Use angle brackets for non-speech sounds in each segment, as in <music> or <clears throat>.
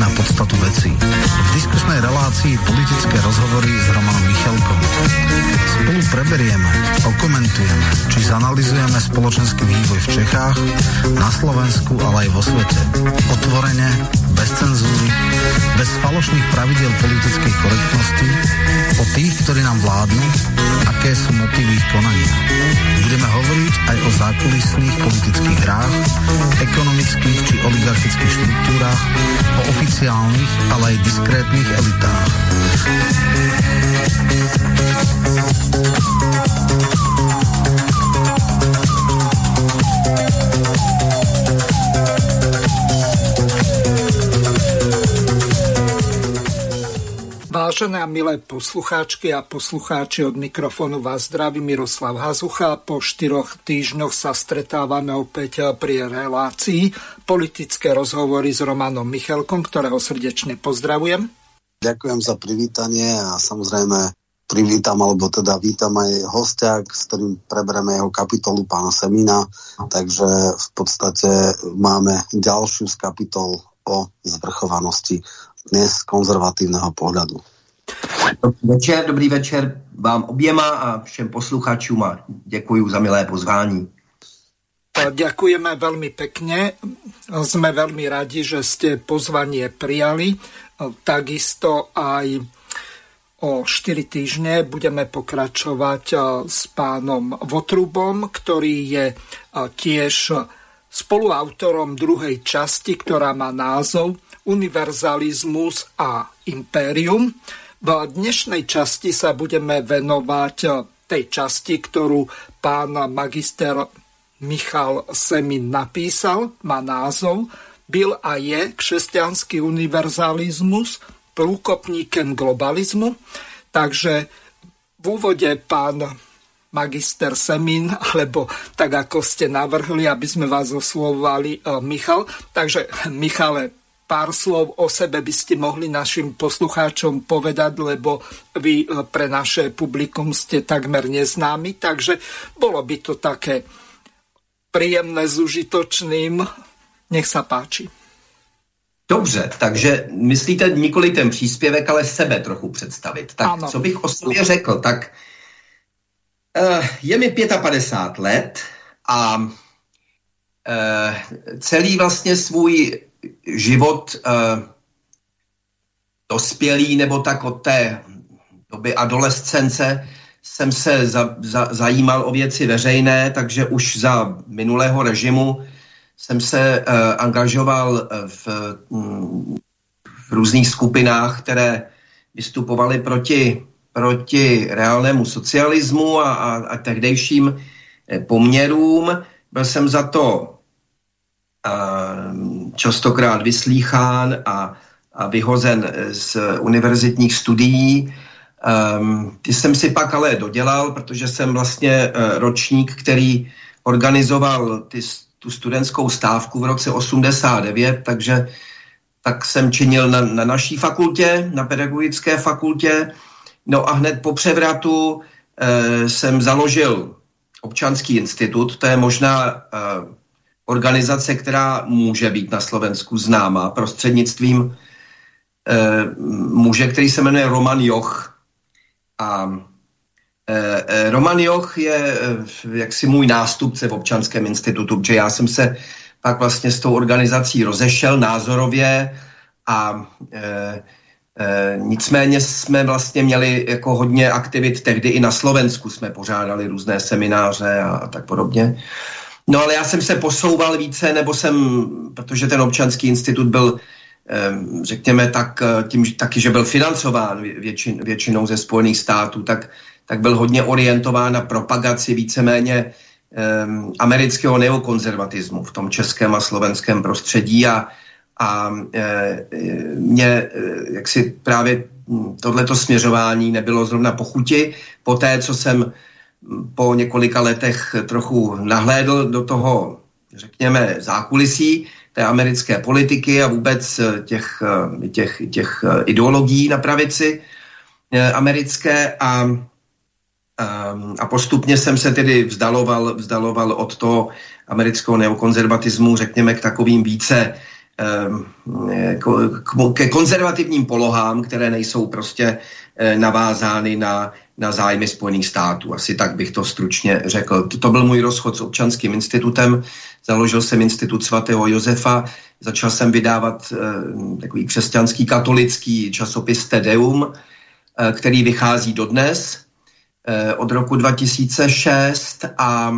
na podstatu veci. V diskusnej relácii politické rozhovory s Romanom Michalkom. Spolu preberieme, okomentujeme, či zanalizujeme spoločenský vývoj v Čechách, na Slovensku, ale aj vo svete. Otvorene, bez cenzúry, bez falošných pravidel politickej korektnosti, o tých, ktorí nám vládnu, aké sú motívy ich konania. Budeme hovoriť aj o zákulisných politických hrách, ekonomických či oligarchických štruktúrach, o oficiálnych, ale aj diskrétnych elitách. Vážené a milé poslucháčky a poslucháči od mikrofónu vás zdraví Miroslav Hazucha. Po štyroch týždňoch sa stretávame opäť pri relácii politické rozhovory s Romanom Michalkom, ktorého srdečne pozdravujem. Ďakujem za privítanie a samozrejme privítam, alebo teda vítam aj hostia, s ktorým preberieme jeho kapitolu pána Semína. Takže v podstate máme ďalšiu z kapitol o zvrchovanosti dnes konzervatívneho pohľadu. Dobrý večer, dobrý večer vám oběma a všem posluchačům a děkuji za milé pozvání. Ďakujeme veľmi pekne. Sme veľmi radi, že ste pozvanie prijali. Takisto aj o 4 týždne budeme pokračovať s pánom Votrubom, ktorý je tiež spoluautorom druhej časti, ktorá má názov univerzalizmus a impérium. V dnešnej časti sa budeme venovať tej časti, ktorú pán magister Michal Semin napísal, má názov Byl a je křesťanský univerzalizmus průkopníkem globalizmu. Takže v úvode pán magister Semín, alebo tak ako ste navrhli, aby sme vás oslovovali eh, Michal. Takže Michale, pár slov o sebe by ste mohli našim poslucháčom povedať, lebo vy e, pre naše publikum ste takmer neznámi, takže bolo by to také príjemné s užitočným. Nech sa páči. Dobře, takže myslíte nikoli ten příspěvek, ale sebe trochu představit. Tak ano. co bych o sobě řekl, tak uh, je mi 55 let a uh, celý vlastně svůj život uh, dospělý nebo tak od té doby adolescence jsem se za, za, zajímal o věci veřejné, takže už za minulého režimu jsem se uh, angažoval v, um, v různých skupinách, které vystupovaly proti, proti reálnému socialismu a, a, a tehdejším eh, poměrům. Byl jsem za to častokrát vyslýchán a, a vyhozen z univerzitních studií. Um, ty jsem si pak ale dodělal, protože jsem vlastně uh, ročník, který organizoval ty, tu studentskou stávku v roce 89, takže tak jsem činil na, na naší fakultě, na pedagogické fakultě. No a hned po převratu uh, jsem založil občanský institut, to je možná uh, organizace, která může být na Slovensku známá prostřednictvím eh, muže, který se jmenuje Roman Joch. A eh Roman Joch je jaksi můj nástupce v občanském institutu, protože já jsem se pak vlastně s tou organizací rozešel názorově a eh, E, nicméně jsme vlastně měli jako hodně aktivit tehdy i na Slovensku jsme pořádali různé semináře a, a tak podobně. No ale já jsem se posouval více, nebo jsem, protože ten občanský institut byl, řekněme tak, eh, tím taky, že byl financován většin, většinou ze Spojených států, tak, tak byl hodně orientován na propagaci víceméně um, amerického neokonzervatismu v tom českém a slovenském prostředí a, a e, mě e, jaksi právě hm, tohleto směřování nebylo zrovna pochuti. Po té, co jsem po několika letech trochu nahlédl do toho, řekněme, zákulisí té americké politiky a vůbec těch, těch, těch ideologií na pravici eh, americké a, a postupně jsem se tedy vzdaloval, vzdaloval od toho amerického neokonzervatismu, řekněme, k takovým více ke konzervativním polohám, které nejsou prostě navázány na, na zájmy Spojených států. Asi tak bych to stručně řekl. To byl můj rozchod s občanským institutem. Založil jsem institut svatého Josefa, začal jsem vydávat takový křesťanský katolický časopis Tedeum, který vychází dodnes od roku 2006 a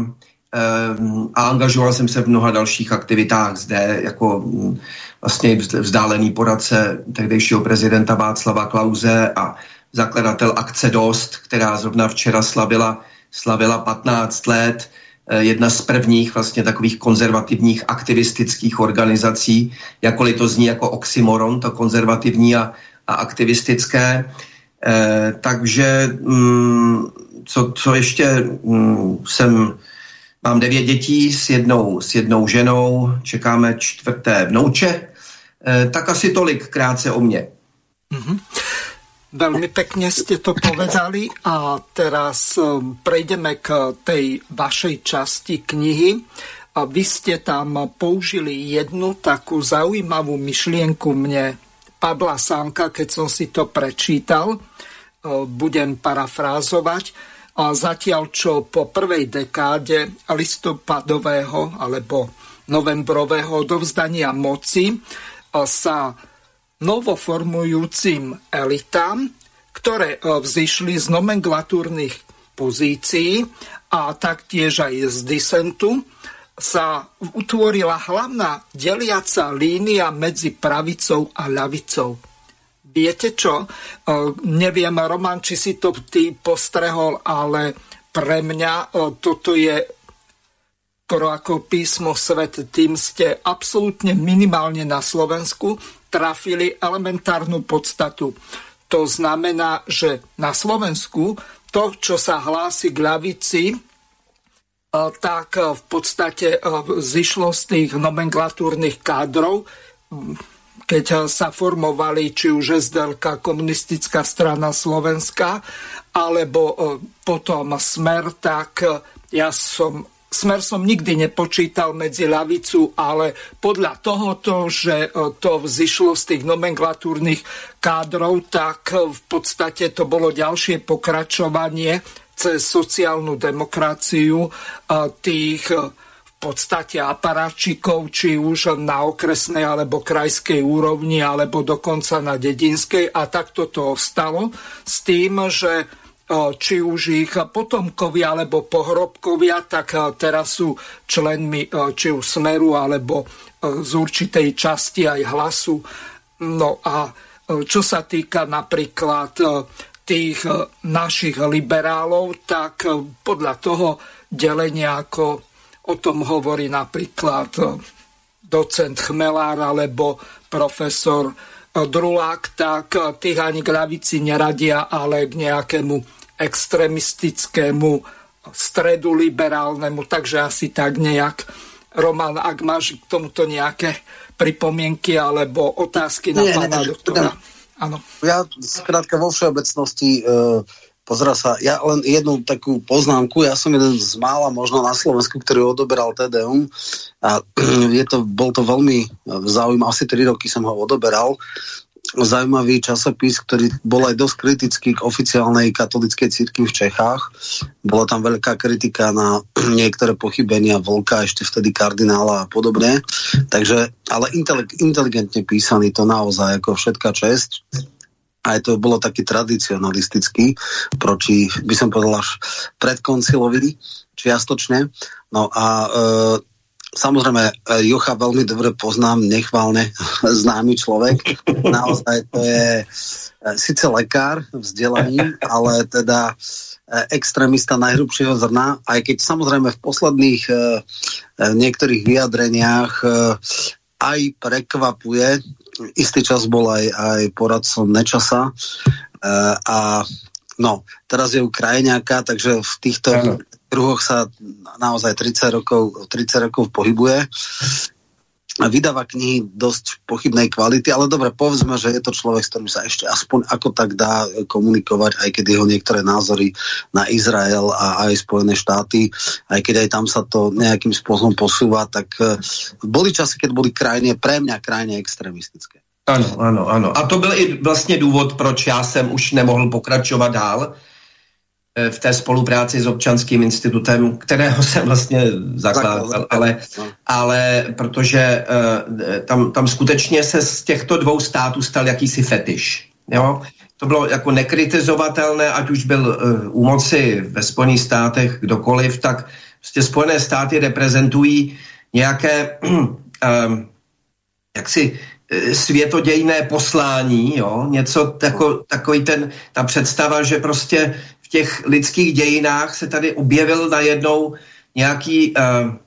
a angažoval jsem se v mnoha dalších aktivitách zde, jako mm, vlastně vzdálený poradce tehdejšího prezidenta Václava Klauze a zakladatel akce DOST, která zrovna včera slavila, slavila 15 let, e, jedna z prvních vlastně takových konzervativních aktivistických organizací, jakkoliv to zní jako oxymoron, to konzervativní a, a aktivistické. E, takže mm, co, co ještě mm, jsem Mám devět dětí s jednou, s jednou ženou, čekáme čtvrté vnouče, e, tak asi tolik krátce o mne. Mm-hmm. Veľmi pekne ste to povedali a teraz e, prejdeme k tej vašej časti knihy. A vy ste tam použili jednu takú zaujímavú myšlienku mne Pavla Sánka, keď som si to prečítal. E, budem parafrázovať a zatiaľ čo po prvej dekáde listopadového alebo novembrového dovzdania moci sa novoformujúcim elitám, ktoré vzýšli z nomenklatúrnych pozícií a taktiež aj z disentu, sa utvorila hlavná deliaca línia medzi pravicou a ľavicou. Viete čo, neviem, Roman, či si to ty postrehol, ale pre mňa toto je skoro ako písmo svet, tým ste absolútne minimálne na Slovensku trafili elementárnu podstatu. To znamená, že na Slovensku to, čo sa hlási k ľavici, tak v podstate zišlo z tých nomenklatúrnych kádrov, keď sa formovali či už SDLK, komunistická strana Slovenska, alebo e, potom Smer, tak e, ja som Smer som nikdy nepočítal medzi ľavicu, ale podľa tohoto, že e, to vzýšlo z tých nomenklatúrnych kádrov, tak v podstate to bolo ďalšie pokračovanie cez sociálnu demokraciu tých podstate aparáčikov, či už na okresnej alebo krajskej úrovni, alebo dokonca na dedinskej. A takto to ostalo s tým, že či už ich potomkovia alebo pohrobkovia, tak teraz sú členmi či už Smeru alebo z určitej časti aj hlasu. No a čo sa týka napríklad tých našich liberálov, tak podľa toho delenia ako O tom hovorí napríklad docent Chmelár alebo profesor Drulák, tak tých ani k ľavici neradia, ale k nejakému extremistickému stredu liberálnemu, takže asi tak nejak. Roman, ak máš k tomuto nejaké pripomienky alebo otázky na nie, pána nie, doktora. Áno. Ja skrátka vo všeobecnosti e, Pozera sa, ja len jednu takú poznámku, ja som jeden z mála možno na Slovensku, ktorý odoberal TDUM a <clears throat> je to, bol to veľmi zaujímavý, asi 3 roky som ho odoberal, zaujímavý časopis, ktorý bol aj dosť kritický k oficiálnej katolickej církvi v Čechách. Bola tam veľká kritika na <clears throat> niektoré pochybenia Volka, ešte vtedy kardinála a podobne. Takže, ale inteligentne písaný to naozaj ako všetká česť aj to bolo taký tradicionalistický, proti, by som povedal, až predkoncilový, čiastočne. No a e, samozrejme, e, Jucha veľmi dobre poznám, nechválne <laughs> známy človek. Naozaj to je e, síce lekár vzdelaný, ale teda e, extrémista najhrubšieho zrna, aj keď samozrejme v posledných niektorých vyjadreniach aj prekvapuje, istý čas bol aj, aj poradcom Nečasa. A no, teraz je u krajňáka, takže v týchto kruhoch sa naozaj 30 rokov, 30 rokov pohybuje. vydáva knihy dosť pochybnej kvality, ale dobre, povedzme, že je to človek, s ktorým sa ešte aspoň ako tak dá komunikovať, aj keď jeho niektoré názory na Izrael a aj Spojené štáty, aj keď aj tam sa to nejakým spôsobom posúva, tak e, boli časy, keď boli krajine, pre mňa krajine extremistické. Ano, ano, ano. A to byl i vlastně důvod, proč já jsem už nemohl pokračovat dál, v té spolupráci s občanským institutem, kterého jsem vlastně zakládal, ale, ale protože uh, tam, tam skutečně se z těchto dvou států stal jakýsi fetiš. Jo? To bylo jako nekritizovatelné, ať už byl uh, u moci ve Spojených státech kdokoliv, tak prostě Spojené státy reprezentují nějaké um, <clears throat> jaksi světodějné poslání, jo? něco jako, takový ten, ta představa, že prostě těch lidských dějinách se tady objevil najednou nějaký,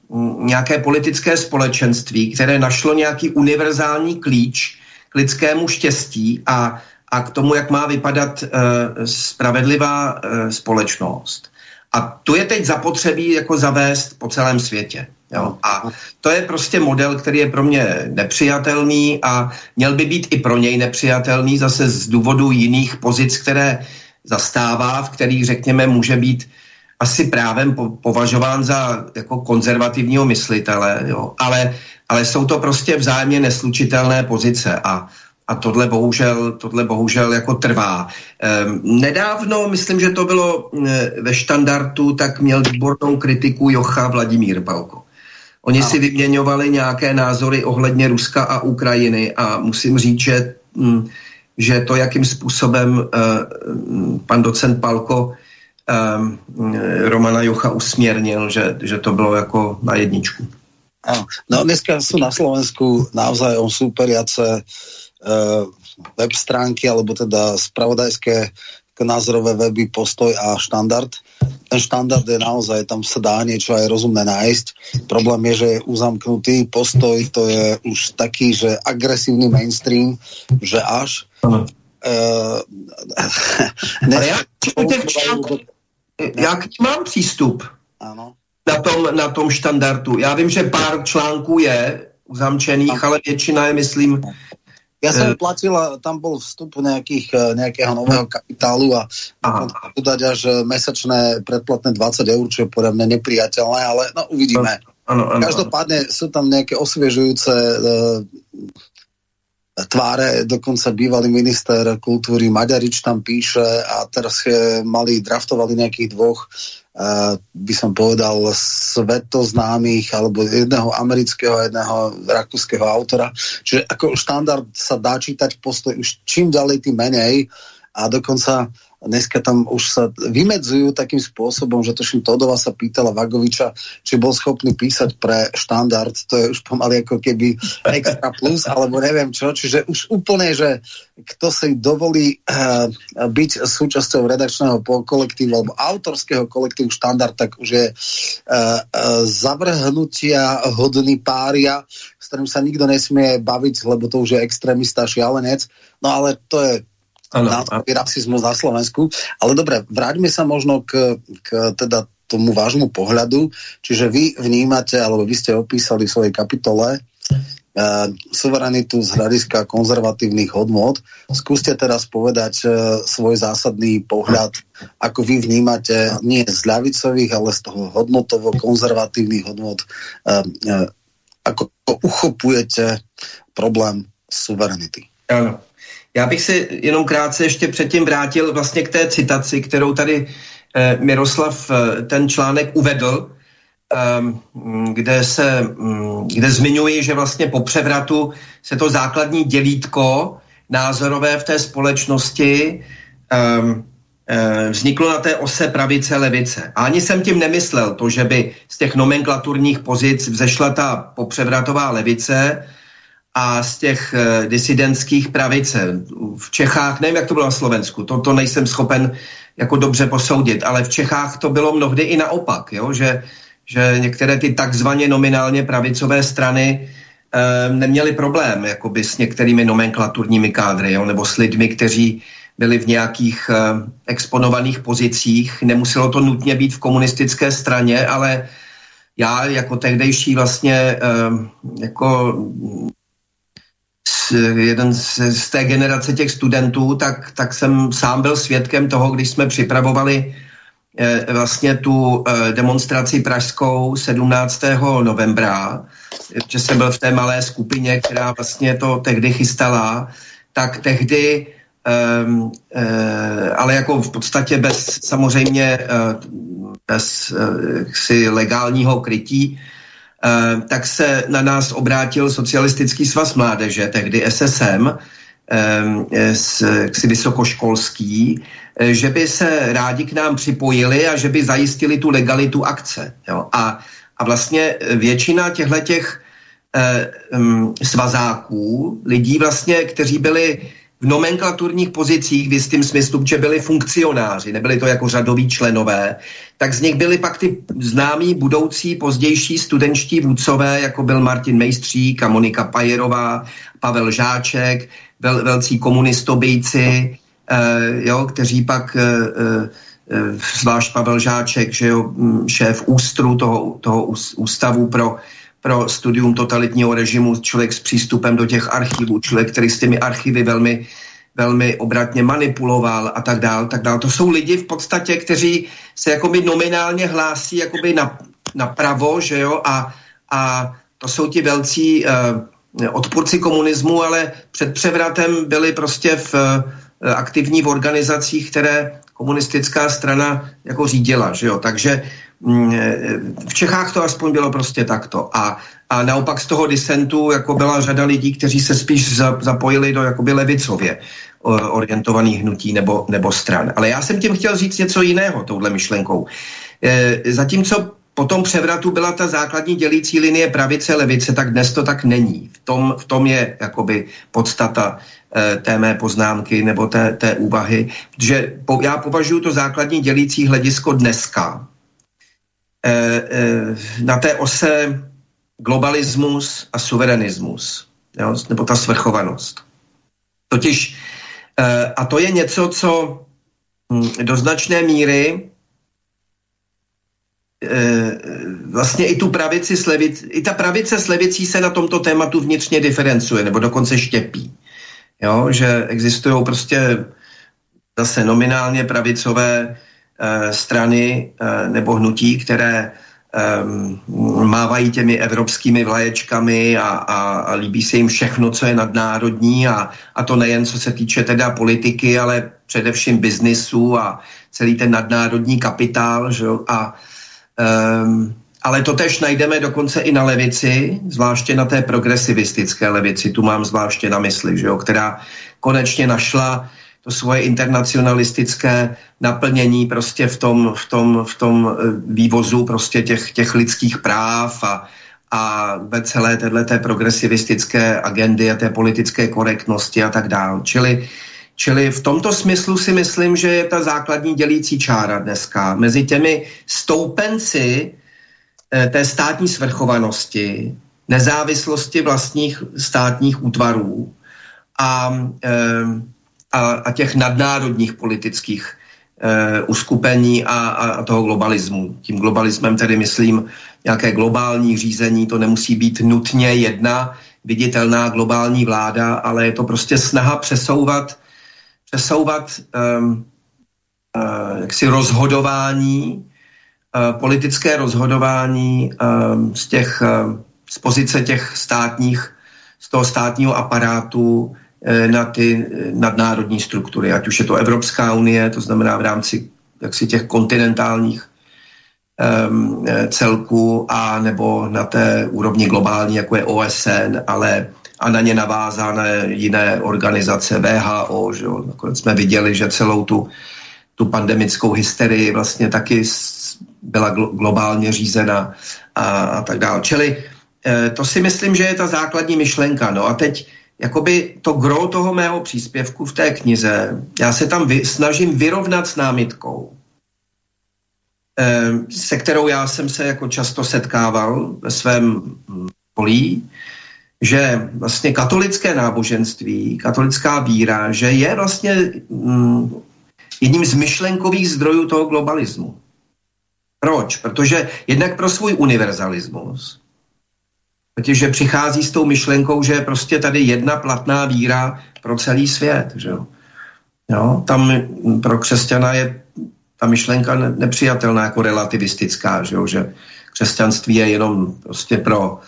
uh, nějaké politické společenství, které našlo nějaký univerzální klíč k lidskému štěstí a, a k tomu, jak má vypadat uh, spravedlivá uh, společnost. A tu je teď zapotřebí jako zavést po celém světě. Jo? A to je prostě model, který je pro mě nepřijatelný a měl by být i pro něj nepřijatelný zase z důvodu jiných pozic, které zastává, v kterých, řekněme, může být asi právem považován za jako konzervativního myslitele, jo. Ale, ale jsou to prostě vzájemně neslučitelné pozice a, a tohle bohužel, tohle bohužel jako trvá. Ehm, nedávno, myslím, že to bylo e, ve štandardu, tak měl výbornou kritiku Jocha Vladimír Palko. Oni no. si vyměňovali nějaké názory ohledně Ruska a Ukrajiny a musím říct, že hm, že to, jakým způsobem uh, pan docent Palko um, Romana Jocha usměrnil, že, že to bylo jako na jedničku. No dneska sú na Slovensku naozaj súperiace uh, web stránky, alebo teda spravodajské názorové weby Postoj a Štandard. Ten štandard je naozaj, tam sa dá niečo aj rozumné nájsť. Problém je, že je uzamknutý. Postoj to je už taký, že agresívny mainstream, že až. Uh, ne, ja, já k mám přístup ano. Na, tom, na tom štandardu. Já vím, že pár článků je uzamčených, ale většina je, myslím, ja som uh, platila, tam bol vstup nejakých, eh, nejakého nového kapitálu a dať až eh, mesačné predplatné 20 eur, čo je podľa mňa nepriateľné, ale no uvidíme. Ano, ano, Každopádne ano. sú tam nejaké osviežujúce uh, tváre, dokonca bývalý minister kultúry Maďarič tam píše a teraz mali, draftovali nejakých dvoch by som povedal, svetoznámych alebo jedného amerického jedného rakúskeho autora. Čiže ako štandard sa dá čítať postoj už čím ďalej, tým menej a dokonca dneska tam už sa vymedzujú takým spôsobom, že tuším Todova sa pýtala Vagoviča, či bol schopný písať pre štandard, to je už pomaly ako keby extra plus, alebo neviem čo, čiže už úplne, že kto si dovolí uh, byť súčasťou redakčného kolektívu alebo autorského kolektívu štandard, tak už je uh, uh, zavrhnutia hodný pária, s ktorým sa nikto nesmie baviť, lebo to už je extrémista, šialenec. No ale to je ano, rasizmus na Slovensku. Ale dobre, vráťme sa možno k, k teda tomu vášmu pohľadu. Čiže vy vnímate, alebo vy ste opísali v svojej kapitole uh, suverenitu z hľadiska konzervatívnych hodnot. Skúste teraz povedať uh, svoj zásadný pohľad, ako vy vnímate nie z ľavicových, ale z toho hodnotovo-konzervatívnych hodnot, uh, uh, ako uchopujete problém suverenity. Áno. Já bych se jenom krátce ještě předtím vrátil vlastně k té citaci, kterou tady eh, Miroslav eh, ten článek uvedl, eh, kde, se, hm, kde zmiňuji, že vlastně po převratu se to základní dělítko názorové v té společnosti eh, eh, vzniklo na té ose pravice levice. A ani jsem tím nemyslel to, že by z těch nomenklaturních pozic vzešla ta popřevratová levice, a z těch uh, disidentských pravice. V Čechách, nevím, jak to bylo na Slovensku, to, to nejsem schopen jako dobře posoudit, ale v Čechách to bylo mnohdy i naopak, jo? Že, že některé ty takzvaně nominálně pravicové strany uh, neměly problém jakoby s některými nomenklaturními kádry, jo? nebo s lidmi, kteří byli v nějakých uh, exponovaných pozicích. Nemuselo to nutně být v komunistické straně, ale já jako tehdejší vlastně jako jeden z, z té generace těch studentů, tak, tak jsem sám byl svědkem toho, když jsme připravovali eh, vlastně tu eh, demonstraci pražskou 17. novembra, že jsem byl v té malé skupině, která vlastně to tehdy chystala, tak tehdy Um, uh, ale jako v podstatě bez samozřejmě uh, bez uh, si legálního krytí, tak se na nás obrátil Socialistický svaz mládeže, tehdy SSM, s, si vysokoškolský, že by se rádi k nám připojili a že by zajistili tu legalitu akce. Jo? A, a vlastně většina těchto těch um, svazáků, lidí vlastně, kteří byli v nomenklaturních pozicích v jistým smyslu, že byli funkcionáři, nebyli to jako řadoví členové, tak z nich byli pak ty známí budoucí pozdější studenčtí vůdcové, jako byl Martin Mejstřík a Monika Pajerová, Pavel Žáček, vel, velcí komunistobejci, eh, jo, kteří pak, eh, eh, zvlášť Pavel Žáček, že jo, mm, šéf ústru toho, toho ústavu pro pro studium totalitního režimu, člověk s přístupem do těch archivů, člověk, který s těmi archivy velmi, velmi obratně manipuloval a tak dál, tak dál. To jsou lidi v podstatě, kteří se jakoby nominálně hlásí jakoby na, na pravo, že jo, a, a to jsou ti velcí uh, odpůrci komunismu, ale před převratem byli prostě v, uh, aktivní v organizacích, které komunistická strana jako řídila, že jo, takže v Čechách to aspoň bylo prostě takto. A, a naopak z toho disentu jako byla řada lidí, kteří se spíš za, zapojili do jakoby levicově orientovaných hnutí nebo, nebo stran. Ale já jsem tím chtěl říct něco jiného touhle myšlenkou. E, zatímco po tom převratu byla ta základní dělící linie pravice levice, tak dnes to tak není. V tom, v tom je jakoby podstata e, té mé poznámky nebo té, té úvahy, že po, já považuji to základní dělící hledisko dneska na té ose globalismus a suverenismus, jo, nebo ta svrchovanost. Totiž, eh, a to je něco, co hm, do značné míry vlastně i tu pravici slevic, i ta pravice slevicí se na tomto tématu vnitřně diferencuje, nebo dokonce štěpí. Jo, že existují prostě zase nominálně pravicové Eh, strany eh, nebo hnutí, které mávají těmi evropskými vlaječkami a, a, a líbí se jim všechno, co je nadnárodní a, a to nejen co se týče teda politiky, ale především biznisu a celý ten nadnárodní kapitál. Že? A, um, ale to tež najdeme dokonce i na levici, zvláště na té progresivistické levici, tu mám zvláště na mysli, že která konečně našla to svoje internacionalistické naplnění prostě v tom, v tom, v tom eh, vývozu prostě těch, těch lidských práv a, a ve celé této progresivistické agendy a té politické korektnosti a tak dále. Čili, čili v tomto smyslu si myslím, že je ta základní dělící čára dneska mezi těmi stoupenci eh, té státní svrchovanosti, nezávislosti vlastních státních útvarů a eh, a, a těch nadnárodních politických e, uskupení a, a toho globalismu. Tím globalismem tedy myslím nějaké globální řízení, to nemusí být nutně jedna viditelná globální vláda, ale je to prostě snaha přesouvat, přesouvat um, uh, jaksi rozhodování, uh, politické rozhodování um, z, těch, uh, z pozice těch státních, z toho státního aparátu na ty eh, nadnárodní struktury, ať už je to Evropská unie, to znamená v rámci jaksi těch kontinentálních um, celků a nebo na té úrovni globální, jako je OSN, ale a na ně navázané jiné organizace VHO. Že jo? Nakonec jsme viděli, že celou tu, tu pandemickou hysterii vlastně taky byla globálně řízena a, a tak dále. Čili e, to si myslím, že je ta základní myšlenka. No a teď jakoby to gro toho mého příspěvku v té knize, já se tam vy, snažím vyrovnat s námitkou, eh, se kterou já jsem se jako často setkával ve svém polí, že vlastně katolické náboženství, katolická víra, že je vlastně mm, jedním z myšlenkových zdrojů toho globalismu. Proč? Protože jednak pro svůj univerzalismus, protože přichází s tou myšlenkou, že je prostě tady jedna platná víra pro celý svět. Že jo? Jo, tam pro křesťana je ta myšlenka nepřijatelná jako relativistická, že, jo? že křesťanství je jenom prostě pro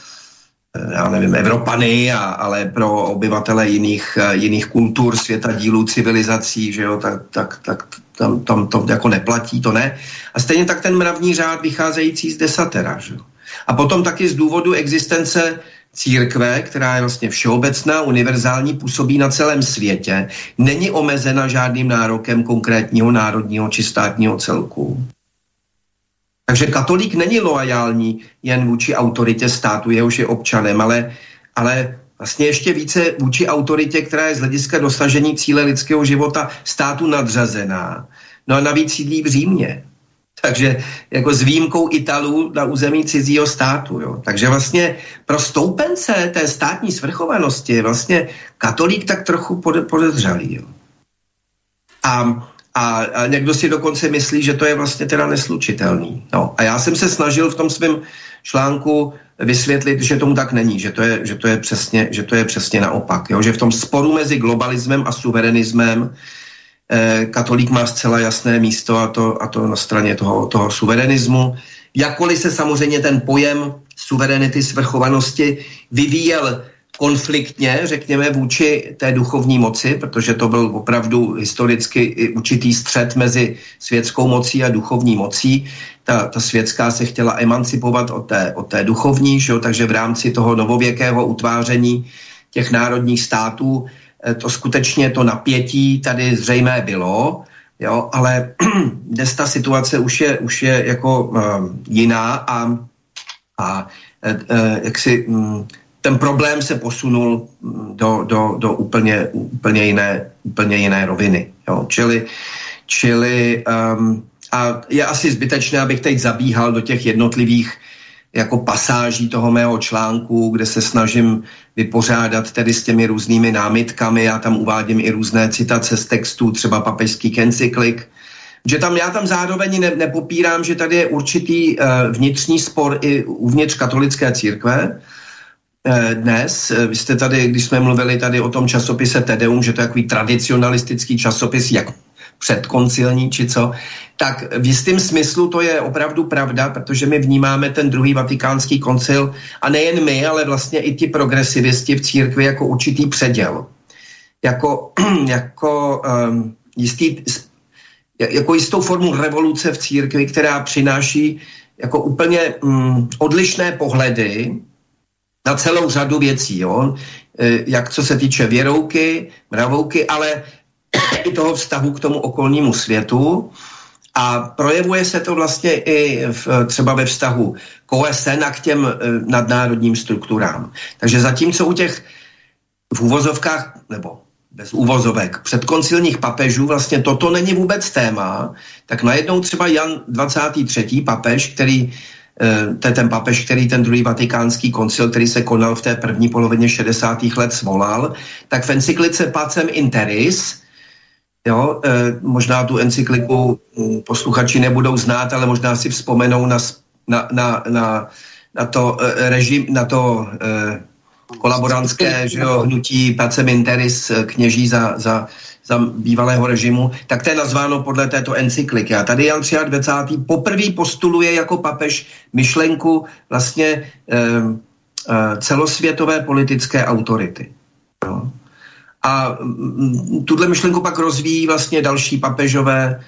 eh, já nevím, Evropany, a, ale pro obyvatele jiných, eh, jiných kultur, světa, dílů, civilizací, že jo, tak, tak, tak tam, tam to jako neplatí, to ne. A stejně tak ten mravní řád vycházející z desatera, že jo. A potom taky z důvodu existence církve, která je vlastně všeobecná, univerzální, působí na celém světě, není omezena žádným nárokem konkrétního národního či státního celku. Takže katolík není loajální jen vůči autoritě státu, jehož je občanem, ale, ale vlastně ještě více vůči autoritě, která je z hlediska dosažení cíle lidského života státu nadřazená. No a navíc sídlí v Římě. Takže jako s výjimkou Italů na území cizího státu. Jo. Takže vlastně pro stoupence té státní svrchovanosti je vlastně katolík tak trochu podezřelý. Jo. A, a, a někdo si dokonce myslí, že to je vlastně teda neslučitelný. No. A já jsem se snažil v tom svém článku vysvětlit, že tomu tak není, že to je, že to je, přesně, že to je přesně naopak. Jo? Že v tom sporu mezi globalismem a suverenismem katolík má zcela jasné místo a to, a to na straně toho, toho suverenismu. Jakkoliv se samozřejmě ten pojem suverenity, svrchovanosti vyvíjel konfliktně, řekněme, vůči té duchovní moci, protože to byl opravdu historicky určitý střed mezi světskou mocí a duchovní mocí. Ta, ta světská se chtěla emancipovat od té, od té duchovní, že jo? takže v rámci toho novověkého utváření těch národních států to skutečně to napětí tady zřejmé bylo, jo? ale <clears throat> dnes ta situace už je, už je jako uh, jiná a, a uh, uh, jak si... Um, ten problém se posunul mm, do, do, do úplně, úplně, jiné, úplně jiné roviny. Jo? Čili, čili um, a je asi zbytečné, abych teď zabíhal do těch jednotlivých jako pasáží toho mého článku, kde se snažím vypořádat tedy s těmi různými námitkami. Já tam uvádím i různé citace z textů, třeba papežských encyklik, že tam já tam zároveň ne, nepopírám, že tady je určitý uh, vnitřní spor i uvnitř katolické církve, Eh, dnes. Eh, vy jste tady, když jsme mluvili tady o tom časopise Tedeum, že to je takový tradicionalistický časopis, jak předkoncilní či co, tak v jistém smyslu to je opravdu pravda, protože my vnímáme ten druhý vatikánský koncil a nejen my, ale vlastně i ti progresivisti v církvi jako určitý předěl. Jako, <clears throat> jako um, jistý, jako jistou formu revoluce v církvi, která přináší jako úplně um, odlišné pohledy na celou řadu věcí, jo? E, jak co se týče věrouky, mravouky, ale i toho vztahu k tomu okolnímu světu. A projevuje se to vlastně i v, třeba ve vztahu k OSN a k těm e, nadnárodním strukturám. Takže zatímco u těch v úvozovkách, nebo bez úvozovek, předkoncilních papežů vlastně toto není vůbec téma, tak najednou třeba Jan 23. papež, který Eh, to ten papež, který ten druhý vatikánský koncil, který se konal v té první polovině 60. let svolal, tak v encyklice Pacem Interis, jo, eh, možná tu encykliku hm, posluchači nebudou znát, ale možná si vzpomenou na, na, na, na, na to eh, režim, na to kolaborantské že jo, hnutí Pacem Interis kněží za, za za bývalého režimu, tak to je nazváno podle této encykliky. A tady Jan 23. poprvé postuluje jako papež myšlenku vlastně e, e, celosvětové politické autority. No. A m, tuhle myšlenku pak rozvíjí vlastně další papežové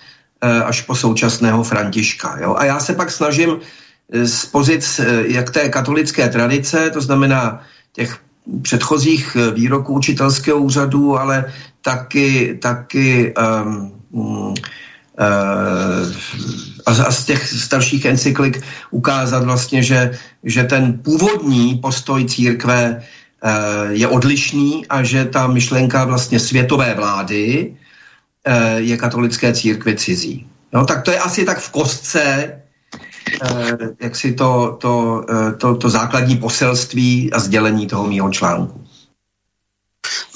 e, až po současného Františka. Jo? A já se pak snažím z pozic jak té katolické tradice, to znamená těch předchozích výroků učitelského úřadu, ale taky, taky um, um, a, a z těch starších encyklik ukázat vlastně, že, že ten původní postoj církve je odlišný a že ta myšlenka vlastně světové vlády uh, je katolické církvi cizí. No, tak to je asi tak v kostce, uh, jak si to, to, to, to základní poselství a sdělení toho mýho článku.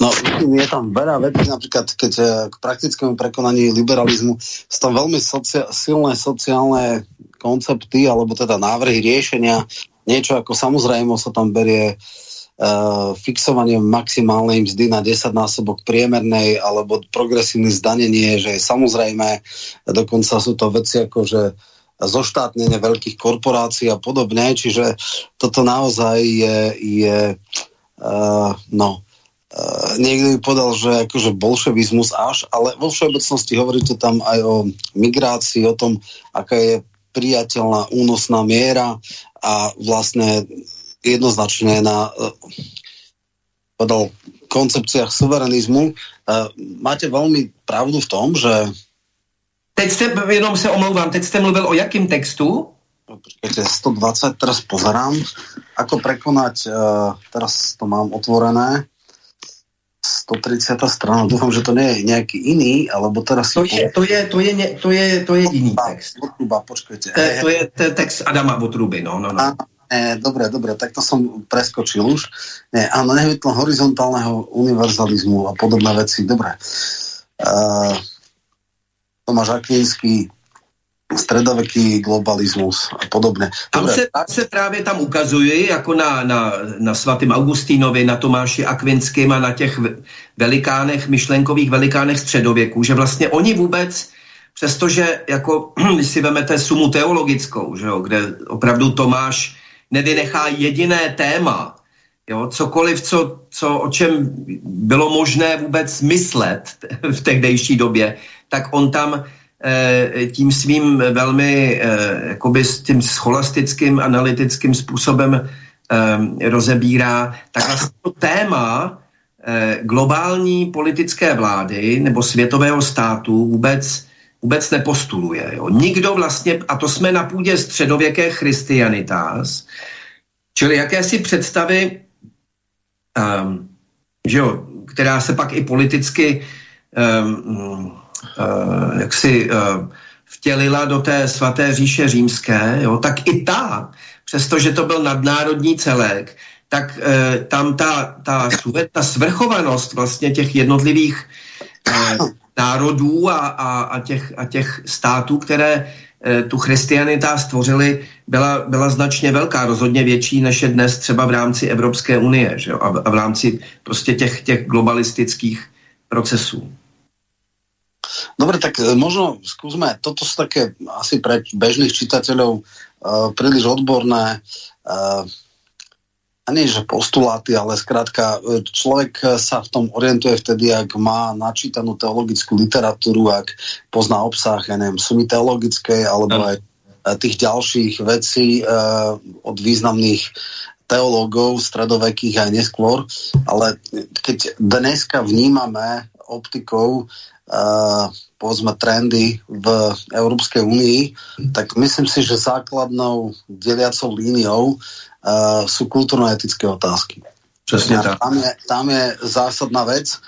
No, je tam veľa vecí, napríklad keď k praktickému prekonaní liberalizmu sú tam veľmi socia- silné sociálne koncepty, alebo teda návrhy riešenia, niečo ako samozrejme sa tam berie uh, fixovanie maximálnej mzdy na 10 násobok priemernej alebo progresívne zdanenie, že samozrejme, dokonca sú to veci ako, že zoštátnenie veľkých korporácií a podobne, čiže toto naozaj je, je uh, no, Uh, niekto by povedal, že akože bolševizmus až, ale vo všeobecnosti hovoríte tam aj o migrácii, o tom, aká je priateľná únosná miera a vlastne jednoznačne na povedal, koncepciách suverenizmu. Uh, máte veľmi pravdu v tom, že... Teď ste, jenom se omlouvám, teď ste mluvil o jakým textu? Počkajte, 120, teraz pozerám. Ako prekonať, uh, teraz to mám otvorené, 130. strana, dúfam, že to nie je nejaký iný, alebo teraz... To je, to je, to je, to je, to je iný text. Votruba, počkajte. To, to je text Adama Votruby, no, no, no. Ne, dobre, dobre, tak to som preskočil už. Nie, áno, nevytlo horizontálneho univerzalizmu a podobné veci, dobre. Uh, Tomáš Akvinský, stredoveký globalismus a podobně. Tam se, se právě tam ukazuje, jako na, na, na svatém Augustínovi, na Tomáši Akvinském a na těch velikánech, myšlenkových velikánech středověku, že vlastně oni vůbec, přestože, jako, <clears throat> když si vemete sumu teologickou, že jo, kde opravdu Tomáš nevynechá jediné téma, jo, cokoliv, co, co, o čem bylo možné vůbec myslet v tehdejší době, tak on tam Eh, tím svým velmi eh, jakoby s tím scholastickým analytickým způsobem eh, rozebírá, tak vlastně to téma globální politické vlády nebo světového státu vůbec, vůbec nepostuluje. Jo. Nikdo vlastně, a to jsme na půdě středověké christianitas, čili jakési představy, um, že jo, která se pak i politicky um, uh, jak si uh, vtělila do té svaté říše římské, jo, tak i ta, přestože to byl nadnárodní celek, tak uh, tam ta, ta, ta svrchovanost vlastně těch jednotlivých uh, národů a, a, a, těch, a těch států, které tu christianita stvořili, byla, byla značně velká, rozhodně větší než je dnes třeba v rámci Evropské unie že jo? A, v, a v rámci prostě těch, těch globalistických procesů. Dobre, tak e, možno skúsme, toto sú také asi pre bežných čitateľov uh, príliš odborné uh, nie že postuláty, ale skrátka človek sa v tom orientuje vtedy, ak má načítanú teologickú literatúru, ak pozná obsah, ja neviem, sumy teologickej alebo aj tých ďalších vecí uh, od významných teológov stredovekých aj neskôr, ale keď dneska vnímame optikou uh, povedzme trendy v Európskej únii, tak myslím si, že základnou deliacou líniou uh, sú kultúrno-etické otázky. Přesně tak. Tam je, tam je zásadná vec.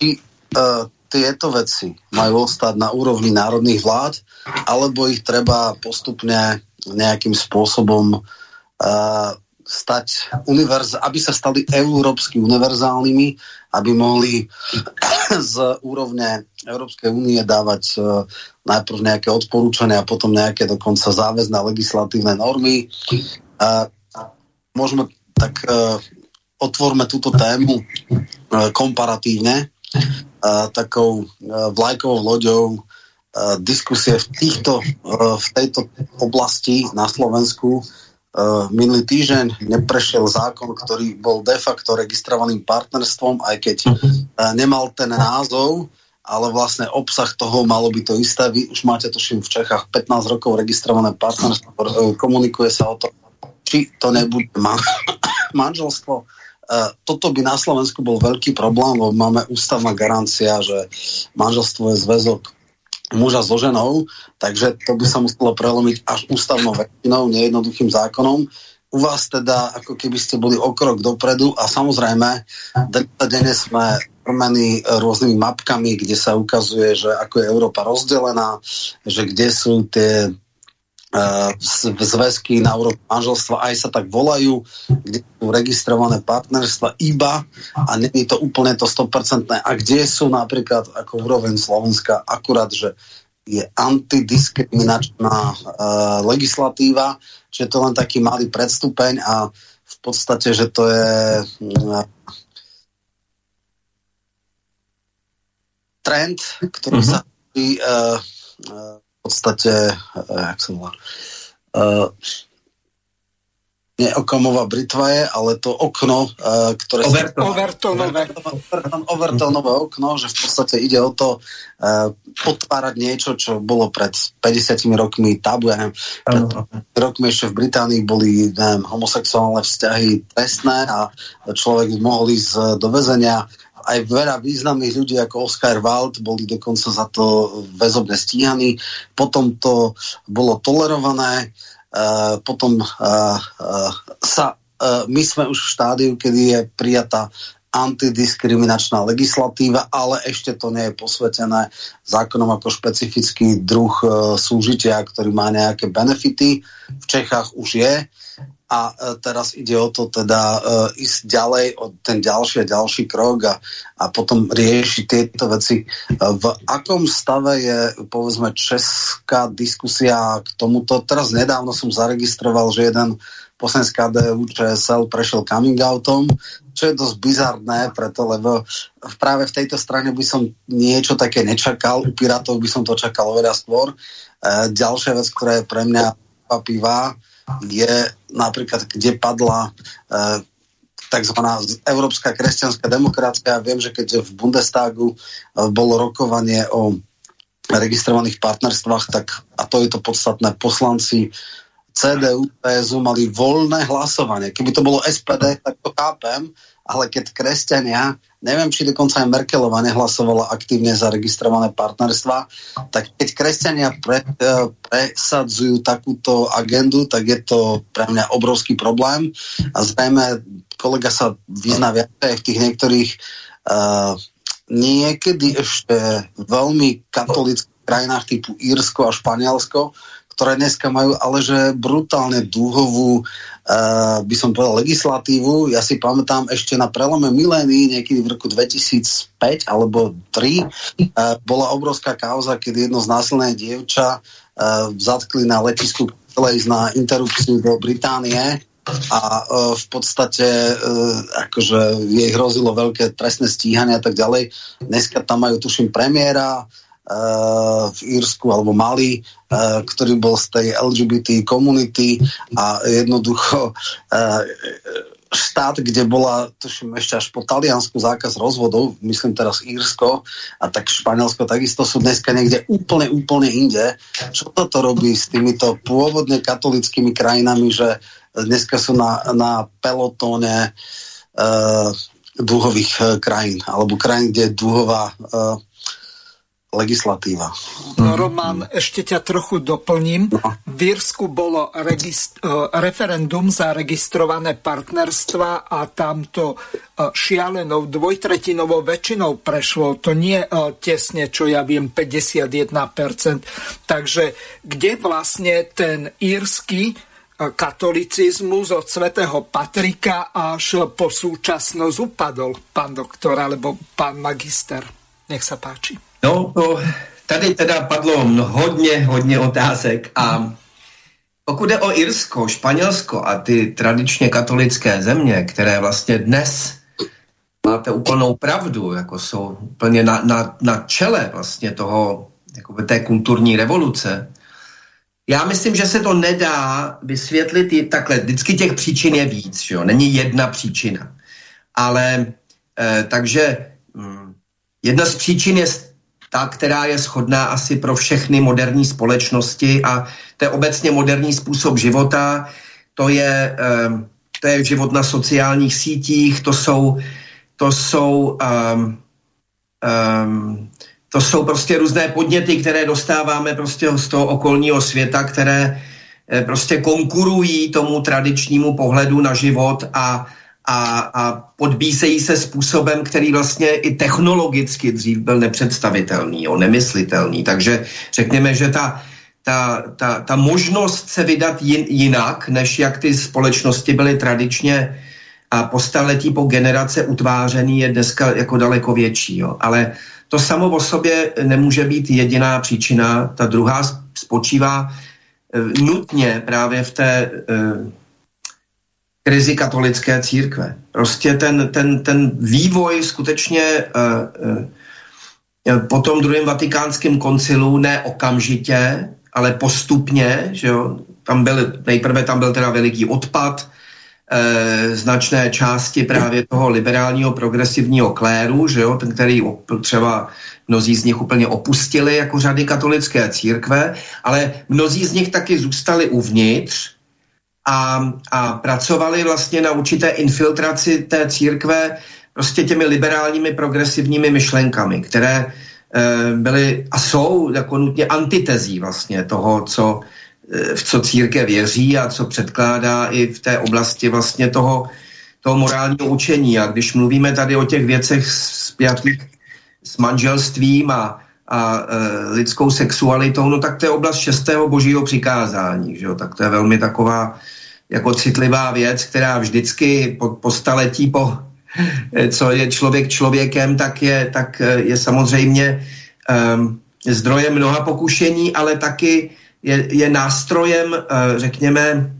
I uh, tieto veci majú ostať na úrovni národných vlád, alebo ich treba postupne nejakým spôsobom uh, stať univerz, aby sa stali európsky univerzálnymi, aby mohli <coughs> z úrovne Európskej únie dávať uh, najprv nejaké odporúčania a potom nejaké dokonca záväzné legislatívne normy. Uh, môžeme tak uh, otvorme túto tému uh, komparatívne uh, takou uh, vlajkovou loďou uh, diskusie v, týchto, uh, v tejto oblasti na Slovensku Uh, minulý týždeň neprešiel zákon, ktorý bol de facto registrovaným partnerstvom, aj keď uh, nemal ten názov, ale vlastne obsah toho malo by to isté. Vy už máte tuším v Čechách 15 rokov registrované partnerstvo, komunikuje sa o to, či to nebude ma <coughs> manželstvo. Uh, toto by na Slovensku bol veľký problém, lebo máme ústavná garancia, že manželstvo je zväzok muža so ženou, takže to by sa muselo prelomiť až ústavnou väčšinou, nejednoduchým zákonom. U vás teda, ako keby ste boli o krok dopredu a samozrejme, denne sme prmení rôznymi mapkami, kde sa ukazuje, že ako je Európa rozdelená, že kde sú tie zväzky na úrovni manželstva, aj sa tak volajú, kde sú registrované partnerstva iba a není to úplne to 100%. A kde sú napríklad ako úroveň Slovenska akurát, že je antidiskriminačná uh, legislatíva, že to len taký malý predstupeň a v podstate, že to je uh, trend, ktorý uh-huh. sa uh, v podstate, uh, jak sa volá, uh, nie Okamová britva je, ale to okno, uh, ktoré... Overton. Overtonové. Overton, Overtonové okno, že v podstate ide o to uh, potvárať niečo, čo bolo pred 50 rokmi tabu. Ja neviem, pred rokmi ešte v Británii boli neviem, homosexuálne vzťahy trestné a človek mohol ísť do väzenia aj veľa významných ľudí ako Oscar Wilde boli dokonca za to väzobne stíhaní. Potom to bolo tolerované Eh, potom uh, uh, sa, uh, my sme už v štádiu, kedy je prijatá antidiskriminačná legislatíva, ale ešte to nie je posvetené zákonom ako špecifický druh uh, súžitia, ktorý má nejaké benefity. V Čechách už je a e, teraz ide o to teda e, ísť ďalej, o ten ďalší a ďalší krok a, a potom riešiť tieto veci. E, v akom stave je, povedzme, česká diskusia k tomuto? Teraz nedávno som zaregistroval, že jeden poslanec KDU ČSL prešiel coming outom, čo je dosť bizarné, preto, lebo práve v tejto strane by som niečo také nečakal, u Pirátov by som to čakal oveľa skôr. Ďalšia vec, ktorá je pre mňa papivá, je napríklad, kde padla e, tzv. Európska kresťanská demokracia. Viem, že keď v Bundestagu e, bolo rokovanie o registrovaných partnerstvách, tak, a to je to podstatné, poslanci CDU, PSU mali voľné hlasovanie. Keby to bolo SPD, tak to chápem, ale keď kresťania, neviem, či dokonca aj Merkelová nehlasovala aktívne za registrované partnerstva, tak keď kresťania pre, e, presadzujú takúto agendu, tak je to pre mňa obrovský problém. A zrejme kolega sa vyzná viacej v tých niektorých uh, niekedy ešte veľmi katolických krajinách typu Írsko a Španielsko, ktoré dneska majú ale že brutálne dúhovú uh, by som povedal legislatívu. Ja si pamätám ešte na prelome milény, niekedy v roku 2005 alebo 2003 uh, eh, bola obrovská kauza, keď jedno znásilné dievča uh, zatkli na letisku na interrupciu do Británie a uh, v podstate uh, akože jej hrozilo veľké trestné stíhanie a tak ďalej. Dneska tam majú, tuším, premiéra, v Írsku alebo Mali, ktorý bol z tej LGBT komunity a jednoducho štát, kde bola, tuším, ešte až po Taliansku zákaz rozvodov, myslím teraz Írsko a tak Španielsko takisto sú dneska niekde úplne, úplne inde. Čo toto robí s týmito pôvodne katolickými krajinami, že dneska sú na, na pelotóne uh, dúhových uh, krajín, alebo krajín, kde je dúhová uh, legislatíva. No, Roman, ešte ťa trochu doplním. No. V Írsku bolo regist- e, referendum za registrované partnerstva a tamto e, šialenou dvojtretinovou väčšinou prešlo. To nie e, tesne, čo ja viem, 51%. Takže kde vlastne ten írsky katolicizmus od svätého Patrika až po súčasnosť upadol, pán doktor alebo pán magister. Nech sa páči. No, to, tady teda padlo hodně, hodně otázek a pokud je o Irsko, Španělsko a ty tradičně katolické země, které vlastně dnes máte úplnou pravdu, jako jsou úplně na, na, na čele vlastně toho, jakoby té kulturní revoluce, já myslím, že se to nedá vysvětlit i takhle. Vždycky těch příčin je víc, že jo? Není jedna příčina. Ale eh, takže hm, jedna z příčin je ta, která je schodná asi pro všechny moderní společnosti a to je obecně moderní způsob života, to je, um, to je život na sociálních sítích, to jsou, to jsou um, um, to jsou prostě různé podněty, které dostáváme prostě z toho okolního světa, které eh, prostě konkurují tomu tradičnímu pohledu na život a a, a podbísejí se způsobem, který vlastně i technologicky dřív byl nepředstavitelný, jo, nemyslitelný. Takže řekněme, že ta, ta, ta, ta možnost se vydat jin, jinak, než jak ty společnosti byly tradičně a po staletí, po generace utvářený, je dneska jako daleko větší. Jo. Ale to samo o sobě nemůže být jediná příčina. Ta druhá spočívá nutně právě v té krizi katolické církve. Prostě ten, ten, ten vývoj skutečně po tom druhém vatikánském koncilu ne okamžitě, ale postupně, že jo, tam byl, nejprve tam byl teda veliký odpad, e, značné části právě toho liberálního progresivního kléru, že jo, ten, který třeba mnozí z nich úplně opustili jako řady katolické církve, ale mnozí z nich taky zůstali uvnitř a, a pracovali vlastně na určité infiltraci té církve prostě těmi liberálními progresivními myšlenkami, které e, byly a jsou jako nutně antitezí vlastně toho, co Eh, v co církev věří a co předkládá i v té oblasti vlastně toho, toho morálního učení. A když mluvíme tady o těch věcech spjatých s manželstvím a, a e, lidskou sexualitou, no tak to je oblast šestého božího přikázání. Že jo? Tak to je velmi taková jako citlivá věc, která vždycky po, po staletí, po, eh, co je člověk člověkem, tak je, tak je samozřejmě um, zdrojem mnoha pokušení, ale taky je, je nástrojem, eh, řekněme,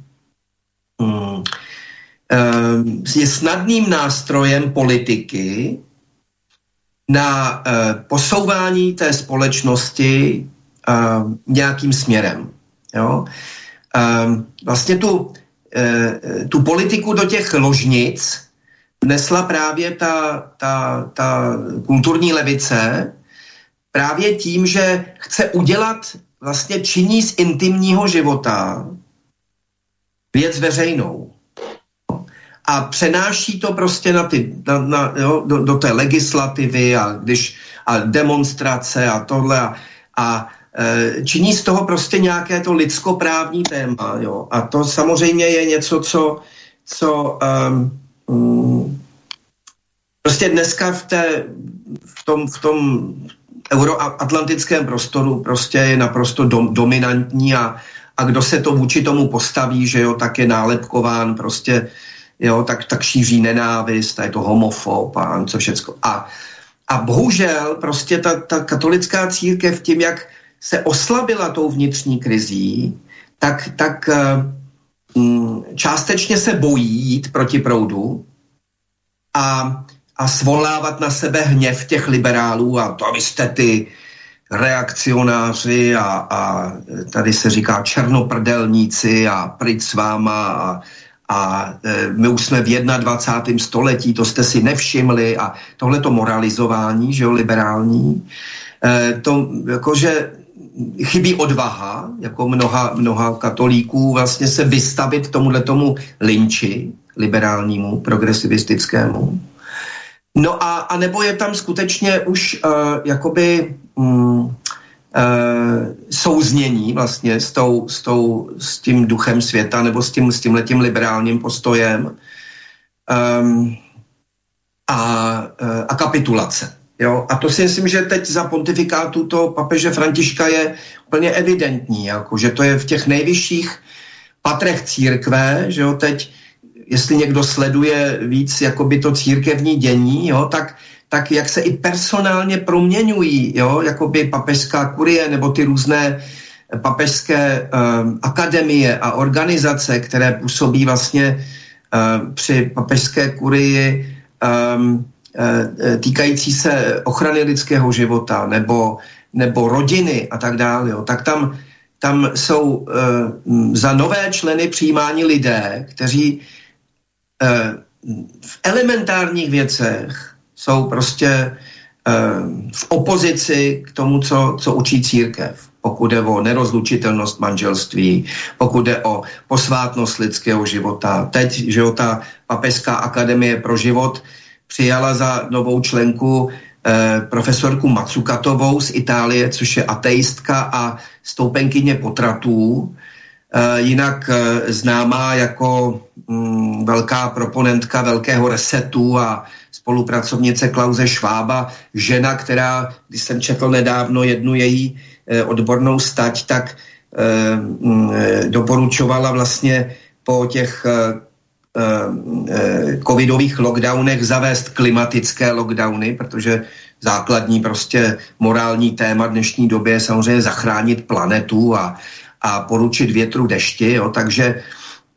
eh, je snadným nástrojem politiky na eh, posouvání té společnosti nějakým směrem. Jo? Vlastně tu, tu politiku do těch ložnic vnesla právě ta, ta, ta kulturní levice právě tím, že chce udělat vlastně činí z intimního života věc veřejnou. A přenáší to prostě na ty, na, na, jo, do, do té legislativy a, když, a demonstrace a tohle a, a činí z toho prostě nějaké to lidskoprávní téma. Jo. A to samozřejmě je něco, co, co um, prostě dneska v, té, v, tom, v tom euroatlantickém prostoru prostě je naprosto dom, dominantní a, a kdo se to vůči tomu postaví, že jo, tak je nálepkován prostě, jo, tak, tak šíří nenávist a je to homofob a co všecko. A, a bohužel prostě ta, ta katolická církev tím, jak se oslabila tou vnitřní krizí, tak, tak um, částečně se bojí jít proti proudu a a svolávat na sebe hněv těch liberálů a to vy jste ty reakcionáři a, a tady se říká černoprdelníci a pryč s váma a, a e, my už jsme v 21. století, to jste si nevšimli a tohleto moralizování, že jo, liberální, e, to jakože chybí odvaha, jako mnoha, mnoha katolíků, vlastně se vystavit tomuhle tomu linči liberálnímu, progresivistickému. No a, a nebo je tam skutečně už uh, jakoby um, uh, souznění vlastně s, tou, s, tou, s tím duchem světa nebo s tím, s tímhletím liberálním postojem um, a, uh, a kapitulace. Jo? A to si myslím, že teď za pontifikátu toho papeže Františka je úplně evidentní, jako, že to je v těch nejvyšších patrech církve, že jo, teď jestli někdo sleduje víc jakoby to církevní dění, jo, tak, tak jak se i personálně proměňují, jo, jakoby papežská kurie nebo ty různé papežské um, akademie a organizace, které působí vlastně uh, při papežské kurii um, týkající se ochrany lidského života nebo, nebo rodiny a tak dále, jo, tak tam, tam jsou uh, za nové členy přijímáni lidé, kteří Eh, v elementárních věcech jsou prostě eh, v opozici k tomu, co, co učí církev. Pokud jde o nerozlučitelnost manželství, pokud jde o posvátnost lidského života. Teď, že jo, ta Papežská akademie pro život přijala za novou členku eh, profesorku Matsukatovou z Itálie, což je ateistka a stoupenkyně potratů, Eh, jinak eh, známá jako mm, velká proponentka velkého resetu a spolupracovnice Klauze Švába, žena, která, když jsem četl nedávno jednu její odbornou stať, tak mm, doporučovala vlastně po těch covidových lockdownech zavést klimatické lockdowny, protože základní prostě morální téma dnešní době je samozřejmě zachránit planetu a, a poručit větru dešti, jo, takže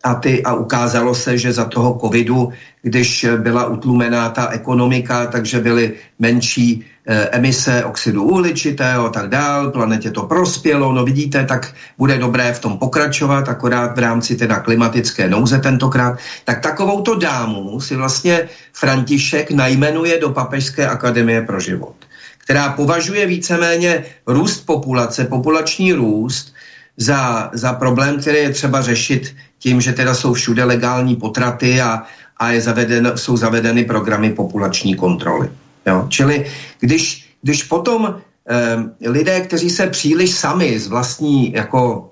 a, ty, a ukázalo se, že za toho covidu, když byla utlumená ta ekonomika, takže byly menší emise oxidu uhličitého a tak dál, planetě to prospělo, no vidíte, tak bude dobré v tom pokračovat, akorát v rámci teda klimatické nouze tentokrát. Tak takovouto dámu si vlastně František najmenuje do Papežské akademie pro život, která považuje víceméně růst populace, populační růst, za, za problém, který je třeba řešit tím, že teda jsou všude legální potraty a, a je zaveden, jsou zavedeny programy populační kontroly. Jo? Čili když, když potom eh, lidé, kteří se příliš sami z vlastní jako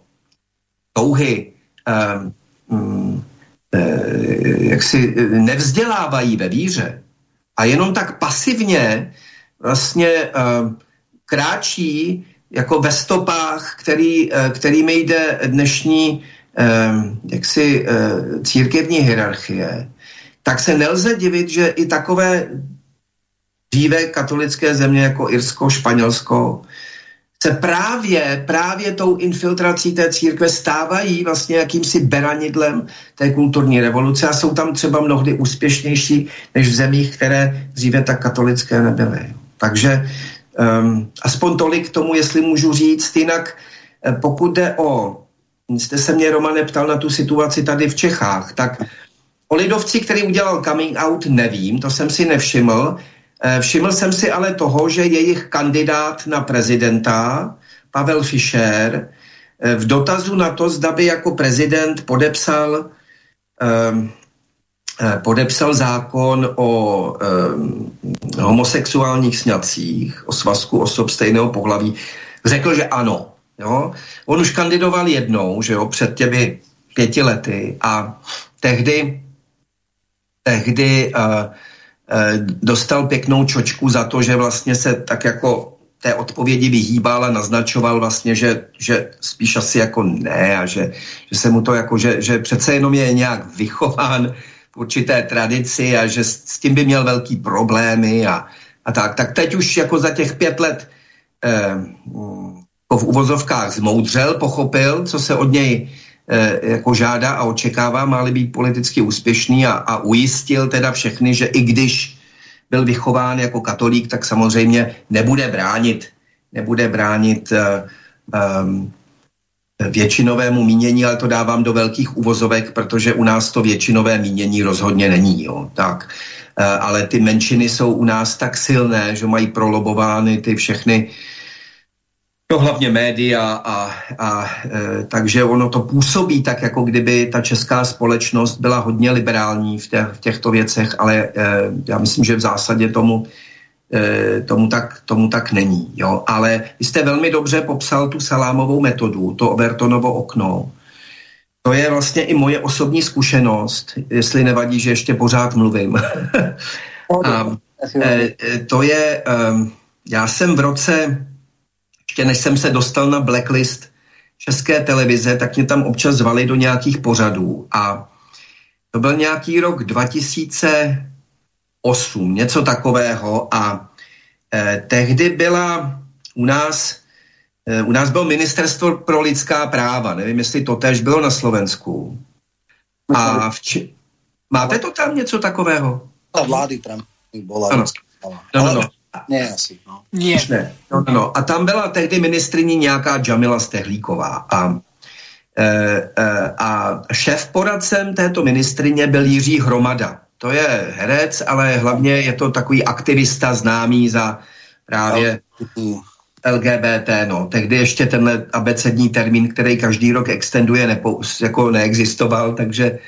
touhy eh, mm, eh, jak si nevzdělávají ve víře a jenom tak pasivně vlastně eh, kráčí jako ve stopách, který, eh, kterými jde dnešní eh, jaksi eh, církevní hierarchie, tak se nelze divit, že i takové dříve katolické země jako Irsko, Španělsko, se právě, právě tou infiltrací té církve stávají vlastně jakýmsi beranidlem té kulturní revoluce a jsou tam třeba mnohdy úspěšnější než v zemích, které dříve tak katolické nebyly. Takže Um, aspoň tolik k tomu, jestli můžu říct. Jinak eh, pokud jde o, jste se mě, Romane, ptal na tu situaci tady v Čechách, tak o lidovci, který udělal coming out, nevím, to jsem si nevšiml. Eh, všiml jsem si ale toho, že jejich kandidát na prezidenta, Pavel Fischer, eh, v dotazu na to, zda by jako prezident podepsal um, Eh, podepsal zákon o eh, homosexuálních sňacích, o svazku osob stejného pohlaví, řekl, že ano. Jo? On už kandidoval jednou, že jo, před těmi pěti lety a tehdy, tehdy eh, eh, dostal pěknou čočku za to, že vlastně se tak jako té odpovědi vyhýbal a naznačoval vlastně, že, že spíš asi jako ne a že, že se mu to jako, že, že přece jenom je nějak vychován určité tradici a že s, s tím by měl velký problémy a, a tak. Tak teď už jako za těch pět let eh, v uvozovkách zmoudřel, pochopil, co se od něj eh, jako žádá a očekává, má být politicky úspěšný a, a ujistil teda všechny, že i když byl vychován jako katolík, tak samozřejmě nebude bránit, nebude bránit eh, většinovému mínění, ale to dávám do velkých uvozovek, protože u nás to většinové mínění rozhodně není. Jo. Tak. Eh, ale ty menšiny jsou u nás tak silné, že mají prolobovány ty všechny No hlavně média a, a e, takže ono to působí tak, jako kdyby ta česká společnost byla hodně liberální v, těch, v těchto věcech, ale e, já myslím, že v zásadě tomu Eh, tomu tak, tomu tak není. Jo? Ale vy jste velmi dobře popsal tu salámovou metodu, to Overtonovo okno. To je vlastně i moje osobní zkušenost, jestli nevadí, že ještě pořád mluvím. <laughs> A, e, to je, um, já jsem v roce, ještě než jsem se dostal na blacklist české televize, tak mě tam občas zvali do nějakých pořadů a to byl nějaký rok 2000, 8, něco takového a eh, tehdy byla u nás, eh, u nás bylo ministerstvo pro lidská práva, nevím, jestli to tež bylo na Slovensku. A v či... máte to tam něco takového? A vlády tam byla. Ano. No, no, no. Ne, asi. No. Nie. Ne. No, no, no. A tam byla tehdy ministriní nějaká Jamila Stehlíková a E, e, a šéf poradcem této ministrině byl Jiří Hromada to je herec, ale hlavně je to takový aktivista známý za právě LGBT. No. Tehdy ještě tenhle abecední termín, který každý rok extenduje, nepo, jako neexistoval, takže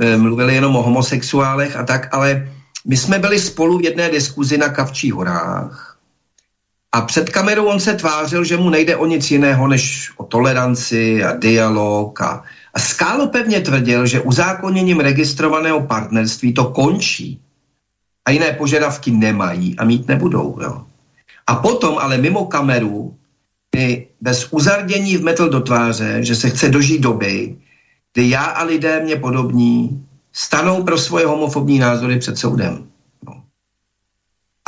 e, mluvili jenom o homosexuálech a tak, ale my jsme byli spolu v jedné diskuzi na Kavčí horách a před kamerou on se tvářil, že mu nejde o nic jiného než o toleranci a dialog a a Skálo pevně tvrdil, že uzákoněním registrovaného partnerství to končí a jiné požadavky nemají a mít nebudou. Jo. A potom, ale mimo kameru, kdy bez uzardění vmetl do tváře, že se chce dožít doby, kdy já a lidé mě podobní stanou pro svoje homofobní názory před soudem. No.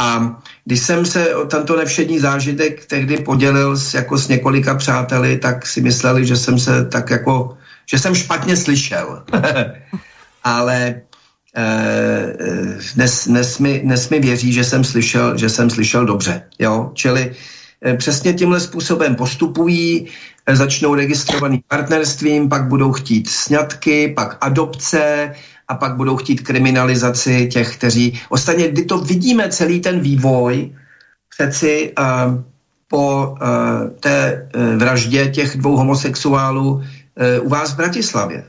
A když jsem se o tento nevšední zážitek tehdy podělil s, jako s několika přáteli, tak si mysleli, že jsem se tak jako, že jsem špatně slyšel. <laughs> Ale eh, dnes, dnes, mi, dnes mi věří, že jsem slyšel, že jsem slyšel dobře. Jo? Čili eh, přesně tímhle způsobem postupují, eh, začnou registrovaným partnerstvím, pak budou chtít sňatky, pak adopce, a pak budou chtít kriminalizaci těch, kteří... Ostatně, kdy to vidíme celý ten vývoj, přeci uh, po uh, té uh, vraždě těch dvou homosexuálů uh, u vás v Bratislavě.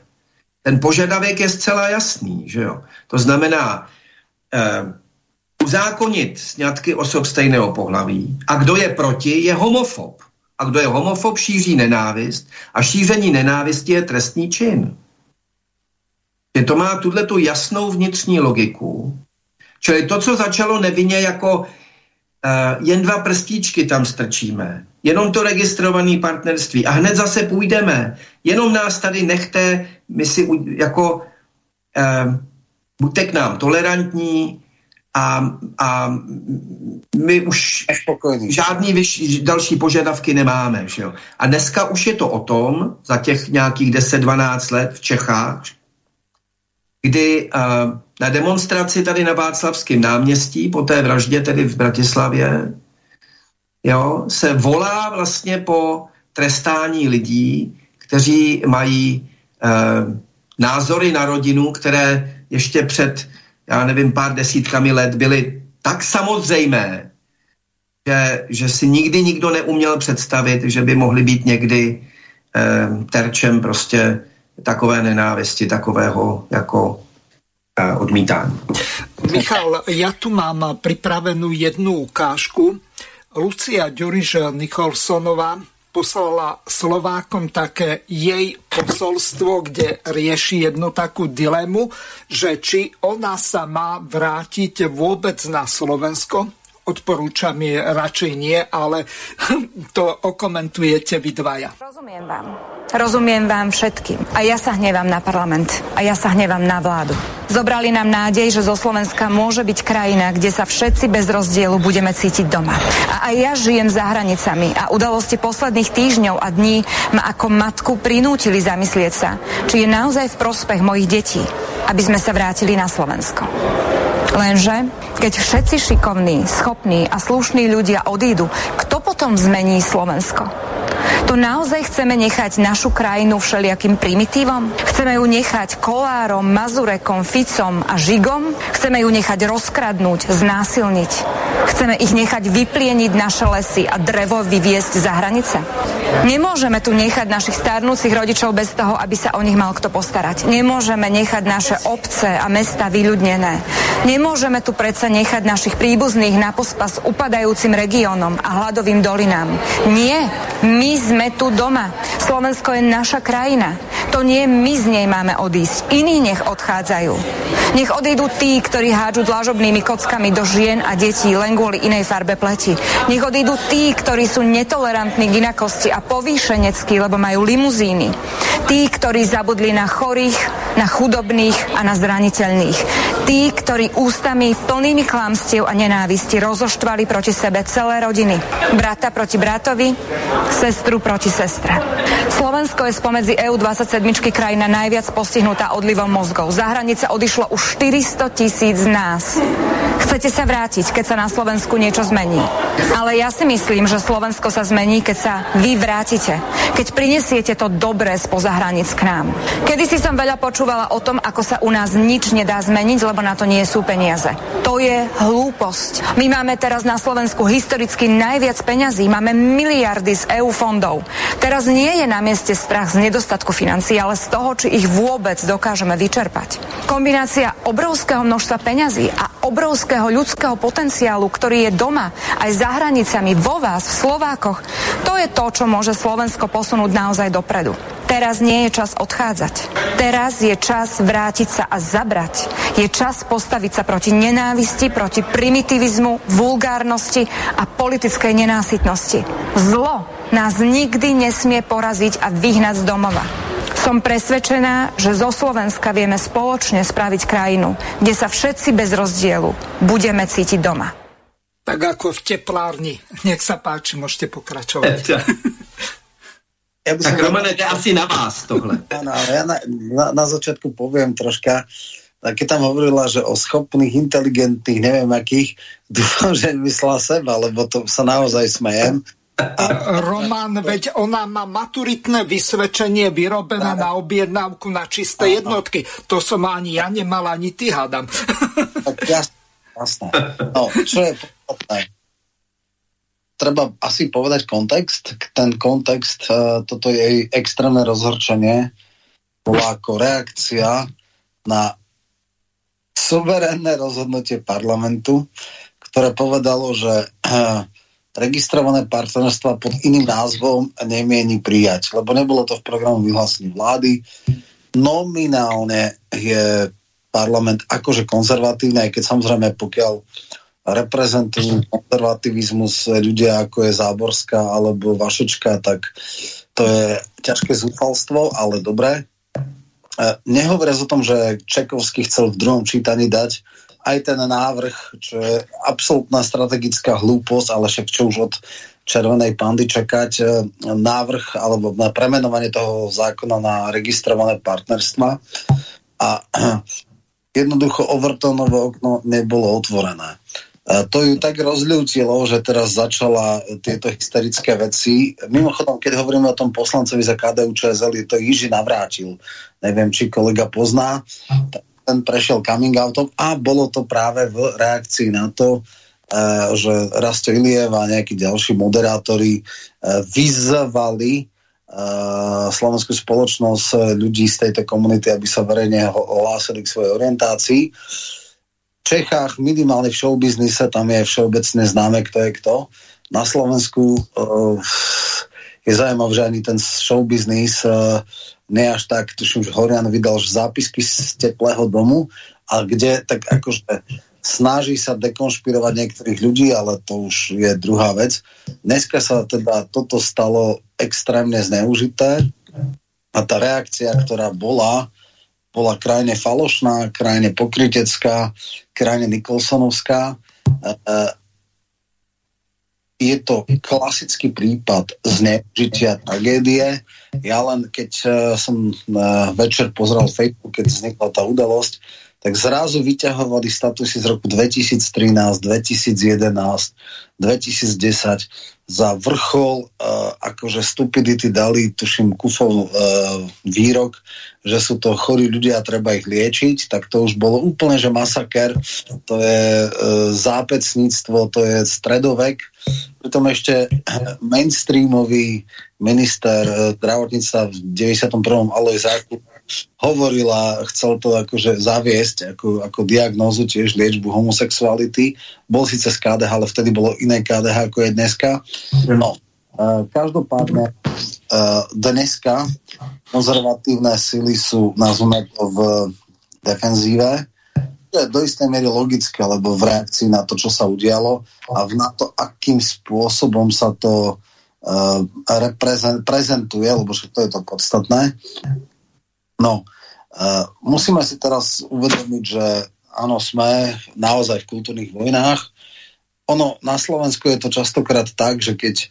Ten požadavek je zcela jasný, že jo? To znamená uh, uzákonit sňatky osob stejného pohlaví a kdo je proti, je homofob. A kdo je homofob, šíří nenávist a šíření nenávisti je trestný čin to má tuhle tu jasnou vnitřní logiku. Čili to, co začalo nevinně jako uh, jen dva prstíčky tam strčíme, jenom to registrované partnerství a hned zase půjdeme, jenom nás tady nechte, my si jako uh, buďte k nám tolerantní a, a my už žádný vyš, další požadavky nemáme. Že jo? A dneska už je to o tom, za těch nějakých 10-12 let v Čechách, kdy uh, na demonstraci tady na Václavském náměstí, po té vraždě tedy v Bratislavě, jo, se volá vlastně po trestání lidí, kteří mají uh, názory na rodinu, které ještě před, já nevím, pár desítkami let byly tak samozřejmé, že, že si nikdy nikdo neuměl představit, že by mohly být někdy eh, terčem prostě takové nenávisti, takového jako eh, odmítání. Michal, ja tu mám pripravenú jednu ukážku. Lucia Ďuriž Nicholsonová poslala Slovákom také jej posolstvo, kde rieši jednu takú dilemu, že či ona sa má vrátiť vôbec na Slovensko, odporúčam je radšej nie, ale <laughs> to okomentujete vy dvaja. Rozumiem vám. Rozumiem vám všetkým. A ja sa hnevám na parlament. A ja sa hnevám na vládu. Zobrali nám nádej, že zo Slovenska môže byť krajina, kde sa všetci bez rozdielu budeme cítiť doma. A aj ja žijem za hranicami a udalosti posledných týždňov a dní ma ako matku prinútili zamyslieť sa, či je naozaj v prospech mojich detí, aby sme sa vrátili na Slovensko. Lenže keď všetci šikovní, schopní a slušní ľudia odídu, kto potom zmení Slovensko? To naozaj chceme nechať našu krajinu všelijakým primitívom? Chceme ju nechať kolárom, mazurekom, ficom a žigom? Chceme ju nechať rozkradnúť, znásilniť? Chceme ich nechať vyplieniť naše lesy a drevo vyviesť za hranice? Nemôžeme tu nechať našich starnúcich rodičov bez toho, aby sa o nich mal kto postarať. Nemôžeme nechať naše obce a mesta vyľudnené. Nemôžeme tu predsa nechať našich príbuzných na pospas upadajúcim regiónom a hladovým dolinám. Nie, my sme tu doma. Slovensko je naša krajina. To nie my z nej máme odísť. Iní nech odchádzajú. Nech odídu tí, ktorí hádžu dlažobnými kockami do žien a detí len kvôli inej farbe pleti. Nech odídu tí, ktorí sú netolerantní k inakosti a povýšeneckí, lebo majú limuzíny. Tí, ktorí zabudli na chorých, na chudobných a na zraniteľných. Tí, ktorí ústami plnými klamstiev a nenávisti rozoštvali proti sebe celé rodiny. Brata proti bratovi, sestru proti sestre. Slovensko je spomedzi EU27 krajina najviac postihnutá odlivom mozgov. Za hranice odišlo už 400 tisíc z nás. Chcete sa vrátiť, keď sa na Slovensku niečo zmení. Ale ja si myslím, že Slovensko sa zmení, keď sa vy vrátite. Keď prinesiete to dobré spoza hranic k nám. Kedy si som veľa počúvala o tom, ako sa u nás nič nedá zmeniť, lebo na to nie sú peniaze. To je hlúposť. My máme teraz na Slovensku historicky najviac peňazí. Máme miliardy z EU fondov. Teraz nie je na mieste strach z nedostatku financií, ale z toho, či ich vôbec dokážeme vyčerpať. Kombinácia obrovského množstva peňazí a obrovského ľudského potenciálu, ktorý je doma, aj za hranicami, vo vás, v Slovákoch, to je to, čo môže Slovensko posunúť naozaj dopredu. Teraz nie je čas odchádzať. Teraz je čas vrátiť sa a zabrať. Je čas postaviť sa proti nenávisti, proti primitivizmu, vulgárnosti a politickej nenásytnosti. Zlo nás nikdy nesmie poraziť a vyhnať z domova. Som presvedčená, že zo Slovenska vieme spoločne spraviť krajinu, kde sa všetci bez rozdielu budeme cítiť doma. Tak ako v teplárni. Nech sa páči, môžete pokračovať. Ja by tak Romane, to je asi na vás tohle. Áno, ja na, na, na začiatku poviem troška, keď tam hovorila, že o schopných, inteligentných, neviem akých, <laughs> dúfam, že myslela seba, lebo to sa naozaj smejem. Roman, veď ona má maturitné vysvedčenie vyrobené na objednávku na čisté jednotky. To som ani ja nemal, ani ty hádam. Jasné. No, čo je podstatné? treba asi povedať kontext. Ten kontext, e, toto jej extrémne rozhorčenie bola ako reakcia na suverénne rozhodnutie parlamentu, ktoré povedalo, že uh, registrované partnerstva pod iným názvom nemieni prijať, lebo nebolo to v programu vyhlásení vlády. Nominálne je parlament akože konzervatívny, aj keď samozrejme pokiaľ reprezentujú konzervativizmus ľudia ako je Záborská alebo Vašečka, tak to je ťažké zúfalstvo, ale dobré. Nehovoriac o tom, že Čekovský chcel v druhom čítaní dať aj ten návrh, čo je absolútna strategická hlúposť, ale však čo už od Červenej pandy čakať, e, návrh alebo na premenovanie toho zákona na registrované partnerstva. A <clears throat> jednoducho Overtonové okno nebolo otvorené. A to ju tak rozľútilo, že teraz začala tieto hysterické veci. Mimochodom, keď hovoríme o tom poslancovi za KDU ČSL, je to Jiži Navrátil. Neviem, či kolega pozná. Ten prešiel coming outom a bolo to práve v reakcii na to, e, že Rasto Iliev a nejakí ďalší moderátori e, vyzvali e, slovenskú spoločnosť ľudí z tejto komunity, aby sa verejne ohlásili k svojej orientácii. Čechách, minimálne v showbiznise, tam je všeobecne známe, kto je kto. Na Slovensku uh, je zaujímavé, že ani ten showbiznis uh, nie až tak, tuším, že Horian vydal že zápisky z teplého domu, a kde tak akože snaží sa dekonšpirovať niektorých ľudí, ale to už je druhá vec. Dneska sa teda toto stalo extrémne zneužité a tá reakcia, ktorá bola, bola krajine falošná, krajine pokrytecká, krajine Nikolsonovská. E, e, je to klasický prípad zneužitia tragédie. Ja len keď e, som večer pozrel Facebook, keď vznikla tá udalosť, tak zrazu vyťahovali statusy z roku 2013, 2011, 2010 za vrchol uh, akože stupidity dali, tuším, kufov uh, výrok, že sú to chorí ľudia a treba ich liečiť, tak to už bolo úplne, že masaker, to je uh, zápecníctvo, to je stredovek. Pritom ešte mainstreamový minister uh, zdravotníctva v 91. Aloj Zákub hovorila, chcel to akože zaviesť ako, ako diagnózu tiež liečbu homosexuality. Bol síce z KDH, ale vtedy bolo iné KDH ako je dneska. No, uh, každopádne dneska konzervatívne sily sú, nazvime to, v defenzíve. To je do istej miery logické, lebo v reakcii na to, čo sa udialo a na to, akým spôsobom sa to uh, prezentuje, lebo to je to podstatné, No, uh, musíme si teraz uvedomiť, že áno, sme naozaj v kultúrnych vojnách. Ono, na Slovensku je to častokrát tak, že keď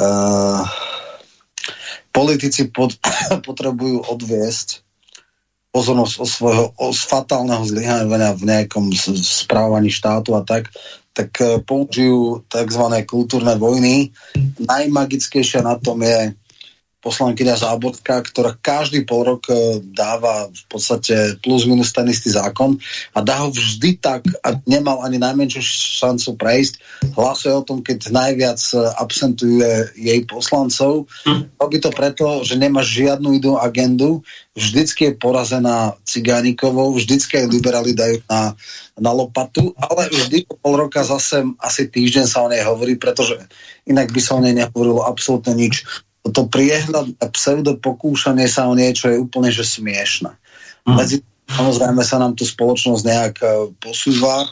uh, politici pod, <coughs> potrebujú odviesť pozornosť o svojho o fatálneho zlyhania v nejakom správaní štátu a tak, tak uh, použijú tzv. kultúrne vojny. Najmagickejšia na tom je poslankyňa Záborská, ktorá každý pol rok e, dáva v podstate plus minus ten istý zákon a dá ho vždy tak a nemal ani najmenšiu šancu prejsť. Hlasuje o tom, keď najviac e, absentuje jej poslancov. Hm. Robí to preto, že nemá žiadnu inú agendu, vždycky je porazená Cigánikovou, vždycky aj liberáli dajú na, na lopatu, ale vždy po pol roka zase asi týždeň sa o nej hovorí, pretože inak by sa o nej nehovorilo absolútne nič to priehľad a pseudopokúšanie sa o niečo je úplne že smiešne. Mm. Medzi samozrejme sa nám tu spoločnosť nejak uh, posúva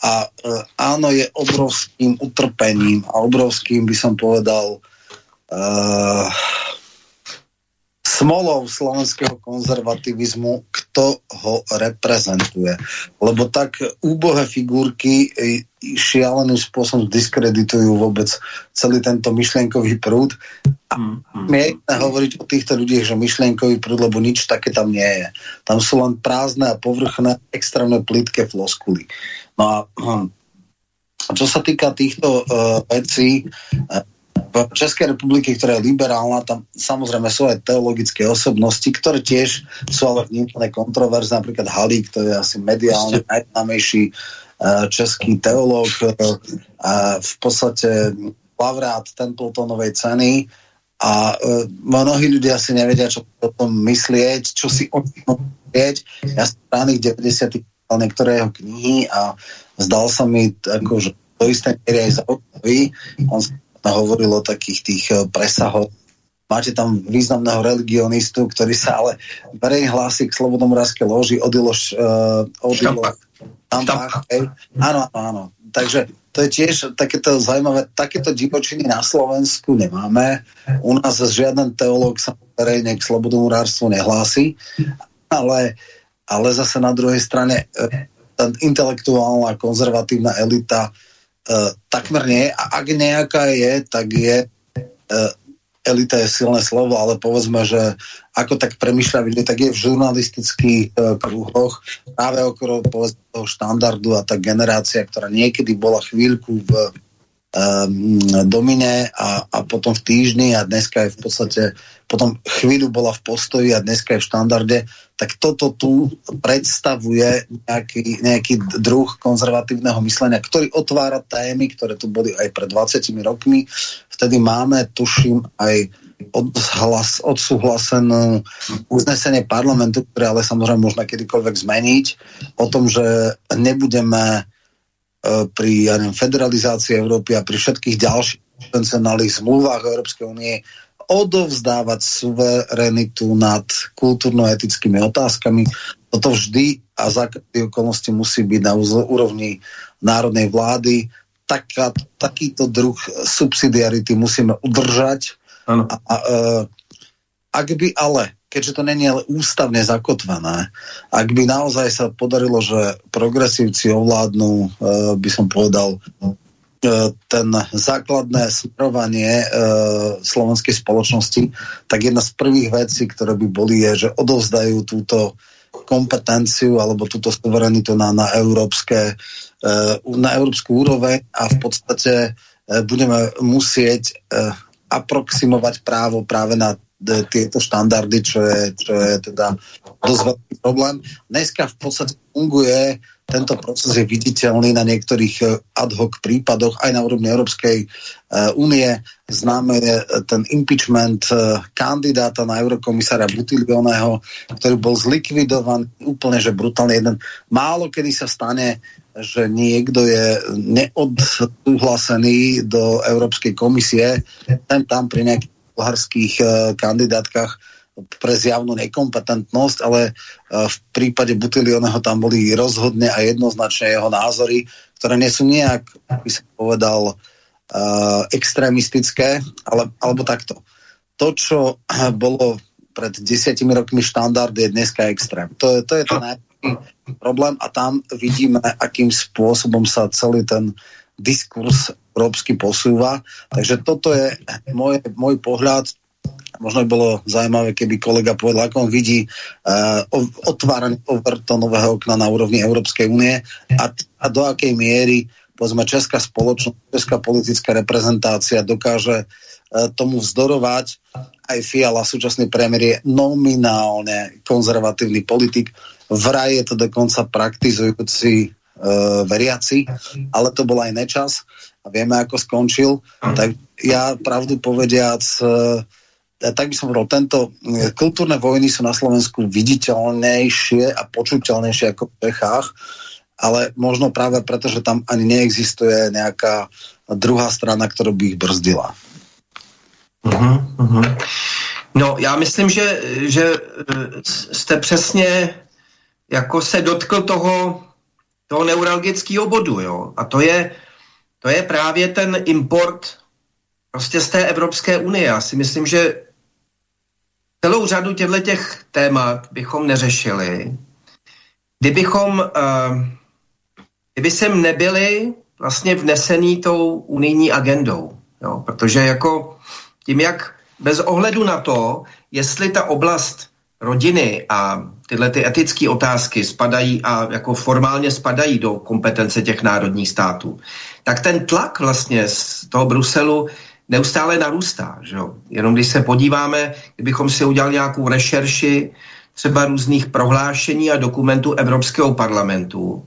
a uh, áno, je obrovským utrpením a obrovským by som povedal uh, smolou slovenského konzervativizmu, kto ho reprezentuje. Lebo tak úbohé figurky šialeným spôsobom diskreditujú vôbec celý tento myšlienkový prúd. A mm, mm. je hovoriť o týchto ľudiach, že myšlienkový prúd, lebo nič také tam nie je. Tam sú len prázdne a povrchné, extrémne plitké floskuly. No a hm, čo sa týka týchto uh, vecí, uh, v Českej republike, ktorá je liberálna, tam samozrejme sú aj teologické osobnosti, ktoré tiež sú ale vnímané kontroverzne, napríklad Halík, to je asi mediálne najznámejší uh, český teológ, uh, v podstate laureát Templetonovej ceny a uh, mnohí ľudia si nevedia, čo o tom myslieť, čo si o tom myslieť. Ja som v 90 niektoré jeho knihy a zdal sa mi ako, že do istej miery aj zaujímavý. On hovoril o takých tých eh, presahoch. Máte tam významného religionistu, ktorý sa ale verejne hlási k Slobodomorskej loži Odiloš uh, Odilo, Štampách. Áno, áno, áno. Takže to je tiež takéto zaujímavé, takéto divočiny na Slovensku nemáme. U nás žiaden teológ sa verejne k slobodomurárstvu nehlási, ale ale zase na druhej strane e, tá intelektuálna konzervatívna elita e, takmer nie. A ak nejaká je, tak je e, elita je silné slovo, ale povedzme, že ako tak premyšľa tak je v žurnalistických e, kruhoch práve okolo povedzme, toho štandardu a tá generácia, ktorá niekedy bola chvíľku v domine a, a potom v týždni a dneska je v podstate potom chvíľu bola v postoji a dneska je v štandarde, tak toto tu predstavuje nejaký, nejaký druh konzervatívneho myslenia, ktorý otvára témy, ktoré tu boli aj pred 20 rokmi. Vtedy máme, tuším, aj odhlas, odsúhlasenú uznesenie parlamentu, ktoré ale samozrejme možno kedykoľvek zmeniť, o tom, že nebudeme pri ja neviem, federalizácii Európy a pri všetkých ďalších potenciálnych zmluvách Európskej únie odovzdávať suverenitu nad kultúrno-etickými otázkami. Toto vždy a za okolnosti musí byť na úrovni národnej vlády. Taká, takýto druh subsidiarity musíme udržať. Ano. A, a, e, ak by ale keďže to není ale ústavne zakotvené, ak by naozaj sa podarilo, že progresívci ovládnu, e, by som povedal, e, ten základné smerovanie e, slovenskej spoločnosti, tak jedna z prvých vecí, ktoré by boli, je, že odovzdajú túto kompetenciu alebo túto suverenitu na, na, európske, na európsku úroveň a v podstate budeme musieť aproximovať právo práve na tieto štandardy, čo je, čo je teda dosť veľký problém. Dneska v podstate funguje, tento proces je viditeľný na niektorých eh, ad hoc prípadoch, aj na úrovni Európskej eh, únie. Známe je eh, ten impeachment kandidáta na eurokomisára Butilioného, ktorý bol zlikvidovaný úplne, že brutálne jeden. Málo kedy sa stane, že niekto je neodsúhlasený do Európskej komisie, ten tam pri nejakých bulharských uh, kandidátkach pre zjavnú nekompetentnosť, ale uh, v prípade Butilioneho tam boli rozhodne a jednoznačne jeho názory, ktoré nie sú nejak, by som povedal, uh, extrémistické, ale, alebo takto. To, čo bolo pred desiatimi rokmi štandard, je dneska extrém. To, to je ten problém a tam vidíme, akým spôsobom sa celý ten diskurs európsky posúva. Takže toto je môj, môj pohľad. Možno by bolo zaujímavé, keby kolega povedal, ako on vidí uh, otváranie overtonového okna na úrovni Európskej únie a, a do akej miery povedzme, česká spoločnosť, česká politická reprezentácia dokáže uh, tomu vzdorovať. Aj Fiala, súčasný premiér, je nominálne konzervatívny politik. Vraj je to dokonca praktizujúci uh, veriaci, ale to bol aj nečas a vieme, ako skončil. Tak ja pravdu povediac, e, tak by som povedal, tento e, kultúrne vojny sú na Slovensku viditeľnejšie a počuteľnejšie ako v Čechách, ale možno práve preto, že tam ani neexistuje nejaká druhá strana, ktorá by ich brzdila. Uh-huh, uh-huh. No, já myslím, že, že e, jste přesně jako se dotkl toho, toho neuralgického bodu, jo. A to je, to je právě ten import prostě z té Evropské unie. Já si myslím, že celou řadu těchto těch témat bychom neřešili, kdybychom, uh, kdyby sem nebyli vlastně vnesený tou unijní agendou. Jo? Protože jako tím, jak bez ohledu na to, jestli ta oblast rodiny a tyhle ty etické otázky spadají a jako formálně spadají do kompetence těch národních států, tak ten tlak vlastně z toho Bruselu neustále narůstá. Že jo? Jenom když se podíváme, kdybychom si udělali nějakou rešerši třeba různých prohlášení a dokumentů Evropského parlamentu,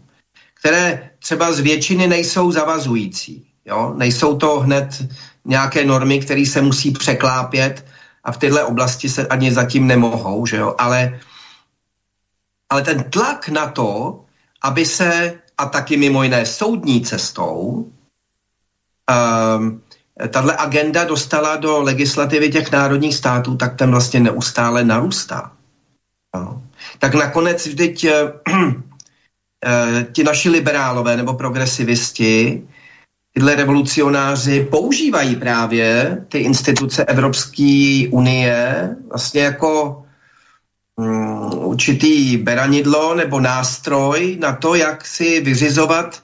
které třeba z většiny nejsou zavazující. Jo? Nejsou to hned nějaké normy, které se musí překlápět a v této oblasti se ani zatím nemohou, že jo? Ale, ale ten tlak na to, aby se, a taky mimo jiné soudní cestou, um, tahle agenda dostala do legislativy těch národních států, tak ten vlastně neustále narůstá. No. Tak nakonec vždyť uh, <clears throat> ti naši liberálové nebo progresivisti tyhle revolucionáři používají právě ty instituce Evropské unie vlastně jako určitý beranidlo nebo nástroj na to, jak si vyřizovat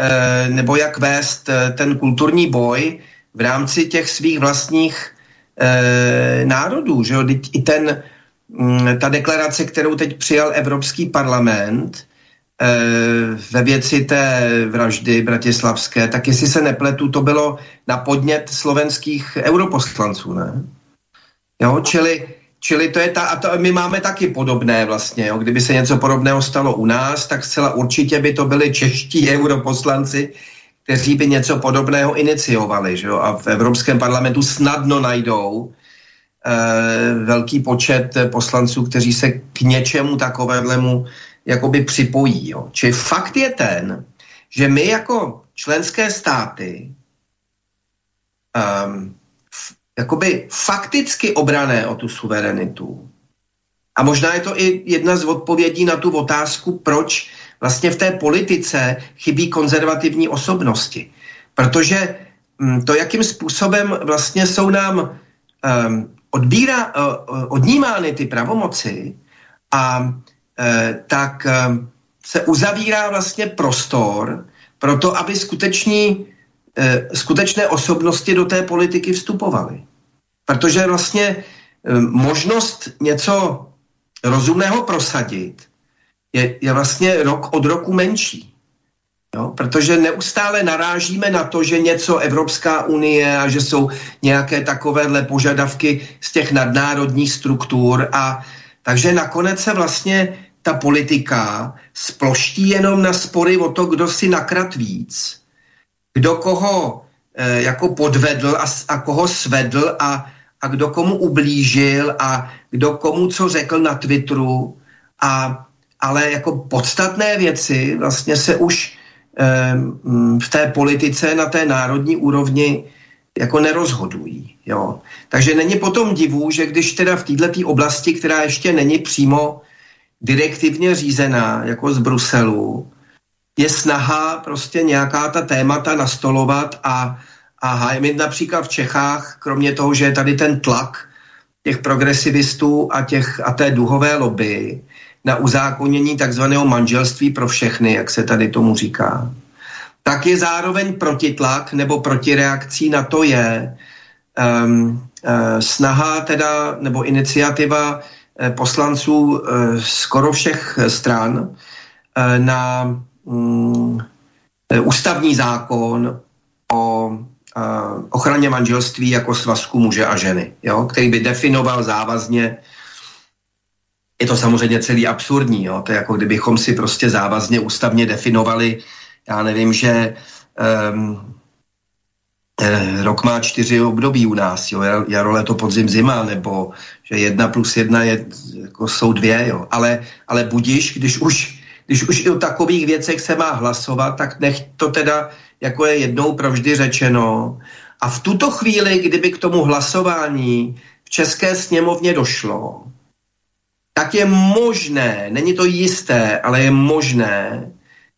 uh, nebo jak vést uh, ten kulturní boj v rámci těch svých vlastních uh, národů. Že jo? I ten, um, ta deklarace, kterou teď přijal Evropský parlament, Eh, ve věci té vraždy bratislavské, tak jestli se nepletu, to bylo na podnět slovenských europoslanců, ne? Jo, čili, čili to je ta, a to, my máme taky podobné vlastně, jo. kdyby se něco podobného stalo u nás, tak zcela určitě by to byli čeští europoslanci, kteří by něco podobného iniciovali, že jo? a v Evropském parlamentu snadno najdou e, velký počet poslanců, kteří se k něčemu takovému jakoby připojí. Jo. Či fakt je ten, že my jako členské státy um, jakoby fakticky obrané o tu suverenitu. A možná je to i jedna z odpovědí na tu otázku, proč vlastně v té politice chybí konzervativní osobnosti. Protože um, to, jakým způsobem vlastně jsou nám um, odbírá, uh, odnímány ty pravomoci a Eh, tak eh, se uzavírá vlastně prostor pro to, aby skuteční, skutečné osobnosti do té politiky vstupovaly. Protože vlastně možnost něco rozumného prosadit je, je vlastně rok od roku menší. Jo? Protože neustále narážíme na to, že něco Evropská unie a že jsou nějaké takovéhle požadavky z těch nadnárodních struktur a takže nakonec se vlastně ta politika sploští jenom na spory o to, kdo si nakrat víc, kdo koho e, jako podvedl a, a koho svedl a, a kdo komu ublížil a kdo komu co řekl na Twitteru. A, ale jako podstatné věci vlastně se už e, v té politice na té národní úrovni jako nerozhodují. Jo. Takže není potom divu, že když teda v této oblasti, která ještě není přímo direktivně řízená, jako z Bruselu, je snaha prostě nějaká ta témata nastolovat a, a hájit například v Čechách, kromě toho, že je tady ten tlak těch progresivistů a, těch, a té duhové lobby na uzákonění takzvaného manželství pro všechny, jak se tady tomu říká, tak je zároveň protitlak nebo protireakcí na to je um, uh, snaha teda nebo iniciativa Eh, poslanců eh, skoro všech stran eh, na ústavní zákon o ochraně manželství jako svazku muže a ženy, jo? který by definoval závazně je to samozřejmě celý absurdní. Jo? To je jako kdybychom si prostě závazně ústavně definovali, já nevím, že um, Eh, rok má čtyři období u nás, jo, jaro, leto, podzim, zima, nebo že jedna plus jedna je, jako jsou dvě, jo. Ale, ale budíš, když už, když už i o takových věcech se má hlasovat, tak nech to teda, jako je jednou provždy řečeno. A v tuto chvíli, kdyby k tomu hlasování v České sněmovně došlo, tak je možné, není to jisté, ale je možné,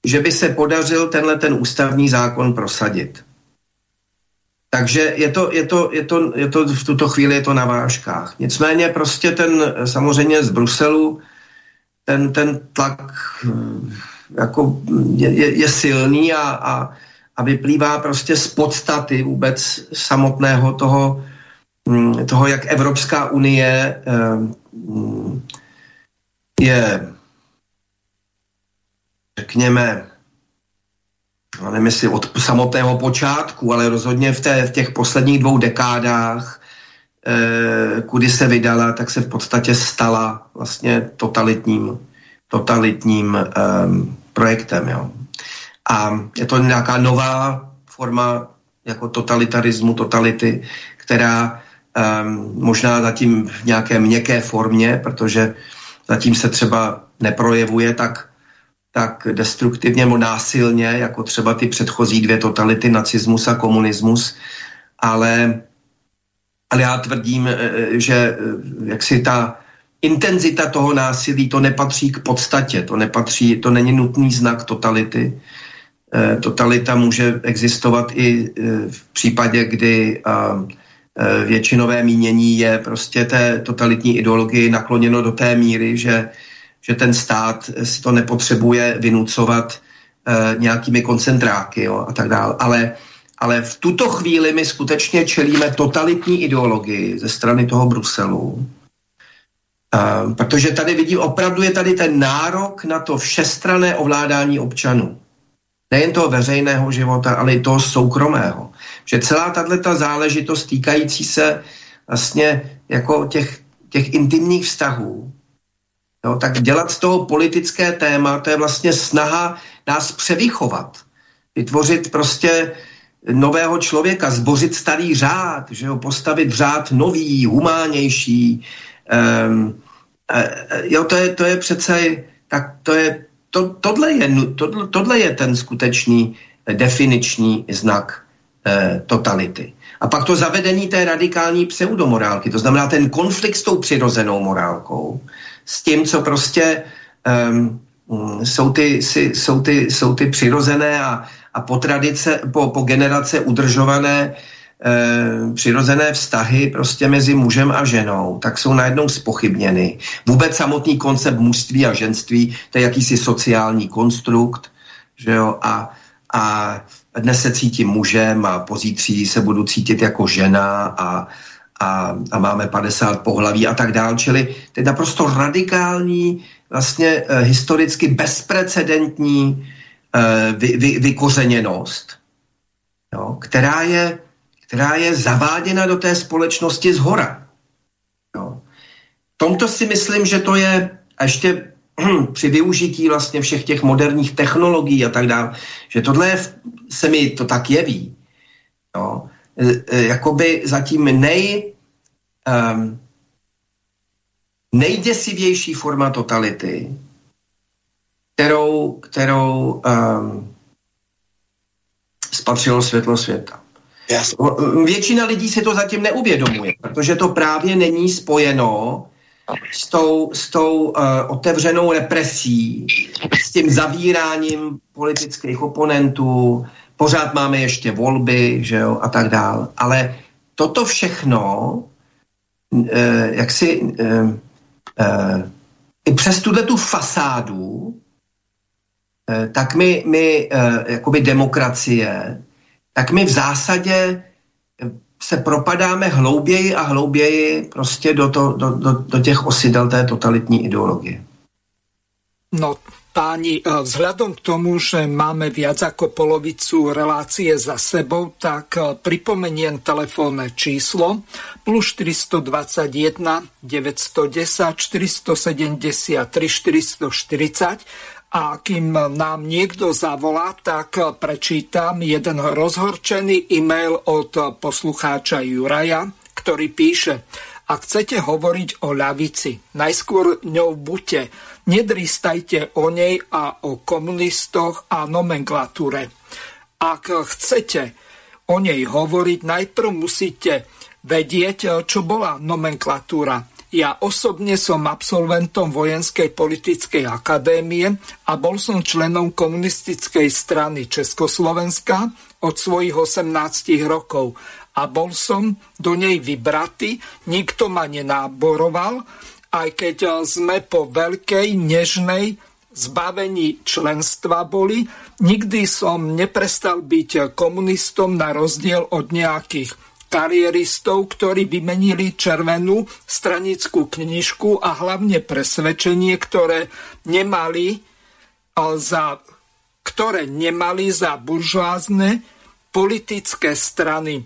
že by se podařil tenhle ten ústavní zákon prosadit. Takže je to, je, to, je, to, je to v tuto chvíli je to na vážkách. Nicméně prostě ten samozřejmě z Bruselu ten, ten tlak jako je, je, je silný a, a, a vyplývá prostě z podstaty vůbec samotného toho, mm, toho jak Evropská unie mm, je, řekněme, nevím jestli od samotného počátku, ale rozhodně v, té, v těch posledních dvou dekádách, kudy se vydala, tak se v podstatě stala vlastně totalitním, totalitním eh, projektem. Jo. A je to nějaká nová forma jako totalitarismu, totality, která um, možná zatím v nějaké měkké formě, protože zatím se třeba neprojevuje tak, tak destruktivně nebo násilně, jako třeba ty předchozí dvě totality, nacismus a komunismus, ale, ale já tvrdím, e, e, že e, jak si ta intenzita toho násilí, to nepatří k podstatě, to, nepatří, to není nutný znak totality. Totalita může existovat i v případě, kdy většinové mínění je prostě té totalitní ideologii nakloněno do té míry, že, že ten stát si to nepotřebuje vynucovat nějakými koncentráky jo, a tak dále. Ale, ale v tuto chvíli my skutečně čelíme totalitní ideologii ze strany toho Bruselu, Uh, protože tady vidím, opravdu je tady ten nárok na to všestrané ovládání občanů. Nejen toho veřejného života, ale i toho soukromého. Že celá tato záležitost týkající se vlastně jako těch, těch intimních vztahů, jo, tak dělat z toho politické téma, to je vlastně snaha nás převychovat. Vytvořit prostě nového člověka, zbořit starý řád, že jo, postavit řád nový, humánější, um, jo, to je, to je přece, tak to je, to, tohle, je, to, tohle je ten skutečný definiční znak eh, totality. A pak to zavedení té radikální pseudomorálky, to znamená ten konflikt s tou přirozenou morálkou, s tím, co prostě um, jsou, ty, si, jsou, ty, jsou ty přirozené a, a po tradice, po, po generace udržované e, přirozené vztahy prostě mezi mužem a ženou, tak jsou najednou spochybněny. Vůbec samotný koncept mužství a ženství, to je jakýsi sociální konstrukt, že jo, a, a dnes se cítím mužem a pozítří se budu cítit jako žena a, a, a máme 50 pohlaví a tak dál, čili to je naprosto radikální, vlastně e, historicky bezprecedentní vy, vy, vykořeněnost, jo, která je která je zaváděna do té společnosti z hora. Jo. Tomto si myslím, že to je a ještě při využití vlastně všech těch moderních technologií a tak dále, že tohle se mi to tak jeví. Jo. E, e, jakoby zatím nej, um, nejděsivější forma totality, kterou, kterou um, spatřilo světlo světa. Většina lidí si to zatím neuvědomuje, protože to právě není spojeno s tou, s tou uh, otevřenou represí, s tím zavíráním politických oponentů, pořád máme ještě volby, že jo, a tak dál. Ale toto všechno, uh, jak si uh, uh, i přes tuhle tu fasádu, tak my, my uh, jakoby demokracie, tak my v zásadě se propadáme hlouběji a hlouběji prostě do, to, do, do, do těch osidel té totalitní ideologie. No, páni, eh, vzhľadom k tomu, že máme viac ako polovicu relácie za sebou, tak eh, pripomeniem telefónne číslo plus 421 910 473 440 a kým nám niekto zavolá, tak prečítam jeden rozhorčený e-mail od poslucháča Juraja, ktorý píše Ak chcete hovoriť o ľavici, najskôr ňou buďte, nedristajte o nej a o komunistoch a nomenklatúre. Ak chcete o nej hovoriť, najprv musíte vedieť, čo bola nomenklatúra ja osobne som absolventom Vojenskej politickej akadémie a bol som členom komunistickej strany Československa od svojich 18 rokov. A bol som do nej vybratý, nikto ma nenáboroval, aj keď sme po veľkej, nežnej zbavení členstva boli, nikdy som neprestal byť komunistom na rozdiel od nejakých karieristov, ktorí vymenili červenú stranickú knižku a hlavne presvedčenie, ktoré nemali za, ktoré nemali za buržoázne politické strany.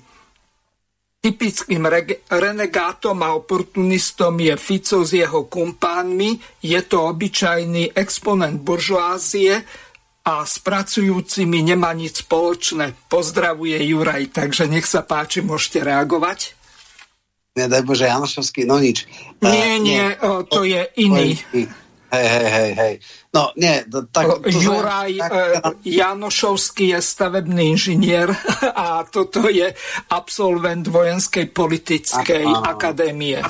Typickým renegátom a oportunistom je Fico s jeho kumpánmi. Je to obyčajný exponent buržoázie a s pracujúcimi nemá nič spoločné. Pozdravuje Juraj, takže nech sa páči, môžete reagovať. Nedaj Bože, Janošovský, no nič. Nie, nie, to je iný. Hej, hej, hej, hej. No, nie, tak... To Juraj tak, tak, Janošovský je stavebný inžinier <laughs> a toto je absolvent vojenskej politickej a, akadémie.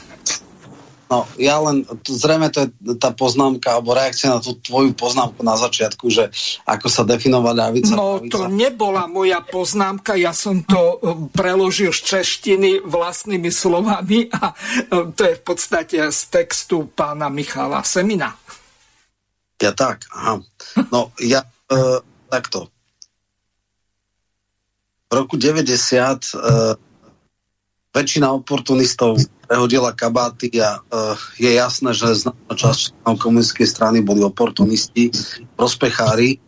No, ja len, zrejme to je tá poznámka, alebo reakcia na tú tvoju poznámku na začiatku, že ako sa definovať ľavica. No, pravica. to nebola moja poznámka, ja som to e, preložil z češtiny vlastnými slovami a e, to je v podstate z textu pána Michala Semina. Ja tak, aha. No, ja e, takto. V roku 90 e, väčšina oportunistov prehodila kabáty a e, je jasné, že značná časť komunistickej strany boli oportunisti, prospechári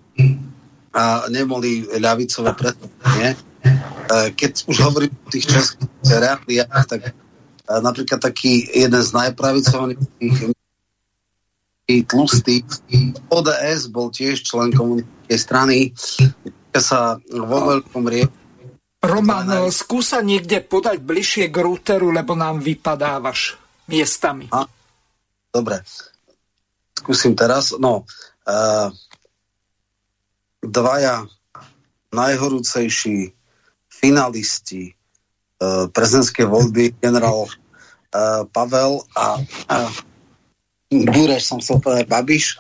a neboli ľavicové predstavenie. E, keď už hovorím o tých českých reáliách, tak e, napríklad taký jeden z najpravicovaných tlustý. ODS bol tiež člen komunistickej strany. sa vo veľkom rie... Roman, znamená... skúsa niekde podať bližšie k routeru, lebo nám vypadávaš miestami. A, dobre. Skúsim teraz. No, uh, dvaja najhorúcejší finalisti uh, prezidentskej voľby, generál uh, Pavel a uh, Búreš som chcel povedať Babiš, e,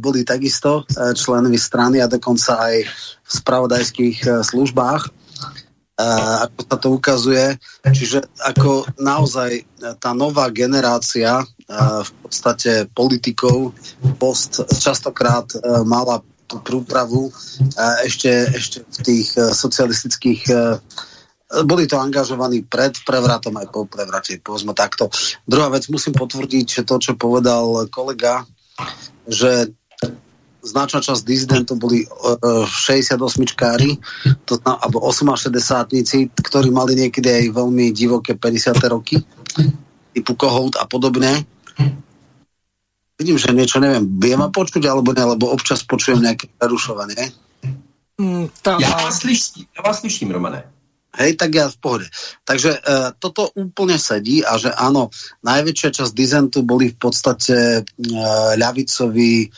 boli takisto e, členmi strany a dokonca aj v spravodajských e, službách, ako sa to ukazuje. Čiže ako naozaj tá nová generácia v podstate politikov post častokrát mala tú prúpravu ešte, ešte v tých socialistických boli to angažovaní pred prevratom aj po prevrate, povedzme takto. Druhá vec, musím potvrdiť že to, čo povedal kolega, že značná časť dizidentov boli uh, 68-čkári, to, alebo 68 ktorí mali niekedy aj veľmi divoké 50. roky, typu Kohout a podobne. Vidím, že niečo neviem, viem ma počuť alebo ne, lebo občas počujem nejaké prerušovanie. Mm, tá... Ja vás slyším, ja vás slyším, Romane. Hej, tak ja v pohode. Takže e, toto úplne sedí a že áno, najväčšia časť dizentu boli v podstate e, ľavicoví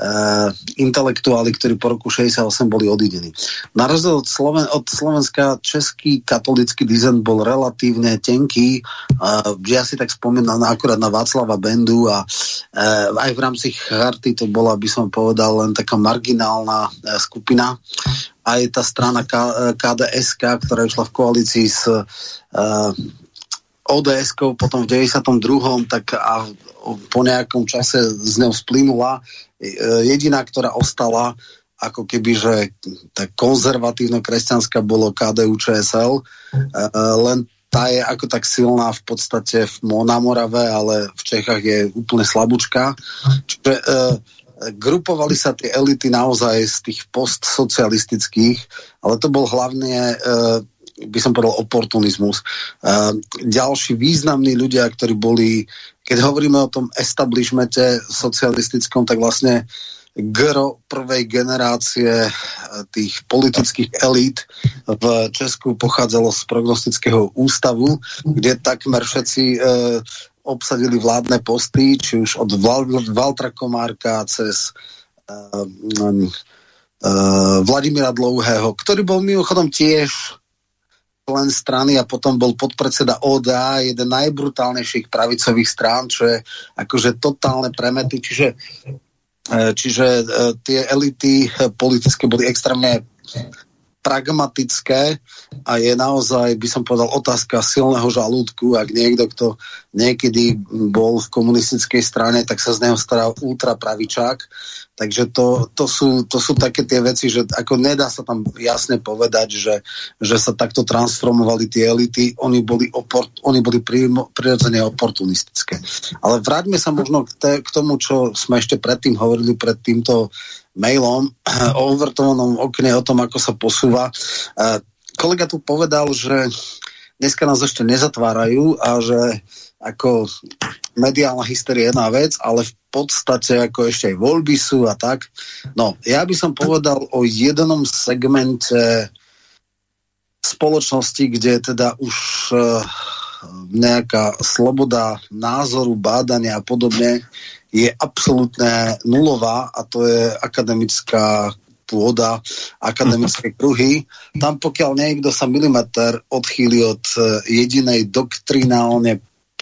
uh, intelektuáli, ktorí po roku 68 boli odidení. Na rozdiel od, Sloven- od Slovenska, český katolický dizent bol relatívne tenký. Uh, ja si tak spomínam akurát na Václava Bendu a uh, aj v rámci charty to bola, by som povedal, len taká marginálna uh, skupina. Aj tá strana K- KDSK, ktorá išla v koalícii s uh, ods potom v 92. tak a po nejakom čase z ňou splynula. E, jediná, ktorá ostala ako keby, že tak konzervatívno-kresťanská bolo KDU ČSL, e, len tá je ako tak silná v podstate v, na ale v Čechách je úplne slabúčka. Čiže e, grupovali sa tie elity naozaj z tých postsocialistických, ale to bol hlavne e, by som povedal, oportunizmus. Uh, ďalší významní ľudia, ktorí boli, keď hovoríme o tom establishmente socialistickom, tak vlastne gro prvej generácie tých politických elít v Česku pochádzalo z prognostického ústavu, kde takmer všetci e, obsadili vládne posty, či už od Val Valtra Komárka cez e, e, Vladimíra Dlouhého, ktorý bol mimochodom tiež člen strany a potom bol podpredseda ODA, jeden najbrutálnejších pravicových strán, čo je akože totálne premety, čiže, e, čiže e, tie elity politické boli extrémne pragmatické a je naozaj, by som povedal, otázka silného žalúdku, ak niekto, kto niekedy bol v komunistickej strane, tak sa z neho staral ultrapravičák. Takže to, to, sú, to sú také tie veci, že ako nedá sa tam jasne povedať, že, že sa takto transformovali tie elity, oni boli, oport, oni boli prirodzene oportunistické. Ale vráťme sa možno k, te, k tomu, čo sme ešte predtým hovorili, pred týmto mailom <clears throat> o overtovanom okne, o tom, ako sa posúva. Kolega tu povedal, že dneska nás ešte nezatvárajú a že ako mediálna hysteria je jedna vec, ale v podstate ako ešte aj voľby sú a tak. No, ja by som povedal o jednom segmente spoločnosti, kde teda už uh, nejaká sloboda názoru, bádania a podobne je absolútne nulová a to je akademická pôda, akademické <laughs> kruhy. Tam pokiaľ niekto sa milimeter odchýli od e, jedinej doktrinálne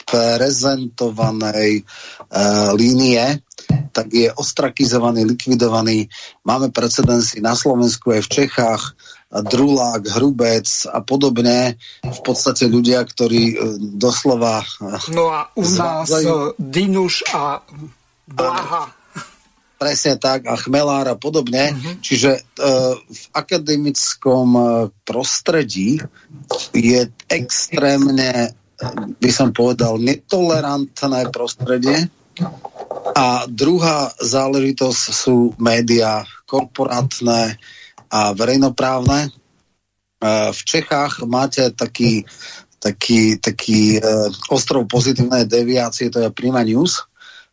prezentovanej uh, línie, tak je ostrakizovaný, likvidovaný. Máme precedensy na Slovensku aj v Čechách, Drulák, Hrubec a podobne. V podstate ľudia, ktorí doslova... No a u nás. Dinuš a Blaha. Presne tak, a chmelár a podobne. Uh-huh. Čiže uh, v akademickom uh, prostredí je extrémne, by som povedal, netolerantné prostredie. A druhá záležitosť sú médiá korporátne a verejnoprávne. Uh, v Čechách máte taký, taký, taký uh, ostrov pozitívnej deviácie, to je Prima News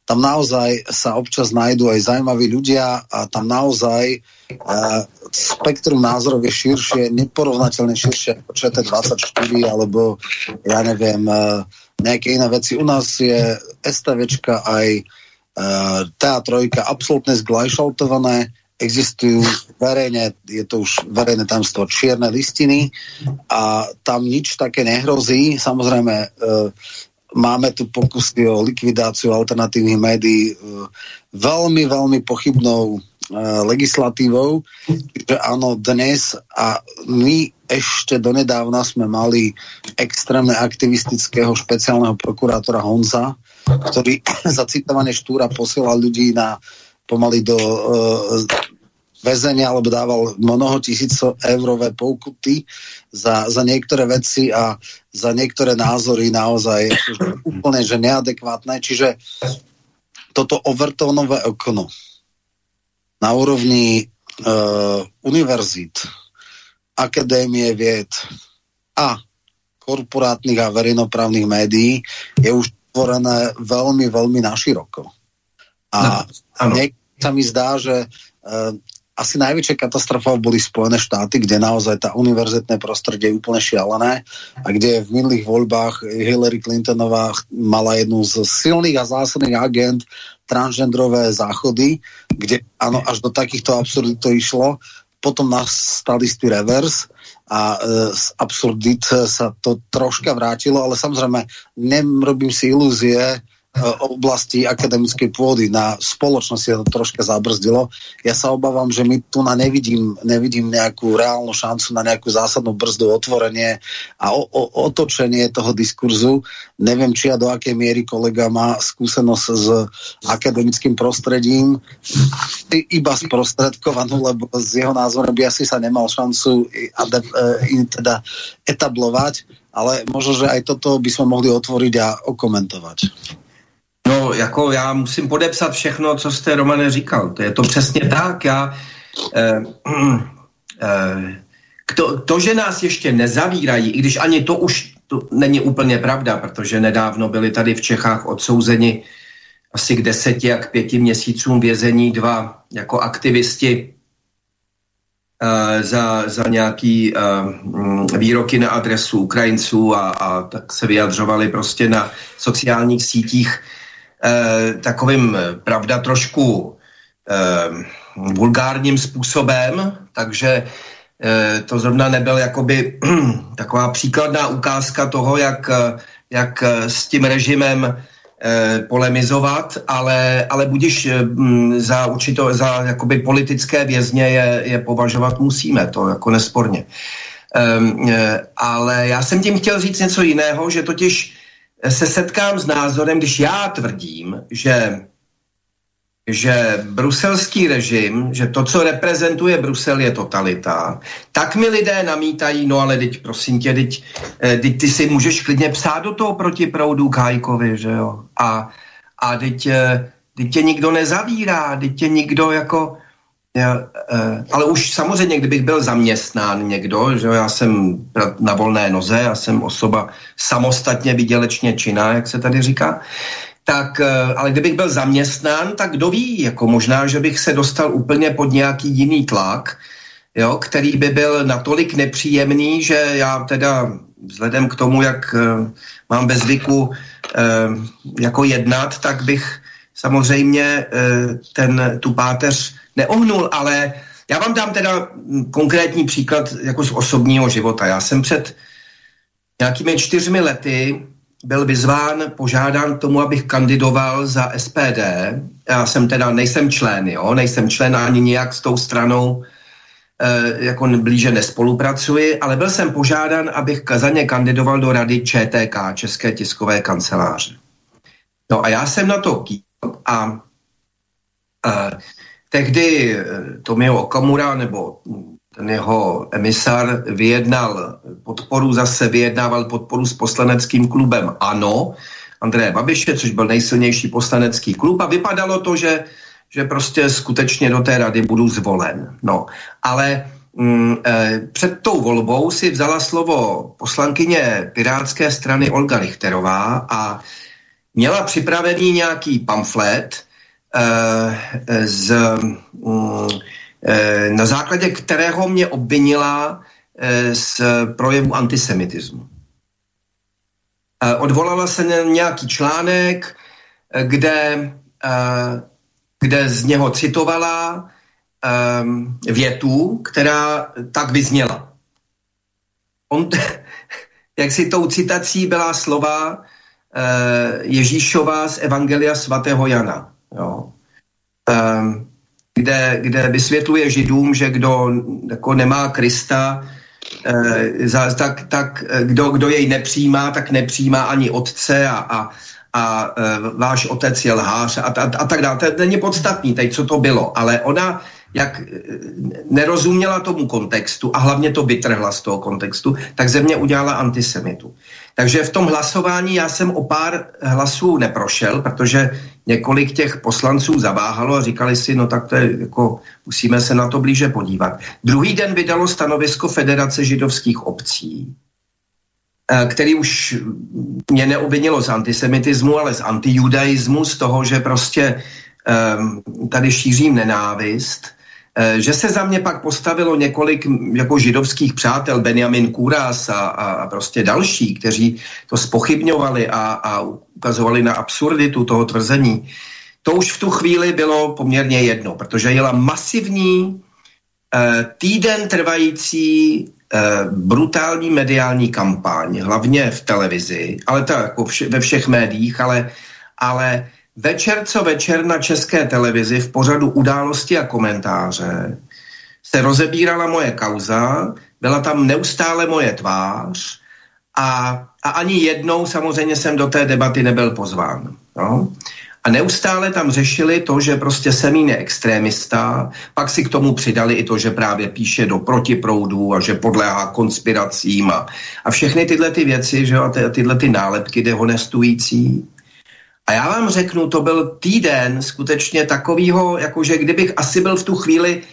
tam naozaj sa občas nájdú aj zaujímaví ľudia a tam naozaj uh, spektrum názorov je širšie, neporovnateľne širšie ako ČT24 alebo ja neviem, uh, nejaké iné veci. U nás je STVčka aj uh, TA3 absolútne zglajšaltované, existujú verejne, je to už verejné tamstvo čierne listiny a tam nič také nehrozí. Samozrejme, uh, Máme tu pokusy o likvidáciu alternatívnych médií e, veľmi, veľmi pochybnou e, legislatívou. Čiže áno, dnes a my ešte donedávna sme mali extrémne aktivistického špeciálneho prokurátora Honza, ktorý <coughs> za citovanie štúra posielal ľudí na pomaly do e, väzenia alebo dával mnoho tisíco eurové poukuty za, za niektoré veci a za niektoré názory naozaj úplne že neadekvátne. Čiže toto overtónové okno na úrovni uh, univerzít, akadémie vied a korporátnych a verejnoprávnych médií je už tvorené veľmi, veľmi naširoko. A no, sa mi zdá, že uh, asi najväčšia katastrofa boli Spojené štáty, kde naozaj tá univerzitné prostredie je úplne šialené a kde v minulých voľbách Hillary Clintonová mala jednu z silných a zásadných agent transgendrové záchody, kde áno, až do takýchto absurdit to išlo. Potom nastal istý revers a e, z absurdit sa to troška vrátilo, ale samozrejme nerobím si ilúzie, oblasti akademickej pôdy. Na spoločnosti to troška zabrzdilo. Ja sa obávam, že my tu na nevidím, nevidím nejakú reálnu šancu na nejakú zásadnú brzdu, otvorenie a o, o, otočenie toho diskurzu. Neviem, či a do akej miery kolega má skúsenosť s akademickým prostredím. Iba sprostredkovanú, lebo z jeho názorom by asi sa nemal šancu e, teda etablovať, ale možno, že aj toto by sme mohli otvoriť a okomentovať. No, jako já musím podepsat všechno, co jste, Romane, říkal. To je to přesně tak. Já, eh, eh, to, to, že nás ještě nezavírají, i když ani to už to není úplně pravda, protože nedávno byli tady v Čechách odsouzeni asi k deseti a k pěti měsícům vězení dva jako aktivisti uh, za, za nějaký uh, výroky na adresu Ukrajinců a, a tak se vyjadřovali prostě na sociálních sítích Eh, takovým, eh, pravda, trošku eh, vulgárním způsobem, takže eh, to zrovna nebyl jakoby <clears throat> taková příkladná ukázka toho, jak, jak s tím režimem polemizovat, ale, ale budiš mm, za určito, za jakoby politické vězně je, je považovat musíme, to jako nesporně. Um, ale já jsem tím chtěl říct něco jiného, že totiž se setkám s názorem, když já tvrdím, že že bruselský režim, že to, co reprezentuje Brusel, je totalita, tak mi lidé namítají, no ale teď prosím tě, teď, eh, teď ty si můžeš klidně psát do toho protiproudu Kajkovi, že jo? A, a teď, eh, teď tě nikdo nezavírá, teď tě nikdo jako... Já, eh, ale už samozřejmě, kdybych byl zaměstnán někdo, že já jsem na volné noze, já jsem osoba samostatně vydělečně činná, jak se tady říká, tak, eh, ale kdybych byl zaměstnán, tak kdo ví, jako možná, že bych se dostal úplně pod nějaký jiný tlak, jo, který by byl natolik nepříjemný, že já teda vzhledem k tomu, jak uh, mám ve zvyku jako jednat, tak bych samozřejmě ten, tu páteř neohnul, ale já vám dám teda konkrétní příklad jako z osobního života. Já jsem před nějakými čtyřmi lety byl vyzván, požádán k tomu, abych kandidoval za SPD. Já jsem teda, nejsem člen, jo, nejsem člen ani nijak s tou stranou, e, jako blíže nespolupracuji, ale byl jsem požádán, abych za ně kandidoval do rady ČTK, České tiskové kanceláře. No a já jsem na to kýl a e, tehdy eh, Tomio Okamura, nebo ten jeho emisar vyjednal podporu, zase vyjednával podporu s poslaneckým klubem ANO, Andreje Babiše, což byl nejsilnější poslanecký klub a vypadalo to, že, že prostě skutečně do té rady budu zvolen. No, ale mm, e, před tou volbou si vzala slovo poslankyně Pirátské strany Olga Richterová a měla připravený nějaký pamflet z... Mm, Eh, na základě kterého mě obvinila eh, z projevu antisemitismu. Eh, odvolala se na nějaký článek, kde, kde z něho citovala větu, která tak vyzněla. On, <laughs> jak si tou citací byla slova Ježíšova z Evangelia svatého Jana. Jo. Um, kde, kde vysvětluje židům, že kdo jako nemá Krista, eh, tak, tak eh, kdo, kdo jej nepřijímá, tak nepřijímá ani otce a, a, a eh, váš otec je lhář a, a, a tak dále. To není podstatný teď, co to bylo, ale ona jak eh, nerozuměla tomu kontextu a hlavně to vytrhla z toho kontextu, tak ze mě udělala antisemitu. Takže v tom hlasování já jsem o pár hlasů neprošel, protože několik těch poslanců zaváhalo a říkali si, no tak to je jako, musíme se na to blíže podívat. Druhý den vydalo stanovisko Federace židovských obcí, eh, který už mě neobvinilo z antisemitismu, ale z antijudaismu, z toho, že prostě tady šířím nenávist že se za mě pak postavilo několik jako židovských přátel, Benjamin Kuras a, a prostě další, kteří to spochybňovali a, a ukazovali na absurditu toho tvrzení. To už v tu chvíli bylo poměrně jedno, protože jela masivní eh, týden trvající eh, brutální mediální kampaň, hlavně v televizi, ale to jako vše, ve všech médiích, ale, ale Večer co večer na české televizi v pořadu události a komentáře se rozebírala moje kauza, byla tam neustále moje tvář a, a ani jednou samozřejmě jsem do té debaty nebyl pozván. No? A neustále tam řešili to, že prostě Semín je extrémista, pak si k tomu přidali i to, že právě píše do protiproudů a že podléhá konspiracím a, a všechny tyhle ty věci, že a ty, tyhle ty nálepky dehonestující. A já vám řeknu, to byl týden skutečně takovýho, jakože kdybych asi byl v tu chvíli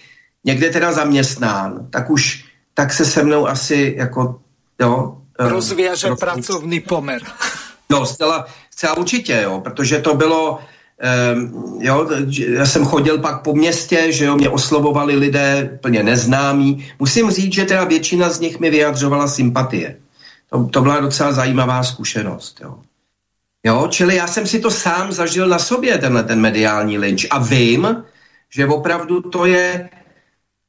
někde teda zaměstnán, tak už tak se se mnou asi jako jo, eh, Rozvěže roz... pracovný pomer. No, zcela, zcela určitě, jo, protože to bylo, um, jo, já jsem chodil pak po městě, že jo, mě oslovovali lidé plně neznámí. Musím říct, že teda většina z nich mi vyjadřovala sympatie. To, to byla docela zajímavá zkušenost, jo. Jo, čili já jsem si to sám zažil na sobě, tenhle ten mediální lynč. A vím, že opravdu to je,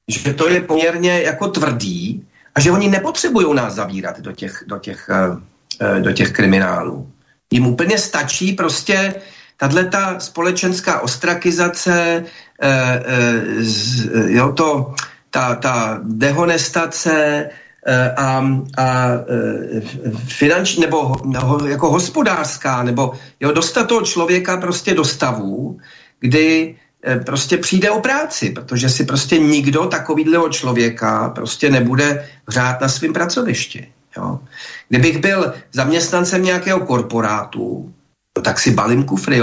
že to je poměrně jako tvrdý a že oni nepotřebují nás zavírat do těch, do těch, eh, eh, do těch kriminálů. Jim úplně stačí prostě tahle ta společenská ostrakizace, eh, eh, jo, to, ta, ta dehonestace, Eh, a, a eh, finanční nebo no, jako hospodářská, nebo jo, dostat toho člověka prostě do stavu, kdy eh, prostě přijde o práci, protože si prostě nikdo takovýhleho člověka prostě nebude hřát na svém pracovišti. Jo. Kdybych byl zaměstnancem nějakého korporátu, tak si balím kufry.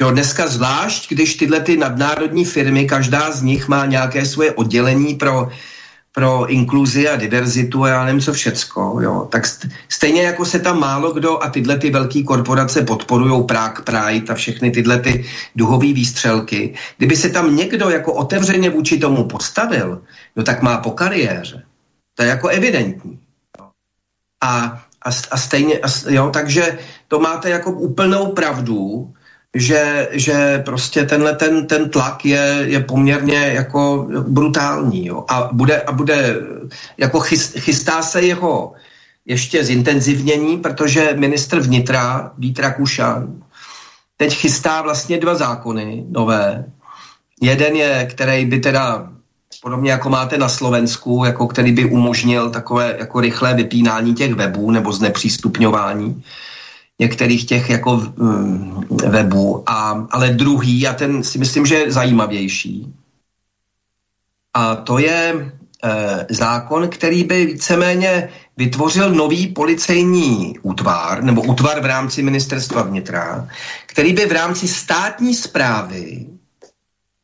Jo, dneska zvlášť, když tyhle ty nadnárodní firmy, každá z nich má nějaké svoje oddělení pro pro inkluzi a diverzitu a já nevím co všecko, jo. tak stejně jako se tam málo kdo a tyhle ty velké korporace podporují Prague Pride a všechny tyhle ty duhové výstřelky, kdyby se tam někdo jako otevřeně vůči tomu postavil, no tak má po kariéře. To je jako evidentní. A, a, a stejně, a, jo, takže to máte jako úplnou pravdu, že, že prostě tenhle ten, ten tlak je, je poměrně jako brutální. Jo? A, bude, a bude, jako chystá se jeho ještě zintenzivnění, protože ministr vnitra Vít Rakušan teď chystá vlastně dva zákony nové. Jeden je, který by teda podobně jako máte na Slovensku, jako který by umožnil takové jako rychlé vypínání těch webů nebo znepřístupňování některých těch jako mm, webů, a, ale druhý, a ten si myslím, že je zajímavější, a to je e, zákon, který by víceméně vytvořil nový policejní útvar, nebo útvar v rámci ministerstva vnitra, který by v rámci státní zprávy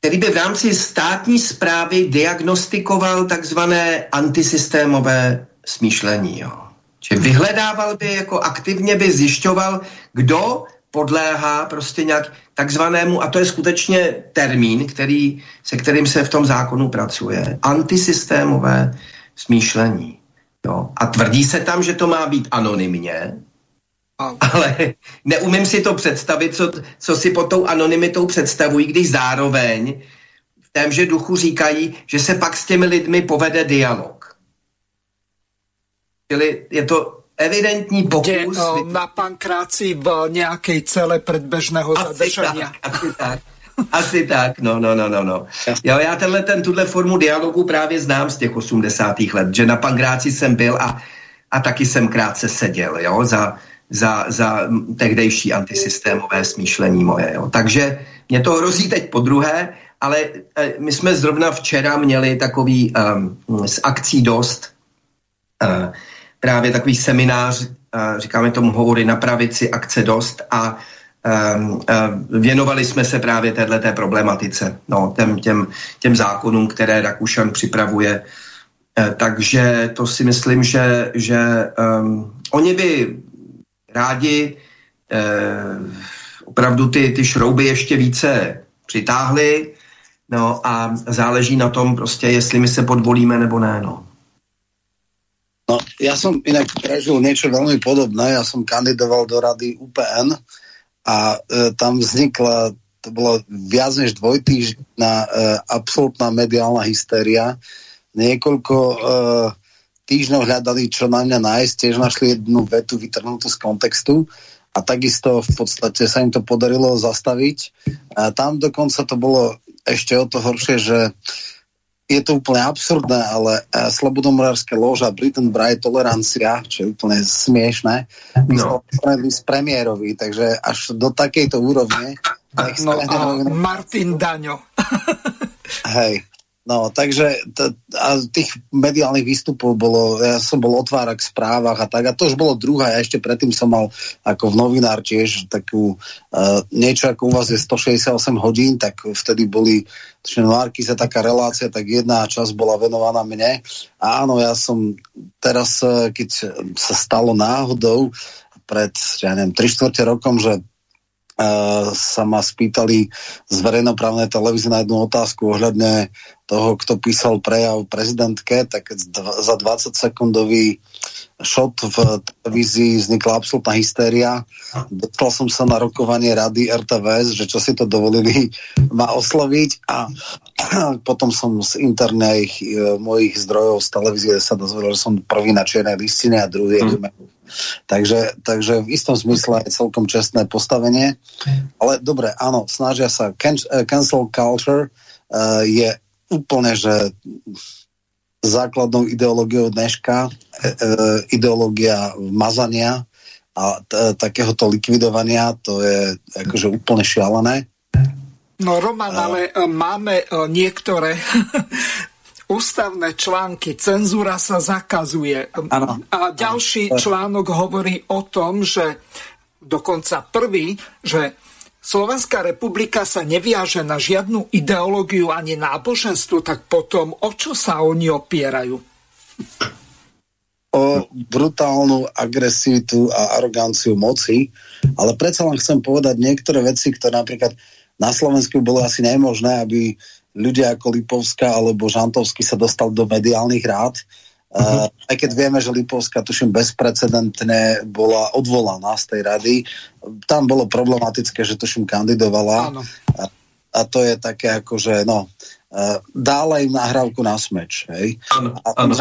který by v rámci státní zprávy diagnostikoval takzvané antisystémové smýšlení. Jo. Že vyhledával by, jako aktivně by zjišťoval, kdo podléhá prostě nějak takzvanému, a to je skutečně termín, který, se kterým se v tom zákonu pracuje, antisystémové smýšlení. Jo. A tvrdí se tam, že to má být anonymně, ale neumím si to představit, co, co si pod tou anonymitou představují, když zároveň v témže duchu říkají, že se pak s těmi lidmi povede dialog. Čili je to evidentní pokus... Kde, na pankráci v nějaké celé předběžného zadržení. asi tak. Asi tak, no, no, no, no, no. Jo, já tenhle, ten, tuhle formu dialogu právě znám z těch 80. let, že na Pankráci jsem byl a, a taky jsem krátce seděl, jo, za, za, za tehdejší antisystémové smýšlení moje, jo. Takže mě to hrozí teď po druhé, ale e, my jsme zrovna včera měli takový um, z akcí dost, uh, právě takový seminář, říkáme tomu hovory na pravici, akce dost a věnovali jsme se právě této problematice, no, těm, těm, těm zákonům, které Rakušan připravuje. E, takže to si myslím, že, že um, oni by rádi uh, opravdu ty, ty šrouby ještě více přitáhli, no a záleží na tom prostě, jestli my se podvolíme nebo ne, no. No, ja som inak prežil niečo veľmi podobné. Ja som kandidoval do rady UPN a e, tam vznikla, to bolo viac než dvojtýždňná e, absolútna mediálna hysteria. Niekoľko e, týždňov hľadali, čo na mňa nájsť, tiež našli jednu vetu vytrhnutú z kontextu a takisto v podstate sa im to podarilo zastaviť. A tam dokonca to bolo ešte o to horšie, že je to úplne absurdné, ale uh, slobodomorárske loža Britain Bright Tolerancia, čo je úplne smiešné, no. z premiérovi, takže až do takejto úrovne. No, Martin Daňo. Hej, No, takže t- a tých mediálnych výstupov bolo, ja som bol otvárak v správach a tak, a to už bolo druhá, ja ešte predtým som mal ako v novinár tiež takú, uh, niečo ako u vás je 168 hodín, tak vtedy boli, noárky sa taká relácia, tak jedna časť bola venovaná mne. A áno, ja som teraz, e, keď sa stalo náhodou, pred, ja neviem, 3 čtvrte rokom, že sa ma spýtali z verejnoprávnej televízie na jednu otázku ohľadne toho, kto písal prejav prezidentke, tak za 20 sekundový šot v televízii, vznikla absolútna hysteria. Dotkla som sa na rokovanie rady RTVS, že čo si to dovolili <laughs> ma osloviť a <clears throat> potom som z interných e, mojich zdrojov z televízie sa dozvedel, že som prvý na čiernej listine a druhý mm. Takže, takže v istom zmysle je celkom čestné postavenie. Ale dobre, áno, snažia sa. E, cancel culture uh, je úplne, že základnou ideológiou dneška, e, e, ideológia mazania a t- takéhoto likvidovania, to je akože úplne šialené. No Roman, ale e, máme e, niektoré <laughs> ústavné články, cenzúra sa zakazuje. Ano. A ďalší článok hovorí o tom, že dokonca prvý, že Slovenská republika sa neviaže na žiadnu ideológiu ani náboženstvo, tak potom o čo sa oni opierajú? O brutálnu agresivitu a aroganciu moci, ale predsa len chcem povedať niektoré veci, ktoré napríklad na Slovensku bolo asi nemožné, aby ľudia ako Lipovská alebo Žantovský sa dostal do mediálnych rád, Uh, aj keď vieme, že Lipovská, tuším, bezprecedentne bola odvolaná z tej rady, tam bolo problematické, že tuším kandidovala. A, a to je také ako, že no, uh, dála im nahrávku na smeč. Hej? Áno, a áno.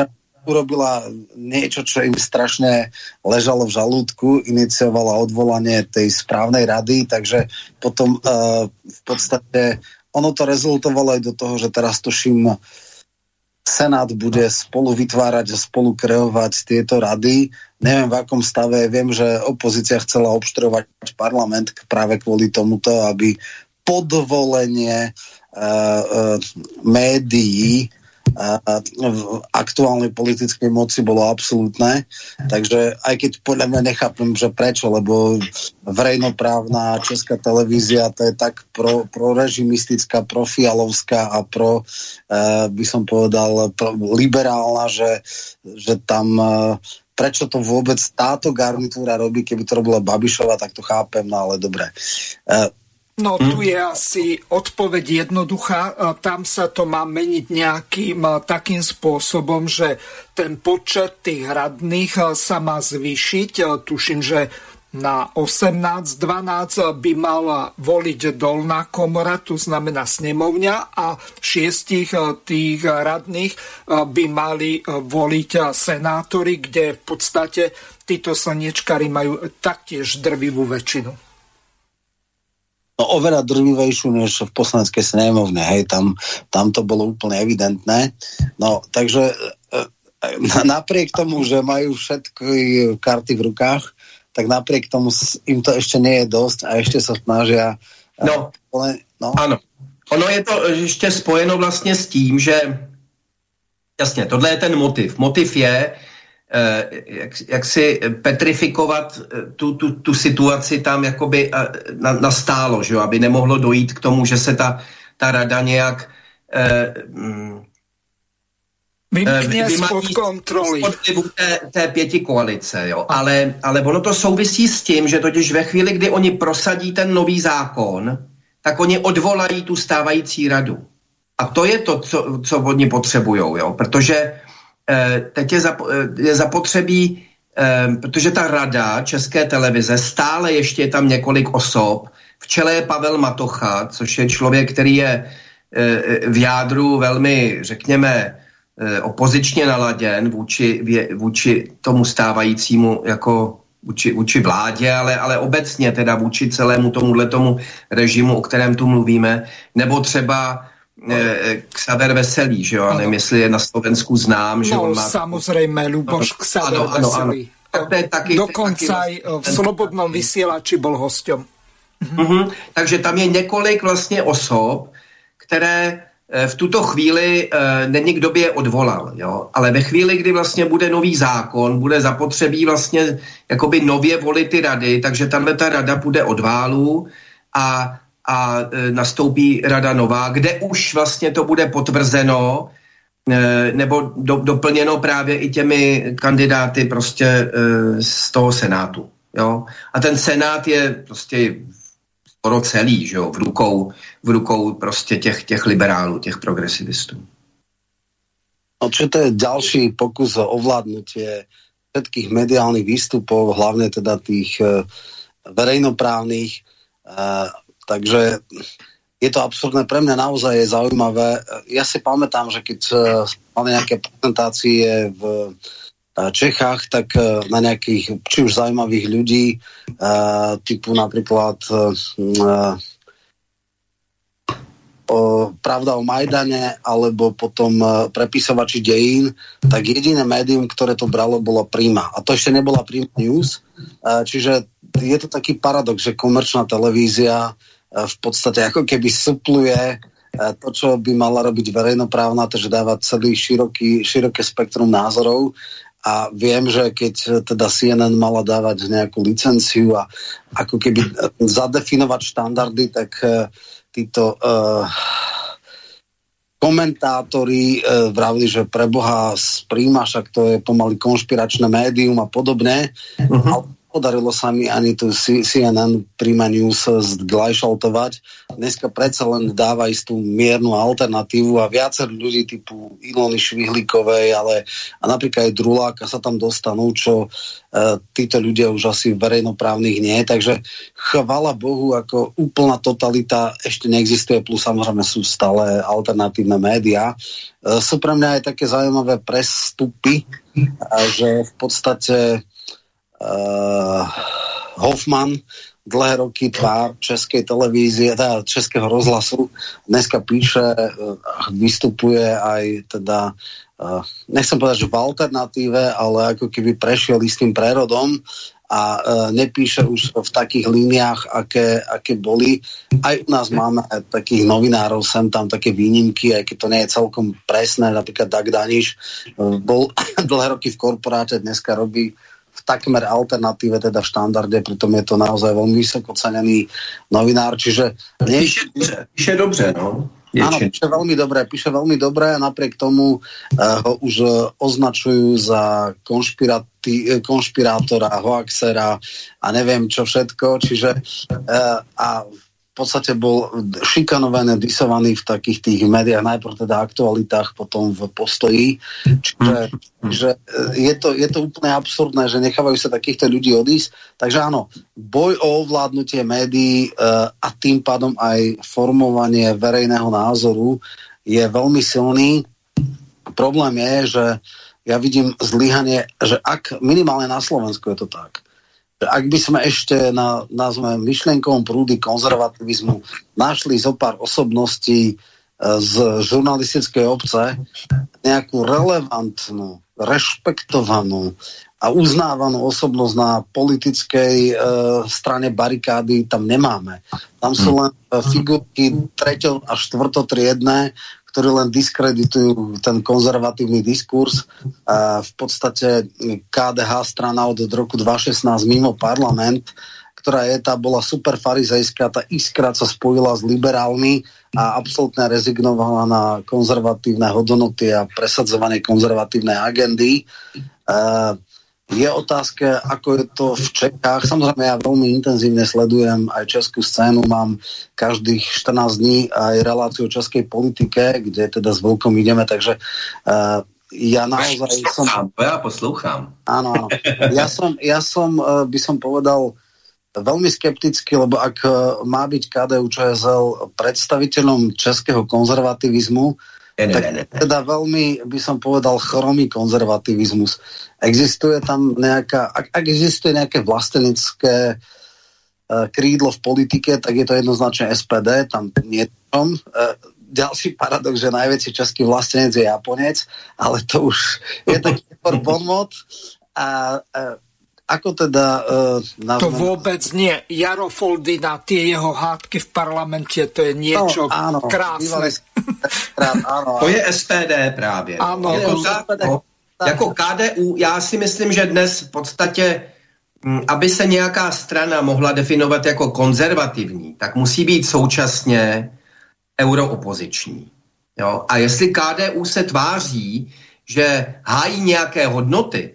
urobila niečo, čo im strašne ležalo v žalúdku, iniciovala odvolanie tej správnej rady, takže potom uh, v podstate ono to rezultovalo aj do toho, že teraz tuším Senát bude spolu vytvárať a spolu kreovať tieto rady. Neviem v akom stave, viem, že opozícia chcela obštrovať parlament práve kvôli tomuto, aby podvolenie uh, uh, médií v aktuálnej politickej moci bolo absolútne. Takže aj keď podľa mňa nechápem, že prečo, lebo verejnoprávna česká televízia to je tak pro, prorežimistická, profialovská a pro, uh, by som povedal, pro, liberálna, že, že tam uh, prečo to vôbec táto garnitúra robí, keby to robila Babišova, tak to chápem, no ale dobre. No tu je asi odpoveď jednoduchá. Tam sa to má meniť nejakým takým spôsobom, že ten počet tých radných sa má zvýšiť. Tuším, že na 18-12 by mala voliť dolná komora, to znamená snemovňa a šiestich tých radných by mali voliť senátori, kde v podstate títo slniečkári majú taktiež drvivú väčšinu no, oveľa drvivejšiu než v poslaneckej snemovne, hej, tam, tam to bolo úplne evidentné. No, takže e, e, napriek tomu, že majú všetky karty v rukách, tak napriek tomu im to ešte nie je dosť a ešte sa snažia... E, no, no. ano. Ono je to ještě spojeno vlastně s tím, že jasně, tohle je ten motiv. Motiv je, jak, jak si petrifikovat eh, tu, tu, tu situaci tam jakoby eh, na, nastálo, že jo? aby nemohlo dojít k tomu, že se ta, ta rada nějak eh, mm, Vymkne spod kontroly. té, té pěti koalice, jo. Ale, ale ono to souvisí s tím, že totiž ve chvíli, kdy oni prosadí ten nový zákon, tak oni odvolají tu stávající radu. A to je to, co, co oni potřebují, jo. Protože Eh, teď je, zapo eh, je zapotřebí, eh, protože ta rada České televize, stále ještě je tam několik osob, v čele je Pavel Matocha, což je člověk, který je v jádru velmi, řekněme, opozičně naladěn vůči, vůči tomu stávajícímu jako vůči, vůči vládě, ale, ale obecně teda vůči celému tomuhle tomu režimu, o kterém tu mluvíme, nebo třeba Xaver Veselý, že jo? A nevím, jestli je na Slovensku znám. Že no, on má... samozrejme, Luboš Xaver ano, ano, Veselý. Ano. To je taky, Dokonca taky, aj v Slobodnom vysielači bol hosťom. Uh-huh. Takže tam je několik vlastně osob, které eh, v tuto chvíli e, není kdo by je odvolal, jo? ale ve chvíli, kdy vlastně bude nový zákon, bude zapotřebí vlastně jakoby nově volit ty rady, takže tahle ta rada bude od válu a a e, nastoupí rada nová, kde už vlastně to bude potvrzeno e, nebo do, doplněno právě i těmi kandidáty prostě e, z toho senátu. Jo? A ten senát je prostě skoro celý, že jo? V, rukou, v rukou prostě těch, těch liberálů, těch progresivistů. No čo to je ďalší pokus o ovládnutie všetkých mediálnych výstupov, hlavne teda tých e, verejnoprávnych. Takže je to absurdné. Pre mňa naozaj je zaujímavé. Ja si pamätám, že keď e, mali nejaké prezentácie v Čechách, tak na nejakých, či už zaujímavých ľudí, typu napríklad o, pravda o Majdane alebo potom e, prepisovači dejín, tak jediné médium, ktoré to bralo, bolo Prima. A to ešte nebola Prima News. E, čiže je to taký paradox, že komerčná televízia v podstate ako keby supluje e, to, čo by mala robiť verejnoprávna, takže dávať celý široký, široké spektrum názorov. A viem, že keď teda CNN mala dávať nejakú licenciu a ako keby zadefinovať štandardy, tak títo uh, komentátori uh, vravili, že pre Boha spríma, však to je pomaly konšpiračné médium a podobne. Uh-huh. Ale nepodarilo sa mi ani tu CNN Prima News zglajšaltovať. Dneska predsa len dáva istú miernu alternatívu a viacer ľudí typu Ilony Švihlíkovej, ale a napríklad aj Druláka sa tam dostanú, čo e, títo ľudia už asi verejnoprávnych nie. Takže chvala Bohu, ako úplná totalita ešte neexistuje, plus samozrejme sú stále alternatívne médiá. E, sú pre mňa aj také zaujímavé prestupy, že v podstate uh, Hoffman, dlhé roky tvár českej televízie, teda českého rozhlasu, dneska píše, uh, vystupuje aj teda uh, nechcem povedať, že v alternatíve, ale ako keby prešiel istým prerodom a uh, nepíše už v takých líniách, aké, aké boli. Aj u nás máme takých novinárov, sem tam také výnimky, aj keď to nie je celkom presné, napríklad Dag Daniš uh, bol <laughs> dlhé roky v korporáte, dneska robí v takmer alternatíve, teda v štandarde, pritom je to naozaj veľmi vysoko cenený novinár, čiže... Nie... Píše, píše, píše dobře, no. Áno, píše veľmi dobre, píše veľmi dobre a napriek tomu uh, ho už uh, označujú za konšpirátora, hoaxera a neviem čo všetko, čiže uh, a v podstate bol šikanovaný, disovaný v takých tých médiách, najprv teda aktualitách, potom v postoji. Čiže, čiže e, je, to, je to úplne absurdné, že nechávajú sa takýchto ľudí odísť. Takže áno, boj o ovládnutie médií uh, a tým pádom aj formovanie verejného názoru je veľmi silný. Problém je, že ja vidím zlyhanie, že ak minimálne na Slovensku je to tak, ak by sme ešte na, nazveme myšlienkovom prúdy konzervativizmu našli zo pár osobností e, z žurnalistickej obce nejakú relevantnú, rešpektovanú a uznávanú osobnosť na politickej e, strane barikády tam nemáme. Tam sú len e, figurky treťo a štvrtotriedné, ktorí len diskreditujú ten konzervatívny diskurs. V podstate KDH strana od roku 2016 mimo parlament, ktorá je, tá bola super farizejská, tá iskra sa spojila s liberálmi a absolútne rezignovala na konzervatívne hodnoty a presadzovanie konzervatívnej agendy. Uh, je otázka, ako je to v Čechách. Samozrejme, ja veľmi intenzívne sledujem aj českú scénu. Mám každých 14 dní aj reláciu o českej politike, kde teda s Vlkom ideme, takže uh, ja naozaj som... Ja poslúcham. Áno, áno. Ja som, ja som uh, by som povedal, veľmi skeptický, lebo ak uh, má byť KDU ČSL predstaviteľom českého konzervativizmu, Ne, tak ne, ne. teda veľmi, by som povedal, chromý konzervativizmus. Existuje tam nejaká, ak, ak existuje nejaké vlastenecké uh, krídlo v politike, tak je to jednoznačne SPD, tam nie tom. Uh, ďalší paradox, že najväčší český vlastenec je Japonec, ale to už je taký <laughs> bonmot. A uh, ako teda... Uh, To vôbec nie. Jaro Foldina, tie jeho hádky v parlamente, to je niečo no, áno, krásne. Krát, áno, to je SPD právě. Áno. Jako, no, jako KDU, já si myslím, že dnes v podstatě hm, aby se nějaká strana mohla definovat jako konzervativní, tak musí být současně euroopoziční. Jo? A jestli KDU se tváří, že hájí nějaké hodnoty,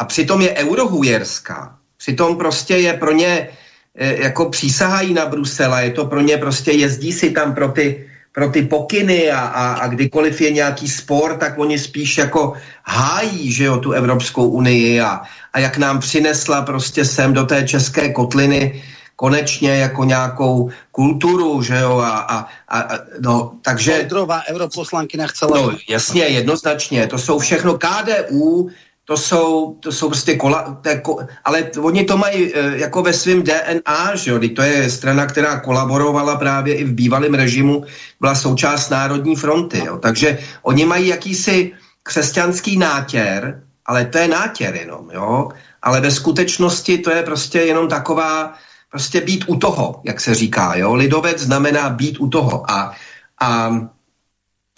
a přitom je eurohujerská. Přitom prostě je pro ně, e, jako přísahají na Brusela, je to pro ně prostě, jezdí si tam pro ty pro ty pokyny a, a, a kdykoliv je nějaký spor, tak oni spíš jako hájí, že jo, tu Evropskou unii a, a jak nám přinesla prostě sem do té české kotliny konečně jako nějakou kulturu, že jo, a, a, a no, takže... Pojdrová europoslankyna chcela... No, jasně, jednoznačně, to jsou všechno KDU, to jsou, to jsou prostě kola, to ko, ale oni to mají e, jako ve svém DNA, že jo, to je strana, která kolaborovala právě i v bývalém režimu, byla součást Národní fronty, jo, takže oni mají jakýsi křesťanský nátěr, ale to je nátěr jenom, jo, ale ve skutečnosti to je prostě jenom taková, prostě být u toho, jak se říká, jo, lidovec znamená být u toho. A, a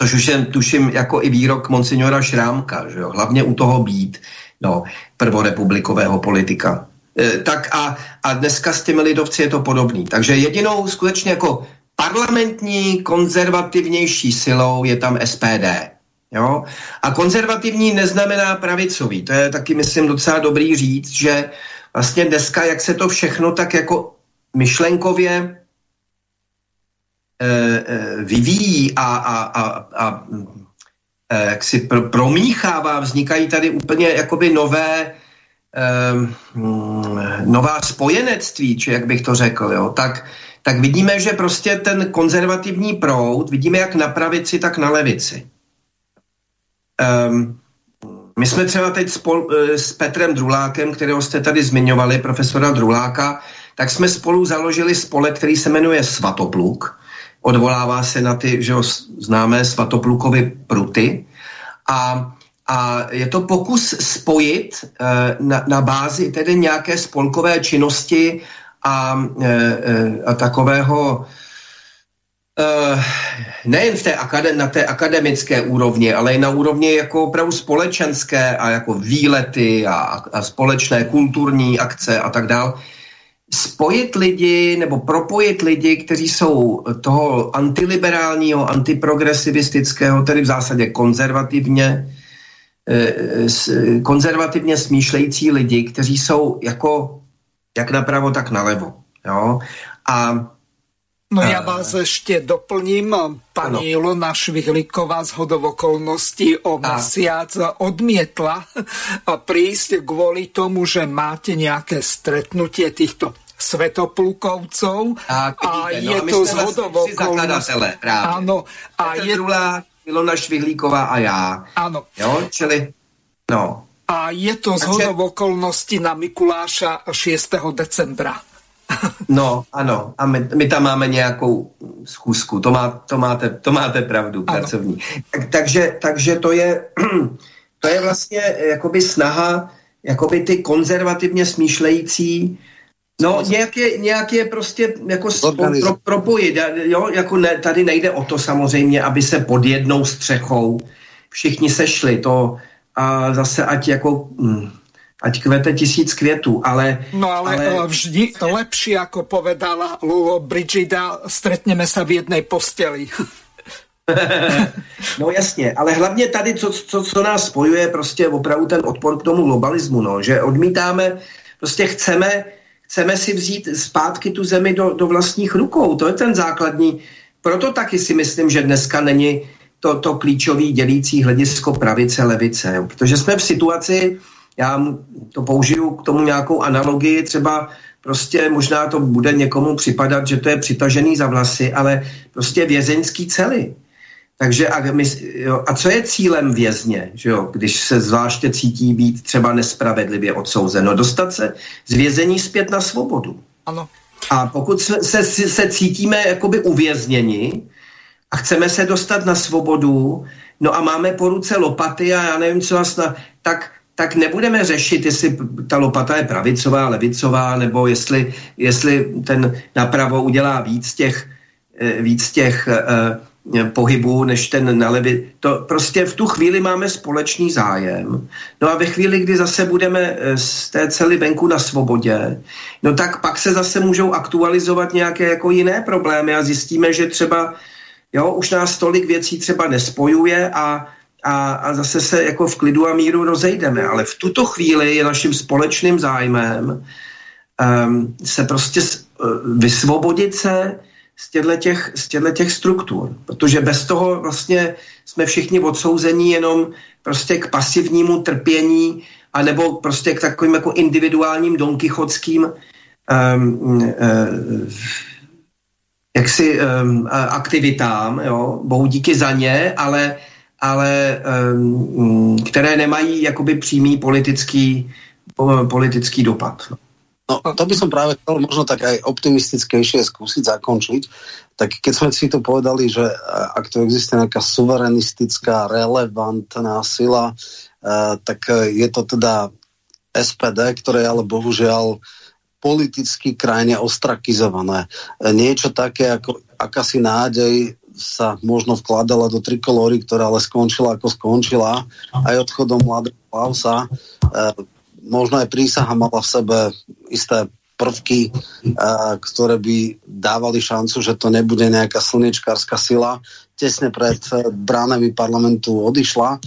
Což už je, tuším, jako i výrok monsignora Šrámka, že jo? hlavně u toho být, no, prvorepublikového politika. E, tak a, a dneska s těmi lidovci je to podobný. Takže jedinou skutečně jako parlamentní, konzervativnější silou je tam SPD. Jo? A konzervativní neznamená pravicový. To je taky, myslím, docela dobrý říct, že vlastně dneska, jak se to všechno tak jako myšlenkově vyvíjí a, a, a, a eh, jak si pr- promíchává, vznikají tady úplně jakoby nové um, nová spojenectví, či jak bych to řekl, jo, tak, tak vidíme, že prostě ten konzervativní proud, vidíme jak na pravici, tak na levici. Um, my jsme třeba teď spol, s Petrem Drulákem, kterého jste tady zmiňovali, profesora Druláka, tak jsme spolu založili spolek, který se jmenuje Svatopluk odvolává se na ty že známé svatoplukovy pruty. A, a je to pokus spojit e, na, na bázi tedy nějaké spolkové činnosti a, e, a takového Uh, nejen v té akade- na té akademické úrovni, ale i na úrovni jako opravdu společenské a jako výlety a, a společné kulturní akce a tak dále spojit lidi nebo propojit lidi, kteří jsou toho antiliberálního, antiprogresivistického, tedy v zásadě konzervativně, eh, konzervativně smýšlející lidi, kteří jsou jako jak napravo, tak nalevo. Jo? A No ja vás ešte doplním. Pani ano. Ilona Švihlíková z hodov okolností o mesiac odmietla <laughs> prísť kvôli tomu, že máte nejaké stretnutie týchto Svetoplukovcov tak, a no, je a to z okolností. Áno. A je... Drula, Ilona Švihlíková a já. Áno. Jo, čili, no. A je to z hodov okolností na Mikuláša 6. decembra. <laughs> No, ano. A my, my tam máme nějakou schůzku. To, má, to, máte, to máte pravdu, ano. pracovní. Tak, takže, takže to je <clears throat> to je vlastně jakoby snaha jakoby ty konzervativně smýšlející No, nějak je, nějak je prostě jako pro, propojit. Jo, jako ne, tady nejde o to samozřejmě, aby se pod jednou střechou všichni sešli. To a zase ať jako... Hm, ať kvete tisíc květů, ale... No ale, ale... Eh, vždy lepší, jako povedala Lulo Brigida, stretneme se v jednej posteli. <laughs> no jasně, ale hlavně tady, co, co, co nás spojuje, prostě opravdu ten odpor k tomu globalismu, no, že odmítáme, prostě chceme chceme si vzít zpátky tu zemi do, do vlastních rukou. To je ten základní. Proto taky si myslím, že dneska není to, to klíčový dělící hledisko pravice, levice. Jo. Protože jsme v situaci, já to použiju k tomu nějakou analogii, třeba prostě možná to bude někomu připadat, že to je přitažený za vlasy, ale prostě vězeňský cely. Takže a, my, jo, a co je cílem vězně, že jo, když se zvláště cítí být třeba nespravedlivě odsouzeno? Dostat se z vězení zpět na svobodu. Ano. A pokud se, se, se cítíme jakoby uvězněni a chceme se dostat na svobodu, no a máme po ruce lopaty a já nevím, co vlastně, tak, tak nebudeme řešit, jestli ta lopata je pravicová, levicová, nebo jestli, jestli ten napravo udělá víc těch, eh, víc těch uh, pohybu než ten na levi. To prostě v tu chvíli máme společný zájem. No a ve chvíli, kdy zase budeme eh, z té cely venku na svobodě, no tak pak se zase můžou aktualizovat nějaké jako jiné problémy a zjistíme, že třeba jo, už nás tolik věcí třeba nespojuje a, a, a zase se jako v klidu a míru rozejdeme. Ale v tuto chvíli je naším společným zájmem um, se prostě uh, vysvobodit se z těchto těch, z těch struktur, protože bez toho vlastně jsme všichni odsouzení jenom prostě k pasivnímu trpění anebo prostě k takovým jako individuálním donkychodským um, uh, jaksi um, aktivitám, jo, bohu díky za ně, ale, ale um, které nemají jakoby přímý politický, politický dopad. No. No, to by som práve chcel možno tak aj optimistickejšie skúsiť zakončiť. Tak keď sme si to povedali, že ak tu existuje nejaká suverenistická, relevantná sila, uh, tak je to teda SPD, ktoré ale bohužiaľ politicky krajine ostrakizované. Niečo také ako akási nádej sa možno vkladala do trikolóry, ktorá ale skončila ako skončila aj odchodom mladého Klausa. Možno aj prísaha mala v sebe isté prvky, a, ktoré by dávali šancu, že to nebude nejaká slnečkárska sila. Tesne pred e, bránami parlamentu odišla. E,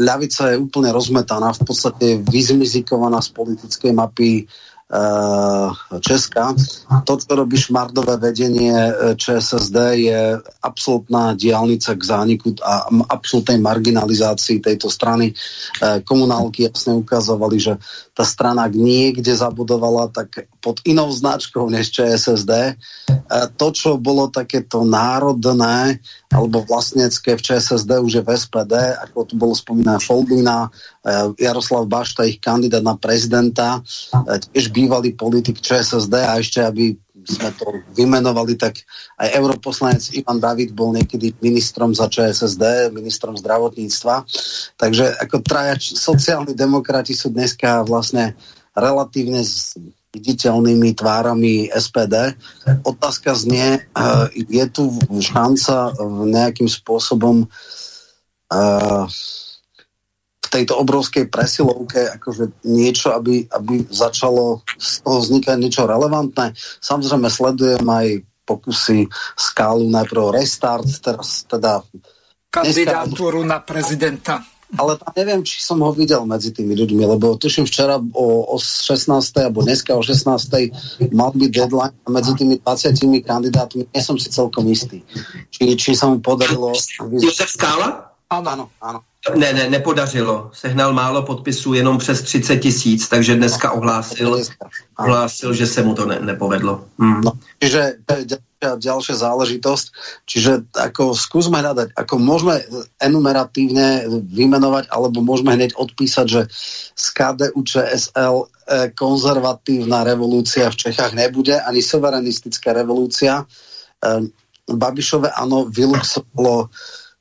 ľavica je úplne rozmetaná, v podstate vyzmizikovaná z politickej mapy Eh, Česka. To, čo robí šmardové vedenie eh, ČSSD, je absolútna diálnica k zániku a absolútnej marginalizácii tejto strany. Eh, komunálky jasne ukazovali, že tá strana niekde zabudovala tak pod inou značkou než ČSSD. To, čo bolo takéto národné alebo vlastnecké v ČSSD už je v SPD, ako tu bolo spomínané Foldina, Jaroslav Bašta, ich kandidát na prezidenta, tiež bývalý politik ČSSD a ešte, aby sme to vymenovali, tak aj europoslanec Ivan David bol niekedy ministrom za ČSSD, ministrom zdravotníctva. Takže ako traja sociálni demokrati sú dneska vlastne relatívne viditeľnými tvárami SPD. Otázka znie, eh, je tu šanca nejakým spôsobom uh, v tejto obrovskej presilovke akože niečo, aby, aby začalo z toho vznikať niečo relevantné. Samozrejme sledujem aj pokusy skálu najprv restart, teraz teda kandidátúru na prezidenta ale tam neviem, či som ho videl medzi tými ľuďmi, lebo tuším včera o, o 16. alebo dneska o 16. mal byť deadline a medzi tými 20 kandidátmi nie som si celkom istý. Či, či sa mu podarilo... Josef Skála? Áno, áno. Ne, ne, nepodařilo. Sehnal málo podpisů, jenom přes 30 tisíc, takže dneska ohlásil, ohlásil že se mu to ne, nepovedlo. Hmm. No, čiže to je ďalšia záležitosť. Čiže ako skúsme hľadať, ako môžeme enumeratívne vymenovať, alebo môžeme hneď odpísať, že z KDU ČSL e, konzervatívna revolúcia v Čechách nebude, ani suverenistická revolúcia. E, Babišové áno vyluxovalo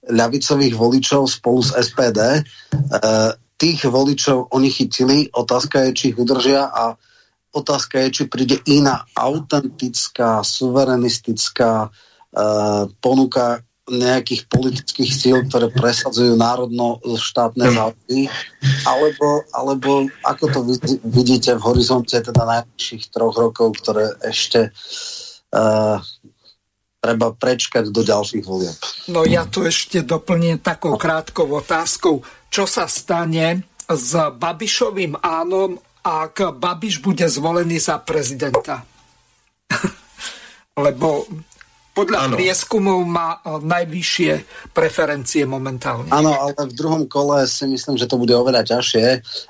ľavicových voličov spolu s SPD. E, tých voličov oni chytili, otázka je, či ich udržia a otázka je, či príde iná autentická, suverenistická uh, ponuka nejakých politických síl, ktoré presadzujú národno-štátne záujmy, alebo, alebo ako to vidíte v horizonte teda najbližších troch rokov, ktoré ešte uh, treba prečkať do ďalších volieb. No ja tu ešte doplním takou krátkou otázkou. Čo sa stane s Babišovým ánom ak Babiš bude zvolený za prezidenta. <laughs> Lebo podľa ano. prieskumov má najvyššie preferencie momentálne. Áno, ale v druhom kole si myslím, že to bude oveľa ťažšie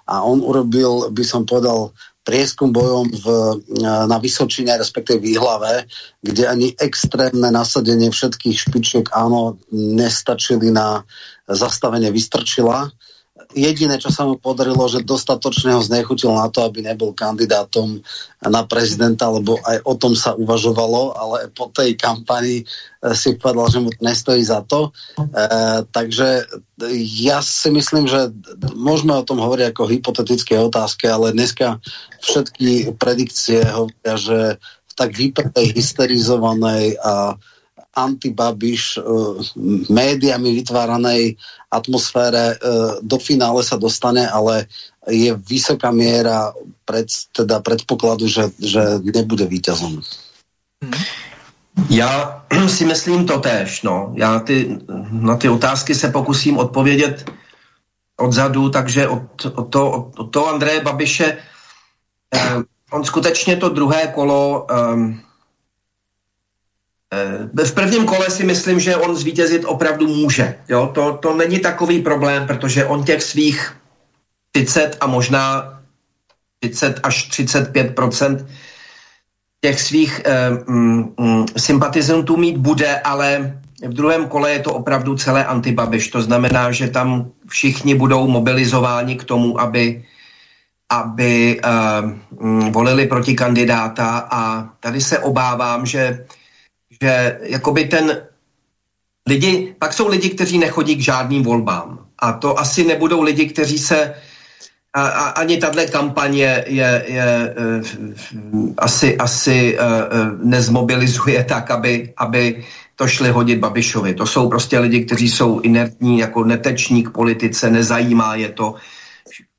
a on urobil, by som povedal, prieskum bojom v, eh, na Vysočine, respektíve Výhlave, kde ani extrémne nasadenie všetkých špičiek áno nestačili na zastavenie Vystrčila jediné, čo sa mu podarilo, že dostatočne ho znechutil na to, aby nebol kandidátom na prezidenta, lebo aj o tom sa uvažovalo, ale po tej kampani eh, si povedal, že mu nestojí za to. E, takže ja si myslím, že môžeme o tom hovoriť ako hypotetické otázky, ale dneska všetky predikcie hovoria, že v tak vypretej, hysterizovanej a antibabiš uh, médiami vytváranej atmosfére uh, do finále sa dostane, ale je vysoká miera pred, teda predpokladu, že, že nebude víťazom. Já <clears throat> si myslím to též. No. Já ty, na ty otázky se pokusím odpovědět odzadu, takže od, od, to, od, od toho Andreje Babiše eh, on skutečně to druhé kolo Eh, v prvním kole si myslím, že on zvítězit opravdu může. Jo? To, to není takový problém, protože on těch svých 30 a možná 30 až 35% těch svých eh, mm, mm, sympatizantů mít bude, ale v druhém kole je to opravdu celé antibabiš. To znamená, že tam všichni budou mobilizováni k tomu, aby, aby eh, mm, volili proti kandidáta a tady se obávám, že že jakoby ten lidi, pak jsou lidi, kteří nechodí k žádným volbám. A to asi nebudou lidi, kteří se a, a, ani tahle kampaně je, je uh, asi, asi uh, nezmobilizuje tak, aby, aby to šli hodit Babišovi. To jsou prostě lidi, kteří jsou inertní jako neteční k politice, nezajímá je to.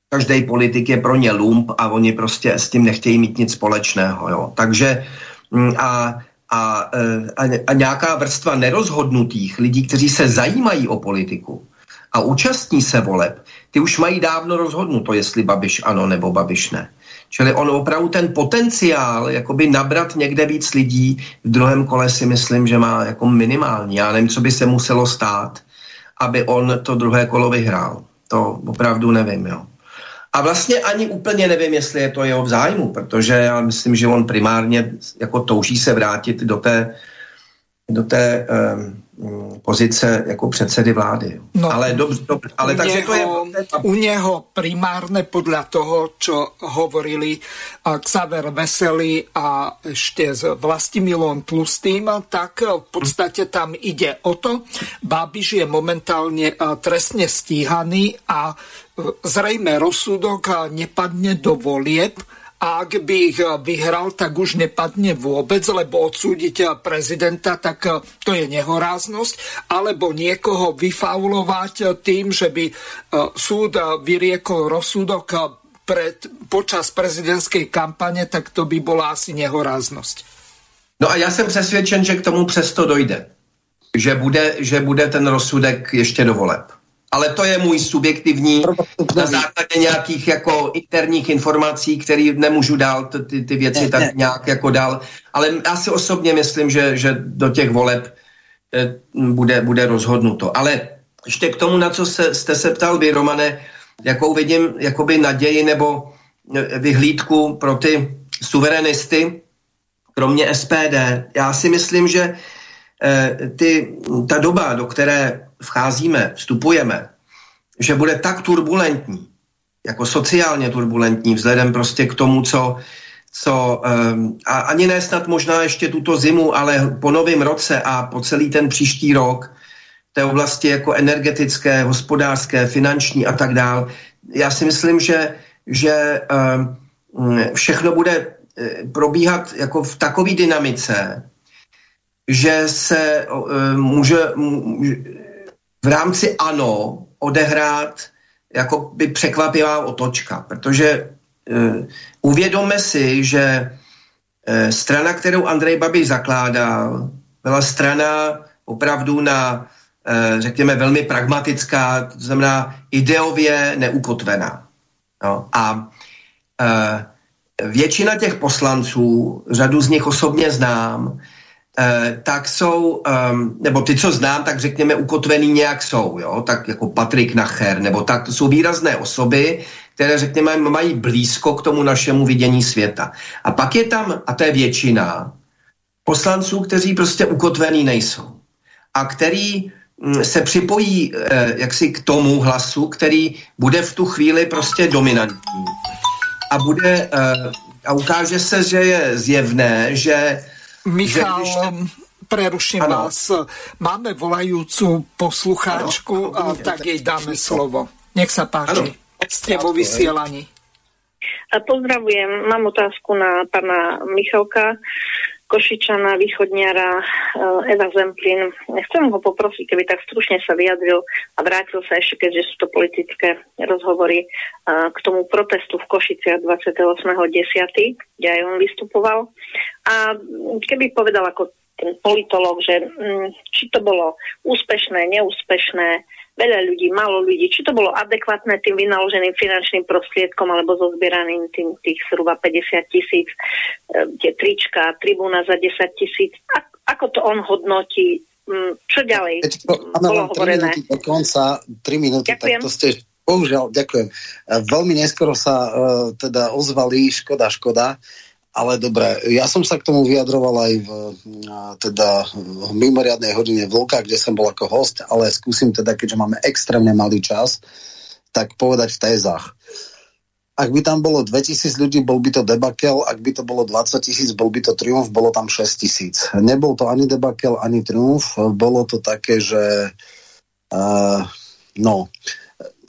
Každý politik je pro ně lump a oni prostě s tím nechtějí mít nic společného. Jo. Takže mm, a a, e, a, a nějaká vrstva nerozhodnutých lidí, kteří se zajímají o politiku a účastní se voleb, ty už mají dávno rozhodnuto, jestli Babiš ano nebo Babiš ne. Čili on opravdu ten potenciál jakoby nabrat někde víc lidí v druhém kole si myslím, že má jako minimální. Já nevím, co by se muselo stát, aby on to druhé kolo vyhrál. To opravdu nevím, jo. A vlastně ani úplně nevím, jestli je to jeho v zájmu, protože já myslím, že on primárně jako touží se vrátit do té, do té um, pozice jako předsedy vlády. No, ale dobře, dobře ale takže neho, to je... U něho primárne podľa toho, čo hovorili Xaver Veselý a ešte s Vlastimilom Tlustým, tak v podstate tam ide o to. Babiš je momentálne trestne stíhaný a zrejme rozsudok nepadne do volieb a ak by ich vyhral, tak už nepadne vôbec, lebo odsúdiť prezidenta, tak to je nehoráznosť, alebo niekoho vyfaulovať tým, že by súd vyriekol rozsudok pred, počas prezidentskej kampane, tak to by bola asi nehoráznosť. No a já jsem přesvědčen, že k tomu přesto dojde. Že bude, že bude ten rozsudek ještě do voleb ale to je můj subjektivní na základě nějakých jako interních informací, které nemůžu dál ty, ty věci tak nějak jako dál. Ale já si osobně myslím, že, že do těch voleb eh, bude, bude rozhodnuto. Ale ještě k tomu, na co se, jste se ptal vy, Romane, jakou vidím jakoby naději nebo eh, vyhlídku pro ty suverenisty, kromě SPD. Já si myslím, že eh, ty, ta doba, do které vcházíme, vstupujeme, že bude tak turbulentní, jako sociálně turbulentní, vzhledem prostě k tomu, co, co um, a ani ne snad možná ještě tuto zimu, ale po novém roce a po celý ten příští rok, té oblasti jako energetické, hospodářské, finanční a tak dál. Já si myslím, že, že um, všechno bude eh, probíhat jako v takové dynamice, že se uh, může v rámci ANO odehrát jako by překvapivá otočka, protože uh, uvědomme si, že uh, strana, kterou Andrej Babiš zakládal, byla strana opravdu na, uh, řekněme, velmi pragmatická, to znamená ideově neukotvená. No, a uh, většina těch poslanců, řadu z nich osobně znám, tak jsou, um, nebo ty, co znám, tak řekněme ukotvený nějak jsou, jo? tak jako Patrik Nacher, nebo tak, to jsou výrazné osoby, které řekněme mají blízko k tomu našemu vidění světa. A pak je tam, a to je většina, poslanců, kteří prostě ukotvený nejsou. A který mm, se připojí eh, jaksi k tomu hlasu, který bude v tu chvíli prostě dominantní. A bude, eh, a ukáže se, že je zjevné, že Michal, preruším ano. vás. Máme volajúcu poslucháčku, ano. a tak jej dáme slovo. Nech sa páči. Ano. Ste vo vysielaní. Pozdravujem. Mám otázku na pána Michalka. Košičana, východniara eh, Eva Zemplín. Chcem ho poprosiť, keby tak stručne sa vyjadril a vrátil sa ešte, keďže sú to politické rozhovory, eh, k tomu protestu v Košiciach 28.10., kde aj on vystupoval. A keby povedal ako ten politolog, že mm, či to bolo úspešné, neúspešné, veľa ľudí, málo ľudí, či to bolo adekvátne tým vynaloženým finančným prostriedkom alebo so zbieraním tým, tých zhruba 50 tisíc, e, tie trička, tribúna za 10 tisíc. Ako to on hodnotí? Mm, čo ďalej to, bolo hovorené? Do konca, 3 minúty, Ďakujem. tak to ste Bohužiaľ, ďakujem. Veľmi neskoro sa uh, teda ozvali, škoda, škoda. Ale dobre, ja som sa k tomu vyjadroval aj v, teda, v mimoriadnej hodine Vlka, kde som bol ako host, ale skúsim teda, keďže máme extrémne malý čas, tak povedať v tézach. Ak by tam bolo 2000 ľudí, bol by to debakel, ak by to bolo 20 tisíc, bol by to triumf, bolo tam 6 tisíc. Nebol to ani debakel, ani triumf, bolo to také, že uh, no,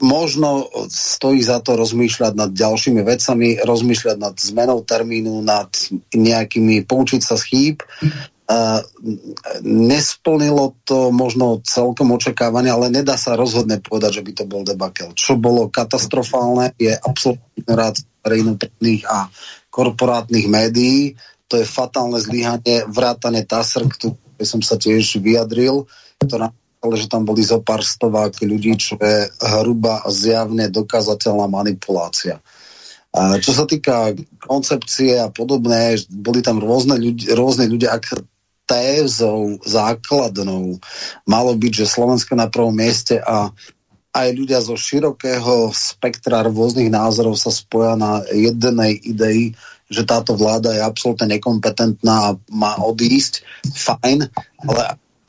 možno stojí za to rozmýšľať nad ďalšími vecami, rozmýšľať nad zmenou termínu, nad nejakými, poučiť sa z chýb. Uh, nesplnilo to možno celkom očakávanie, ale nedá sa rozhodne povedať, že by to bol debakel. Čo bolo katastrofálne, je absolútne rád verejnoprávnych a korporátnych médií. To je fatálne zlyhanie, vrátane TASR, ktorý som sa tiež vyjadril, ktorá ale že tam boli zo pár stovák ľudí, čo je hrubá a zjavne dokázateľná manipulácia. A čo sa týka koncepcie a podobné, boli tam rôzne ľudia, rôzne ľudia ak tézou základnou malo byť, že Slovensko na prvom mieste a aj ľudia zo širokého spektra rôznych názorov sa spoja na jednej idei, že táto vláda je absolútne nekompetentná a má odísť, fajn, ale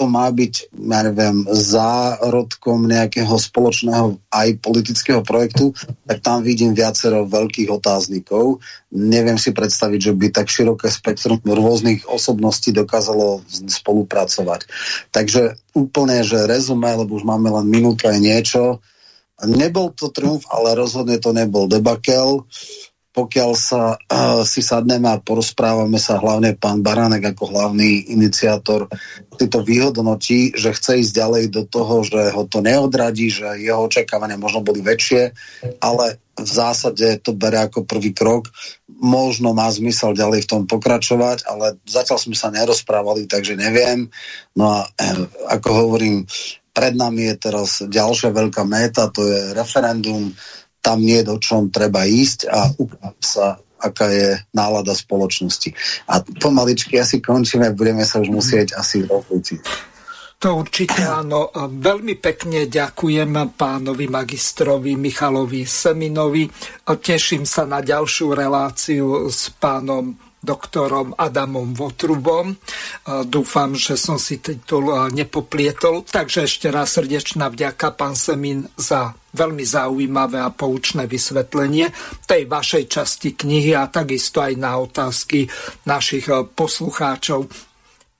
má byť, ja neviem, zárodkom nejakého spoločného aj politického projektu, tak tam vidím viacero veľkých otáznikov. Neviem si predstaviť, že by tak široké spektrum rôznych osobností dokázalo spolupracovať. Takže úplne, že rezume, lebo už máme len minútu aj niečo. Nebol to triumf, ale rozhodne to nebol debakel. Uh, pokiaľ sa uh, si sadneme a porozprávame sa, hlavne pán Baránek ako hlavný iniciátor si to vyhodnotí, že chce ísť ďalej do toho, že ho to neodradí, že jeho očakávania možno boli väčšie, ale v zásade to bere ako prvý krok. Možno má zmysel ďalej v tom pokračovať, ale zatiaľ sme sa nerozprávali, takže neviem. No a eh, ako hovorím, pred nami je teraz ďalšia veľká méta, to je referendum tam nie je do čom treba ísť a ukáž sa, aká je nálada spoločnosti. A pomaličky asi končíme, budeme sa už musieť asi rozlúčiť. To určite áno. Veľmi pekne ďakujem pánovi magistrovi Michalovi Seminovi. Teším sa na ďalšiu reláciu s pánom doktorom Adamom Votrubom. Dúfam, že som si titul nepoplietol. Takže ešte raz srdečná vďaka, pán Semín, za veľmi zaujímavé a poučné vysvetlenie tej vašej časti knihy a takisto aj na otázky našich poslucháčov.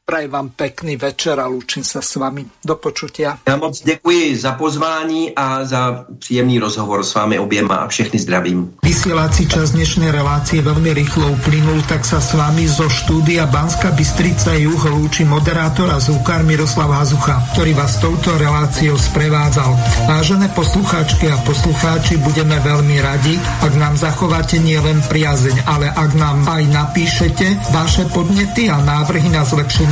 Prajem vám pekný večer a lúčim sa s vami. Do počutia. Já moc děkuji za pozvání a za příjemný rozhovor s vámi oběma a všechny zdravím. Vysielací čas dnešnej relácie veľmi rýchlo uplynul, tak sa s vami zo štúdia Banska Bystrica Juh lúči moderátor a zúkar Miroslav Hazucha, ktorý vás touto reláciou sprevádzal. Vážené poslucháčky a poslucháči, budeme veľmi radi, ak nám zachováte nielen priazeň, ale ak nám aj napíšete vaše podnety a návrhy na zlepšenie